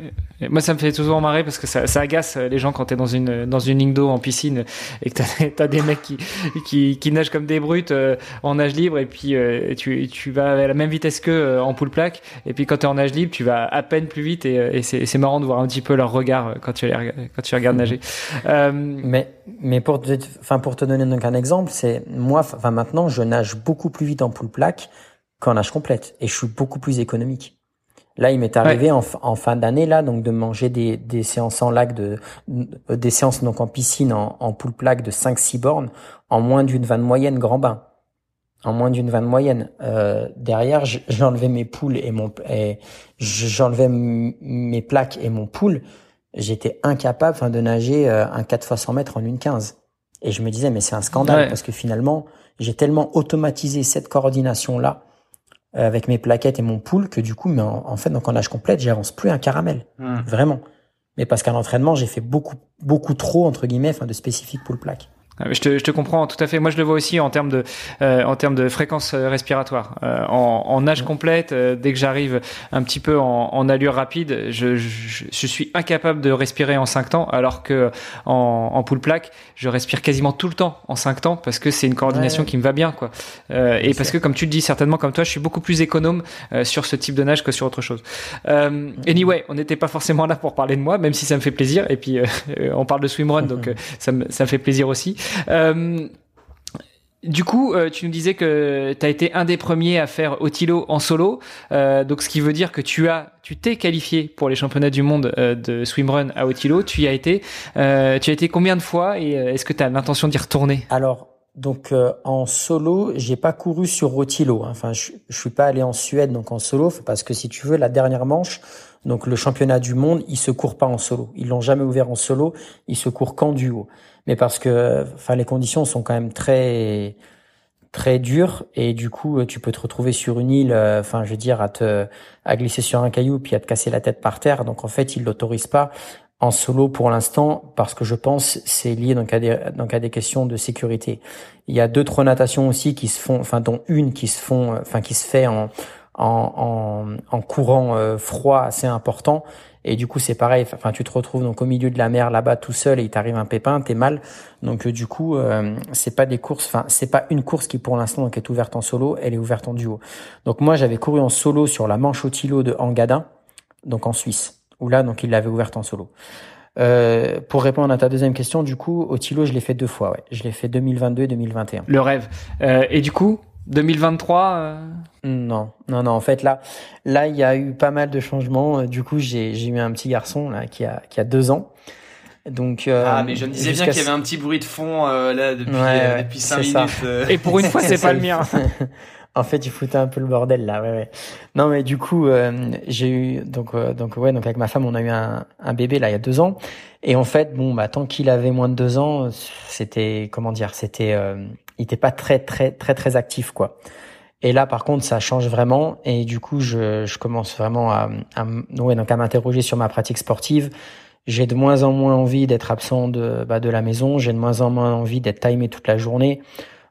moi, ça me fait toujours marrer parce que ça, ça agace les gens quand t'es dans une dans une ligne d'eau en piscine et que t'as as des mecs qui, qui, qui nagent comme des brutes euh, en nage libre et puis euh, tu, tu vas à la même vitesse qu'eux euh, en poule plaque et puis quand t'es en nage libre, tu vas à peine plus vite et, et c'est marrant de voir un petit peu leur regard quand tu les quand tu regardes nager. mais mais pour te, enfin pour te donner donc un exemple, c'est moi enfin maintenant je nage beaucoup plus vite en poule plaque qu'en nage complète et je suis beaucoup plus économique. Là, il m'est arrivé en, fin d'année là, donc de manger des, des séances en lac de des séances donc en piscine en, en pool plaque de 5-6 bornes en moins d'une vanne moyenne grand bain. En moins d'une vanne moyenne. Euh, derrière, j'enlevais mes poules et mon et j'enlevais mes plaques et mon pool. J'étais incapable enfin, de nager euh, un 4 fois 100 mètres en une 15. Et je me disais mais c'est un scandale parce que finalement j'ai tellement automatisé cette coordination là euh, avec mes plaquettes et mon pool que du coup, mais en, fait, donc en âge complète, j'avance plus un caramel, vraiment. Mais parce qu'à l'entraînement, j'ai fait beaucoup, beaucoup trop entre guillemets, enfin, de spécifiques pool plaque. Je te, je te comprends tout à fait. Moi, je le vois aussi en termes de, euh, en termes de fréquence euh, respiratoire. Euh, en, en nage complète, euh, dès que j'arrive un petit peu en, en allure rapide, je, je, je, suis incapable de respirer en 5 temps, alors que en, en pool plaque, je respire quasiment tout le temps en 5 temps parce que c'est une coordination qui me va bien, quoi. et parce que, comme tu le dis, certainement comme toi, je suis beaucoup plus économe sur ce type de nage que sur autre chose. anyway, on n'était pas forcément là pour parler de moi, même si ça me fait plaisir. Et puis, on parle de swimrun, donc ça me, ça me fait plaisir aussi. Euh, du coup, euh, tu nous disais que tu as été un des premiers à faire Otilo en solo, euh, donc ce qui veut dire que tu as, tu t'es qualifié pour les championnats du monde de swimrun à Otilo. Tu y as été. tu as été combien de fois et est-ce que tu as l'intention d'y retourner? Alors, donc en solo, j'ai pas couru sur Otilo. Hein. Enfin, je, je suis pas allé en Suède donc en solo parce que si tu veux, la dernière manche, donc le championnat du monde, il se court pas en solo. Ils l'ont jamais ouvert en solo. Il se court qu'en duo mais parce que enfin les conditions sont quand même très très dures. Et du coup tu peux te retrouver sur une île euh, enfin je veux dire à te à glisser sur un caillou puis à te casser la tête par terre. Donc en fait ils l'autorisent pas en solo pour l'instant parce que je pense c'est lié donc à des donc à des questions de sécurité. Il y a deux trois natations aussi qui se font enfin dont une qui se font enfin qui se fait en en, en, courant euh, froid assez important et du coup, c'est pareil. Enfin, tu te retrouves donc au milieu de la mer là-bas tout seul et il t'arrive un pépin, t'es mal. Donc euh, du coup, euh, c'est pas des courses. Enfin, c'est pas une course qui pour l'instant donc est ouverte en solo. Elle est ouverte en duo. Donc moi, j'avais couru en solo sur la Manche au Tilo de Angadin, donc en Suisse, où là donc il l'avait ouverte en solo. Euh, pour répondre à ta deuxième question, du coup, au Tilo, je l'ai fait deux fois. Ouais. Je l'ai fait 2022 et 2021. Le rêve. Euh, et du coup, 2023 euh... Non, non, non. En fait, là, là, il y a eu pas mal de changements. Du coup, j'ai, j'ai eu un petit garçon là qui a, qui a deux ans. Donc, euh, ah, mais je me disais bien qu'il y avait un petit bruit de fond euh, là depuis, euh, depuis cinq minutes. Euh. Et pour une fois, c'est pas le mien. en fait, il foutait un peu le bordel là. Ouais, ouais. Non, mais du coup, j'ai eu donc donc ouais donc avec ma femme, on a eu un, un bébé là il y a deux ans. Et en fait, bon, bah tant qu'il avait moins de deux ans, c'était comment dire, c'était il était pas très très très très actif quoi. Et là, par contre, ça change vraiment. Et du coup, je, commence vraiment à, à, ouais, donc à m'interroger sur ma pratique sportive. J'ai de moins en moins envie d'être absent de, bah, de la maison. J'ai de moins en moins envie d'être timé toute la journée.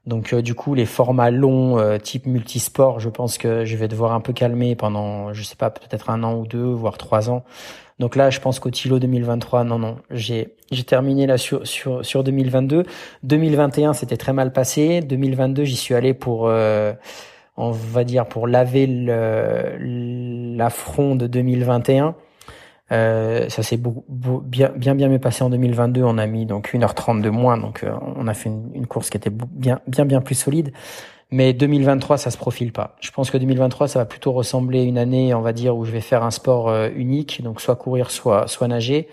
Donc, euh, du coup, les formats longs, euh, type multisport, je pense que je vais devoir un peu calmer pendant, je sais pas, peut-être un an ou deux, voire trois ans. Donc là, je pense qu'au Tilo 2023, non, non, j'ai j'ai terminé là sur sur sur 2022. 2021, c'était très mal passé. 2022, j'y suis allé pour euh, on va dire pour laver l'affront de 2021. Euh, ça s'est bien bien bien mieux passé en 2022. On a mis donc 1h30 de moins, donc euh, on a fait une, une, course qui était bien bien bien plus solide. Mais 2023, ça se profile pas. Je pense que 2023, ça va plutôt ressembler à une année, on va dire, où je vais faire un sport euh, unique, donc soit courir, soit soit nager.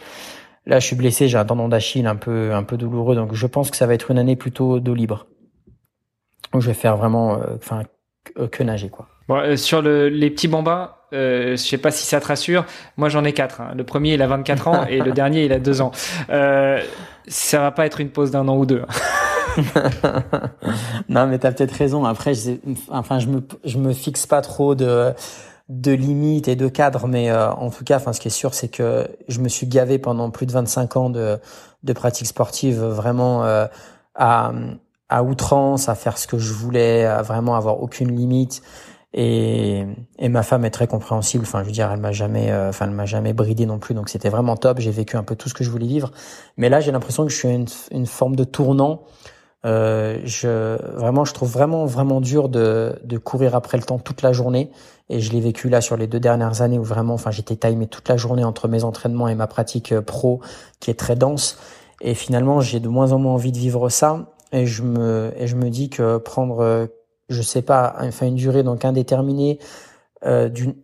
Là, je suis blessé, j'ai un tendon d'Achille un peu un peu douloureux, donc je pense que ça va être une année plutôt d'eau libre. Donc je vais faire vraiment, enfin, que nager quoi. Bon, sur le, les petits bambins, euh, je sais pas si ça te rassure. Moi, j'en ai quatre. Hein. Le premier, il a 24 ans et le dernier, il a deux ans. Euh, ça va pas être une pause d'un an ou deux. Hein. non, mais t'as peut-être raison. Après, je, enfin, je me, je me fixe pas trop de, de limites et de cadres, mais euh, en tout cas, enfin, ce qui est sûr, c'est que je me suis gavé pendant plus de 25 ans de, de pratique sportive, vraiment euh, à, à outrance, à faire ce que je voulais, à vraiment avoir aucune limite. Et, et ma femme est très compréhensible. Enfin, je veux dire, elle m'a jamais, euh, enfin, elle m'a jamais bridé non plus. Donc, c'était vraiment top. J'ai vécu un peu tout ce que je voulais vivre. Mais là, j'ai l'impression que je suis une, une forme de tournant euh, je vraiment, je trouve vraiment vraiment dur de, de courir après le temps toute la journée. Et je l'ai vécu là sur les deux dernières années où vraiment, enfin, j'étais timé toute la journée entre mes entraînements et ma pratique euh, pro qui est très dense. Et finalement, j'ai de moins en moins envie de vivre ça. Et je me et je me dis que prendre, euh, je sais pas, enfin une durée donc indéterminée euh, d'une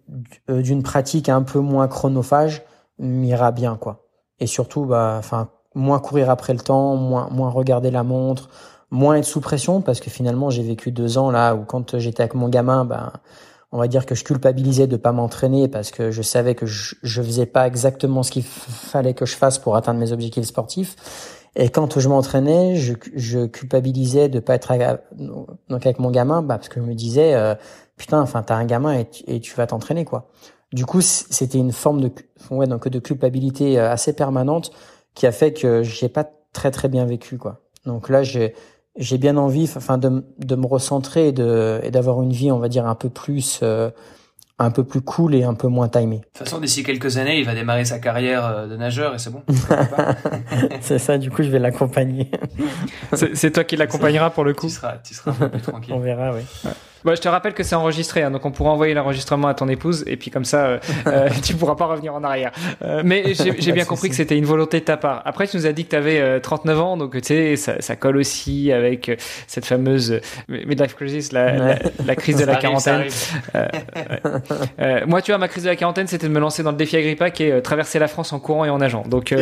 euh, d'une pratique un peu moins chronophage m'ira bien quoi. Et surtout, bah, enfin moins courir après le temps, moins moins regarder la montre, moins être sous pression parce que finalement j'ai vécu deux ans là où quand j'étais avec mon gamin, ben on va dire que je culpabilisais de pas m'entraîner parce que je savais que je, je faisais pas exactement ce qu'il fallait que je fasse pour atteindre mes objectifs sportifs. Et quand je m'entraînais, je, je, culpabilisais de pas être donc avec mon gamin, bah, parce que je me disais euh, putain, enfin t'as un gamin et tu, vas t'entraîner quoi. Du coup, c'était une forme de ouais donc de culpabilité euh, assez permanente qui a fait que j'ai pas très très bien vécu quoi. Donc là, j'ai j'ai bien envie, enfin, de, de me recentrer et de et d'avoir une vie, on va dire, un peu plus euh, un peu plus cool et un peu moins timé. De toute façon, d'ici quelques années, il va démarrer sa carrière euh, de nageur et c'est bon. c'est ça, du coup, je vais l'accompagner. c'est toi qui l'accompagneras pour le coup. Tu seras, tu seras un peu plus tranquille. On verra, oui. Bon, je te rappelle que c'est enregistré, hein, donc on pourra envoyer l'enregistrement à ton épouse, et puis comme ça, euh, euh tu pourras pas revenir en arrière. Euh, mais j'ai bien compris que c'était une volonté de ta part. Après, tu nous as dit que tu avais 39 ans, donc tu sais, ça, ça, colle aussi avec euh, cette fameuse midlife crisis, la, la, la, crise de la quarantaine. moi, tu vois, ma crise de la quarantaine, c'était de me lancer dans le défi Agrippa, qui est traverser la France en courant et en nageant. Donc,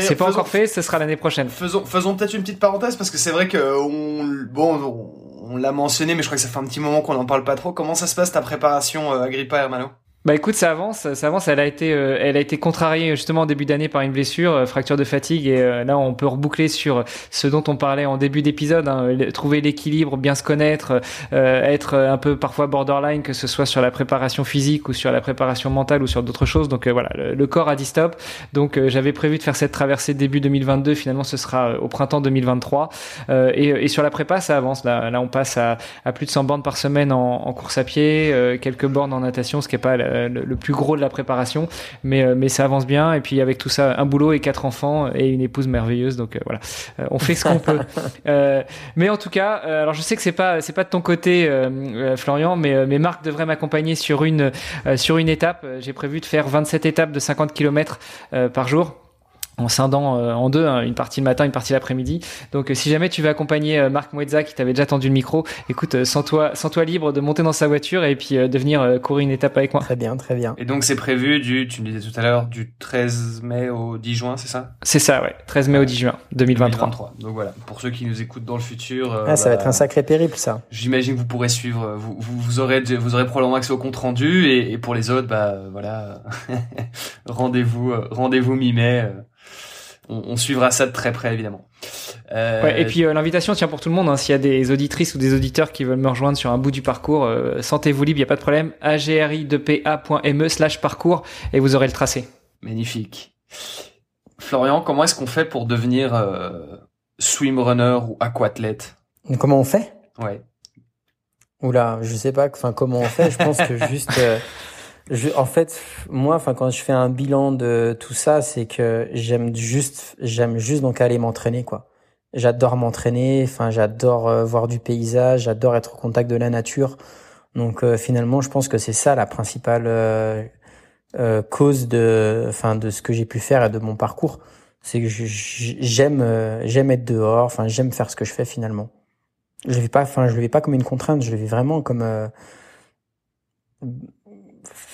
c'est pas encore fait, ce sera l'année prochaine. Faisons, faisons peut-être une petite parenthèse, parce que c'est vrai que on, bon, on, on l'a mentionné, mais je crois que ça fait un petit moment qu'on n'en parle pas trop. Comment ça se passe ta préparation, euh, Agrippa Hermano? Bah écoute, ça avance, ça avance. Elle a été, euh, elle a été contrariée justement en début d'année par une blessure, euh, fracture de fatigue, et euh, là on peut reboucler sur ce dont on parlait en début d'épisode, hein, trouver l'équilibre, bien se connaître, être un peu parfois borderline, que ce soit sur la préparation physique ou sur la préparation mentale ou sur d'autres choses. Donc voilà, le, corps a dit stop. Donc j'avais prévu de faire cette traversée début 2022, finalement ce sera au printemps 2023. Et, et, sur la prépa, ça avance. Là, on passe à, plus de 100 bornes par semaine en, course à pied, quelques bornes en natation, ce qui est pas le, plus gros de la préparation, mais euh, mais ça avance bien. Et puis avec tout ça, un boulot et quatre enfants et une épouse merveilleuse. Donc euh, voilà, on fait ce qu'on peut. mais en tout cas, alors je sais que c'est pas c'est pas de ton côté, Florian, mais mais Marc devrait m'accompagner sur une sur une étape. J'ai prévu de faire 27 étapes de 50 km par jour en scindant euh, en deux, hein, une partie le matin, une partie l'après-midi. Donc euh, si jamais tu veux accompagner euh, Marc Mouedza qui t'avait déjà tendu le micro, écoute, sens-toi sens-toi libre de monter dans sa voiture et puis de venir courir une étape avec moi. Très bien, très bien. Et donc c'est prévu du, tu me disais tout à l'heure, du 13 mai au 10 juin, c'est ça? C'est ça, ouais. 13 mai au 10 juin 2023. 2023. Donc voilà, pour ceux qui nous écoutent dans le futur. ah, ça va bah, être un sacré périple, ça. J'imagine que vous pourrez suivre, vous, vous, vous, aurez vous aurez probablement accès au compte rendu et, et pour les autres, bah voilà, rendez-vous rendez-vous mi-mai on, suivra ça de très près évidemment. Euh... et puis euh, l'invitation tient pour tout le monde. Hein. S'il y a des auditrices ou des auditeurs qui veulent me rejoindre sur un bout du parcours, euh, sentez-vous libre, il y a pas de problème. agri2pa.me slash parcours et vous aurez le tracé. Magnifique. Florian, comment est-ce qu'on fait pour devenir euh, swimrunner ou aquathlète? Comment on fait? Ouais. Oula, je sais pas. Enfin, comment on fait? Je pense que juste je, en fait, moi, enfin, quand je fais un bilan de tout ça, c'est que j'aime juste, j'aime juste donc aller m'entraîner, quoi. J'adore m'entraîner, enfin, j'adore euh, voir du paysage, j'adore être au contact de la nature. Donc, euh, finalement, je pense que c'est ça la principale euh, cause de, enfin, de ce que j'ai pu faire et de mon parcours. C'est que j'aime, j'aime être dehors, enfin, j'aime faire ce que je fais finalement. Je le vis pas, enfin, je le vis pas comme une contrainte, je le vis vraiment comme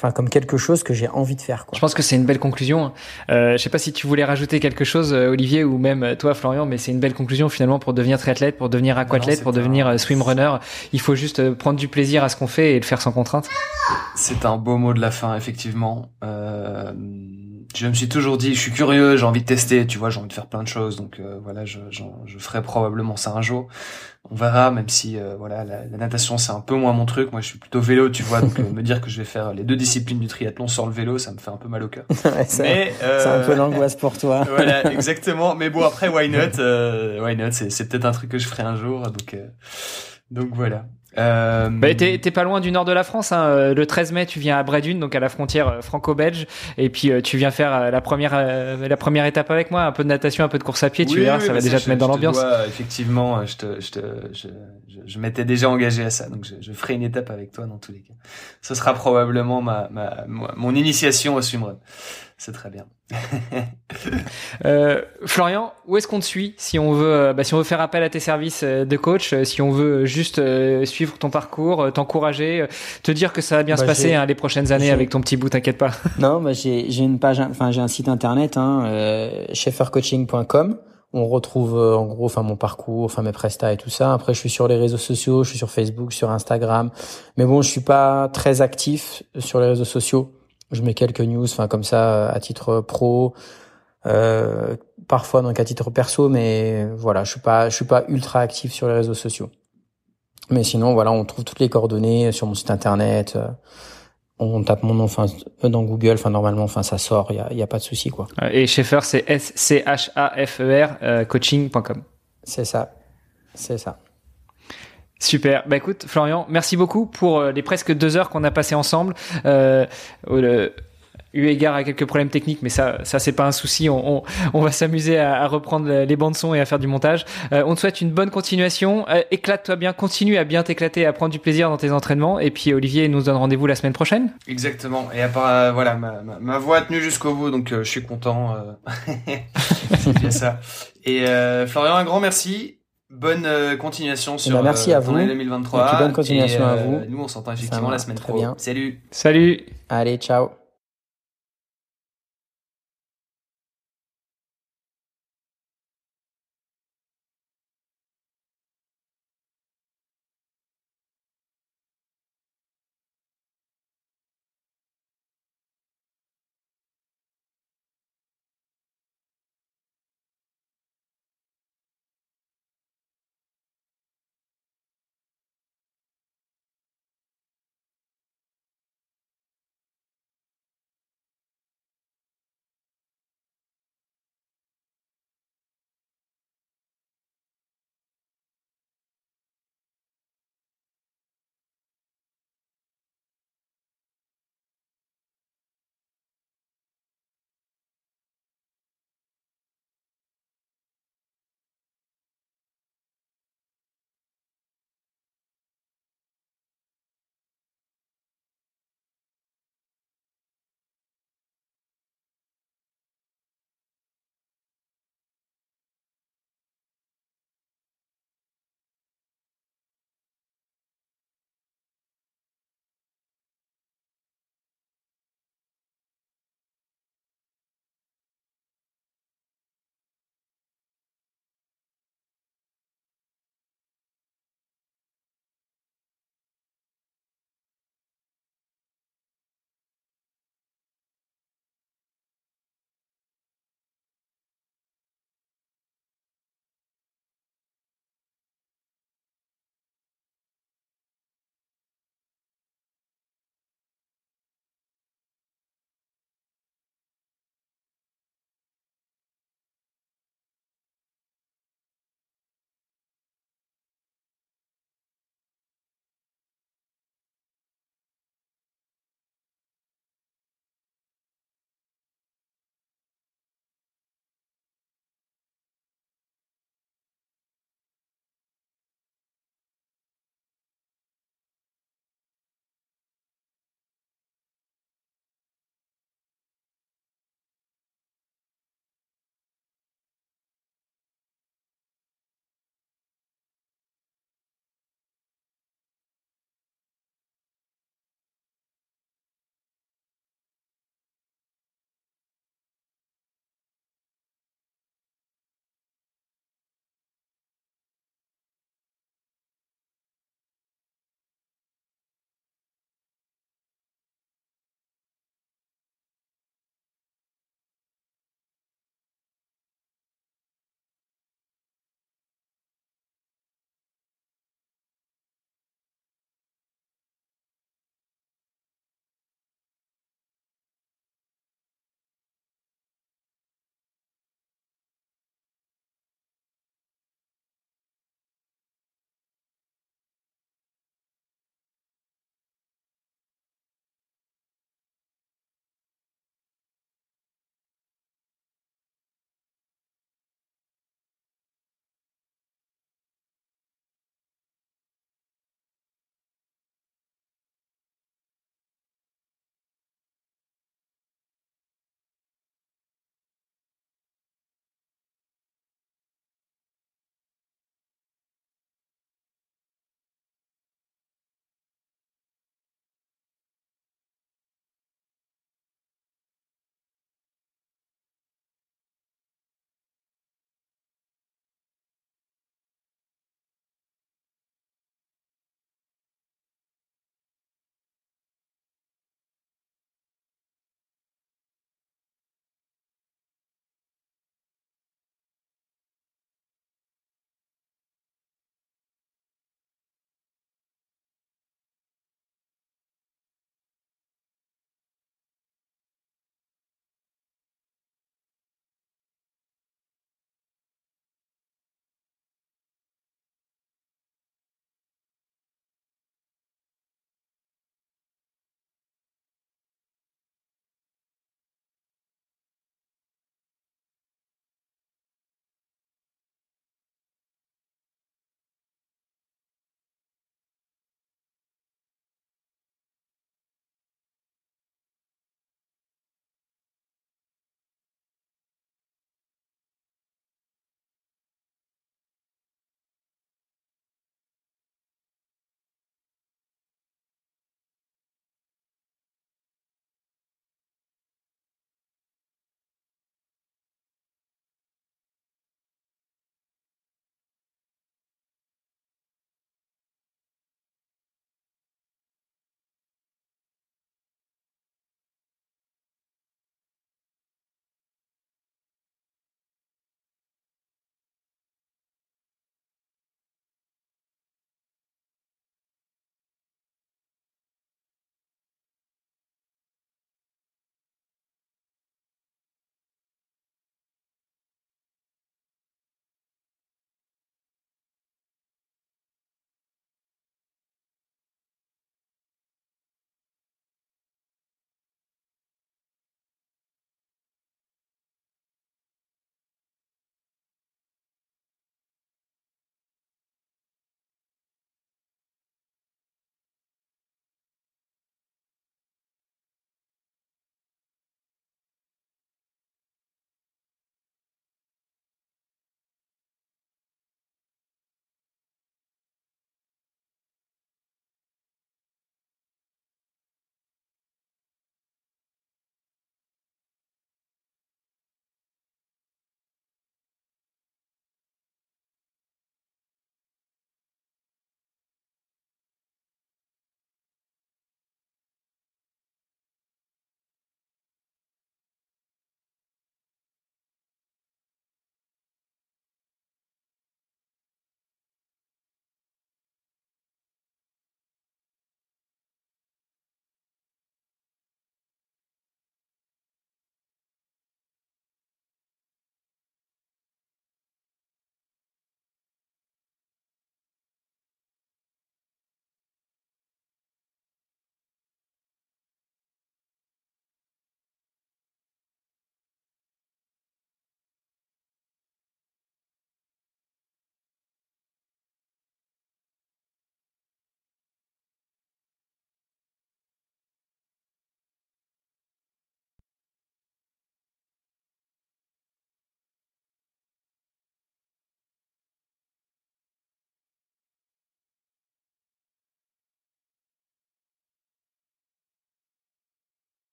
enfin comme quelque chose que j'ai envie de faire. Quoi. Je pense que c'est une belle conclusion. Euh, je sais pas si tu voulais rajouter quelque chose, euh, Olivier, ou même euh, toi, Florian, mais c'est une belle conclusion finalement pour devenir triathlète, pour devenir aquathlète, pour devenir euh, swimrunner. Il faut juste prendre du plaisir à ce qu'on fait et le faire sans contrainte. C'est un beau mot de la fin, effectivement. Euh, je me suis toujours dit, je suis curieux, j'ai envie de tester, tu vois, j'ai envie de faire plein de choses, donc voilà, je, je, je, ferai probablement ça un jour on verra, même si euh, voilà la, natation c'est un peu moins mon truc. Moi, je suis plutôt vélo, tu vois, donc euh, me dire que je vais faire les deux disciplines du triathlon sans le vélo, ça me fait un peu mal au cœur. Mais c'est un peu euh, l'angoisse pour toi. voilà, exactement. Mais bon, après, why not Why not C'est peut-être un truc que je ferai un jour, donc donc voilà. Euh... Bah, t'es, pas loin du nord de la France. Hein. Euh, le 13 mai, tu viens à Bredune, donc à la frontière euh, franco-belge, et puis euh, tu viens faire la première la première étape avec moi, un peu de natation, un peu de course à pied. tu verras, ça va déjà te mettre dans l'ambiance. effectivement, je, te, je, te, je, je, m'étais déjà engagé à ça, donc je, ferai une étape avec toi dans tous les cas. Ce sera probablement ma, ma, mon initiation au swimrun. C'est très bien. euh, Florian, où est-ce qu'on te suit si on veut, euh, bah, si on veut faire appel à tes services euh, de coach, euh, si on veut juste suivre ton parcours, t'encourager, te dire que ça va bien bah, se passer hein, les prochaines années avec ton petit bout, t'inquiète pas. Non, bah, j'ai j'ai une page, enfin j'ai un site internet, hein, euh, On retrouve en gros, enfin mon parcours, enfin mes prestats et tout ça. Après, je suis sur les réseaux sociaux, je suis sur Facebook, sur Instagram. Mais bon, je suis pas très actif sur les réseaux sociaux je mets quelques news, enfin comme ça à titre pro, euh, parfois donc à titre perso, mais voilà, je suis pas, je suis pas ultra actif sur les réseaux sociaux. Mais sinon, voilà, on trouve toutes les coordonnées sur mon site internet. Euh, on tape mon nom, enfin dans Google, enfin normalement, enfin ça sort, il y a, y a, pas de souci quoi. Et Schaeffer, c'est S C H A F E R euh, coaching.com. C'est ça. C'est ça. Super. Bah écoute, Florian, merci beaucoup pour les presque deux heures qu'on a passées ensemble. Euh, eu égard à quelques problèmes techniques, mais ça, ça c'est pas un souci. On, on, on va s'amuser à, reprendre les bandes son et à faire du montage. Euh, on te souhaite une bonne continuation. Euh, éclate-toi bien, continue à bien t'éclater, à prendre du plaisir dans tes entraînements. Et puis Olivier nous donne rendez-vous la semaine prochaine. Exactement. Et à part, euh, voilà, ma, ma, ma, voix a tenu jusqu'au bout, donc je suis content. c'est bien ça. Et Florian, un grand merci. Bonne continuation sur eh ben, merci à vous. 2023. bonne continuation à vous. Nous, on s'entend effectivement la semaine prochaine. Bien. Salut. Salut. Allez, ciao.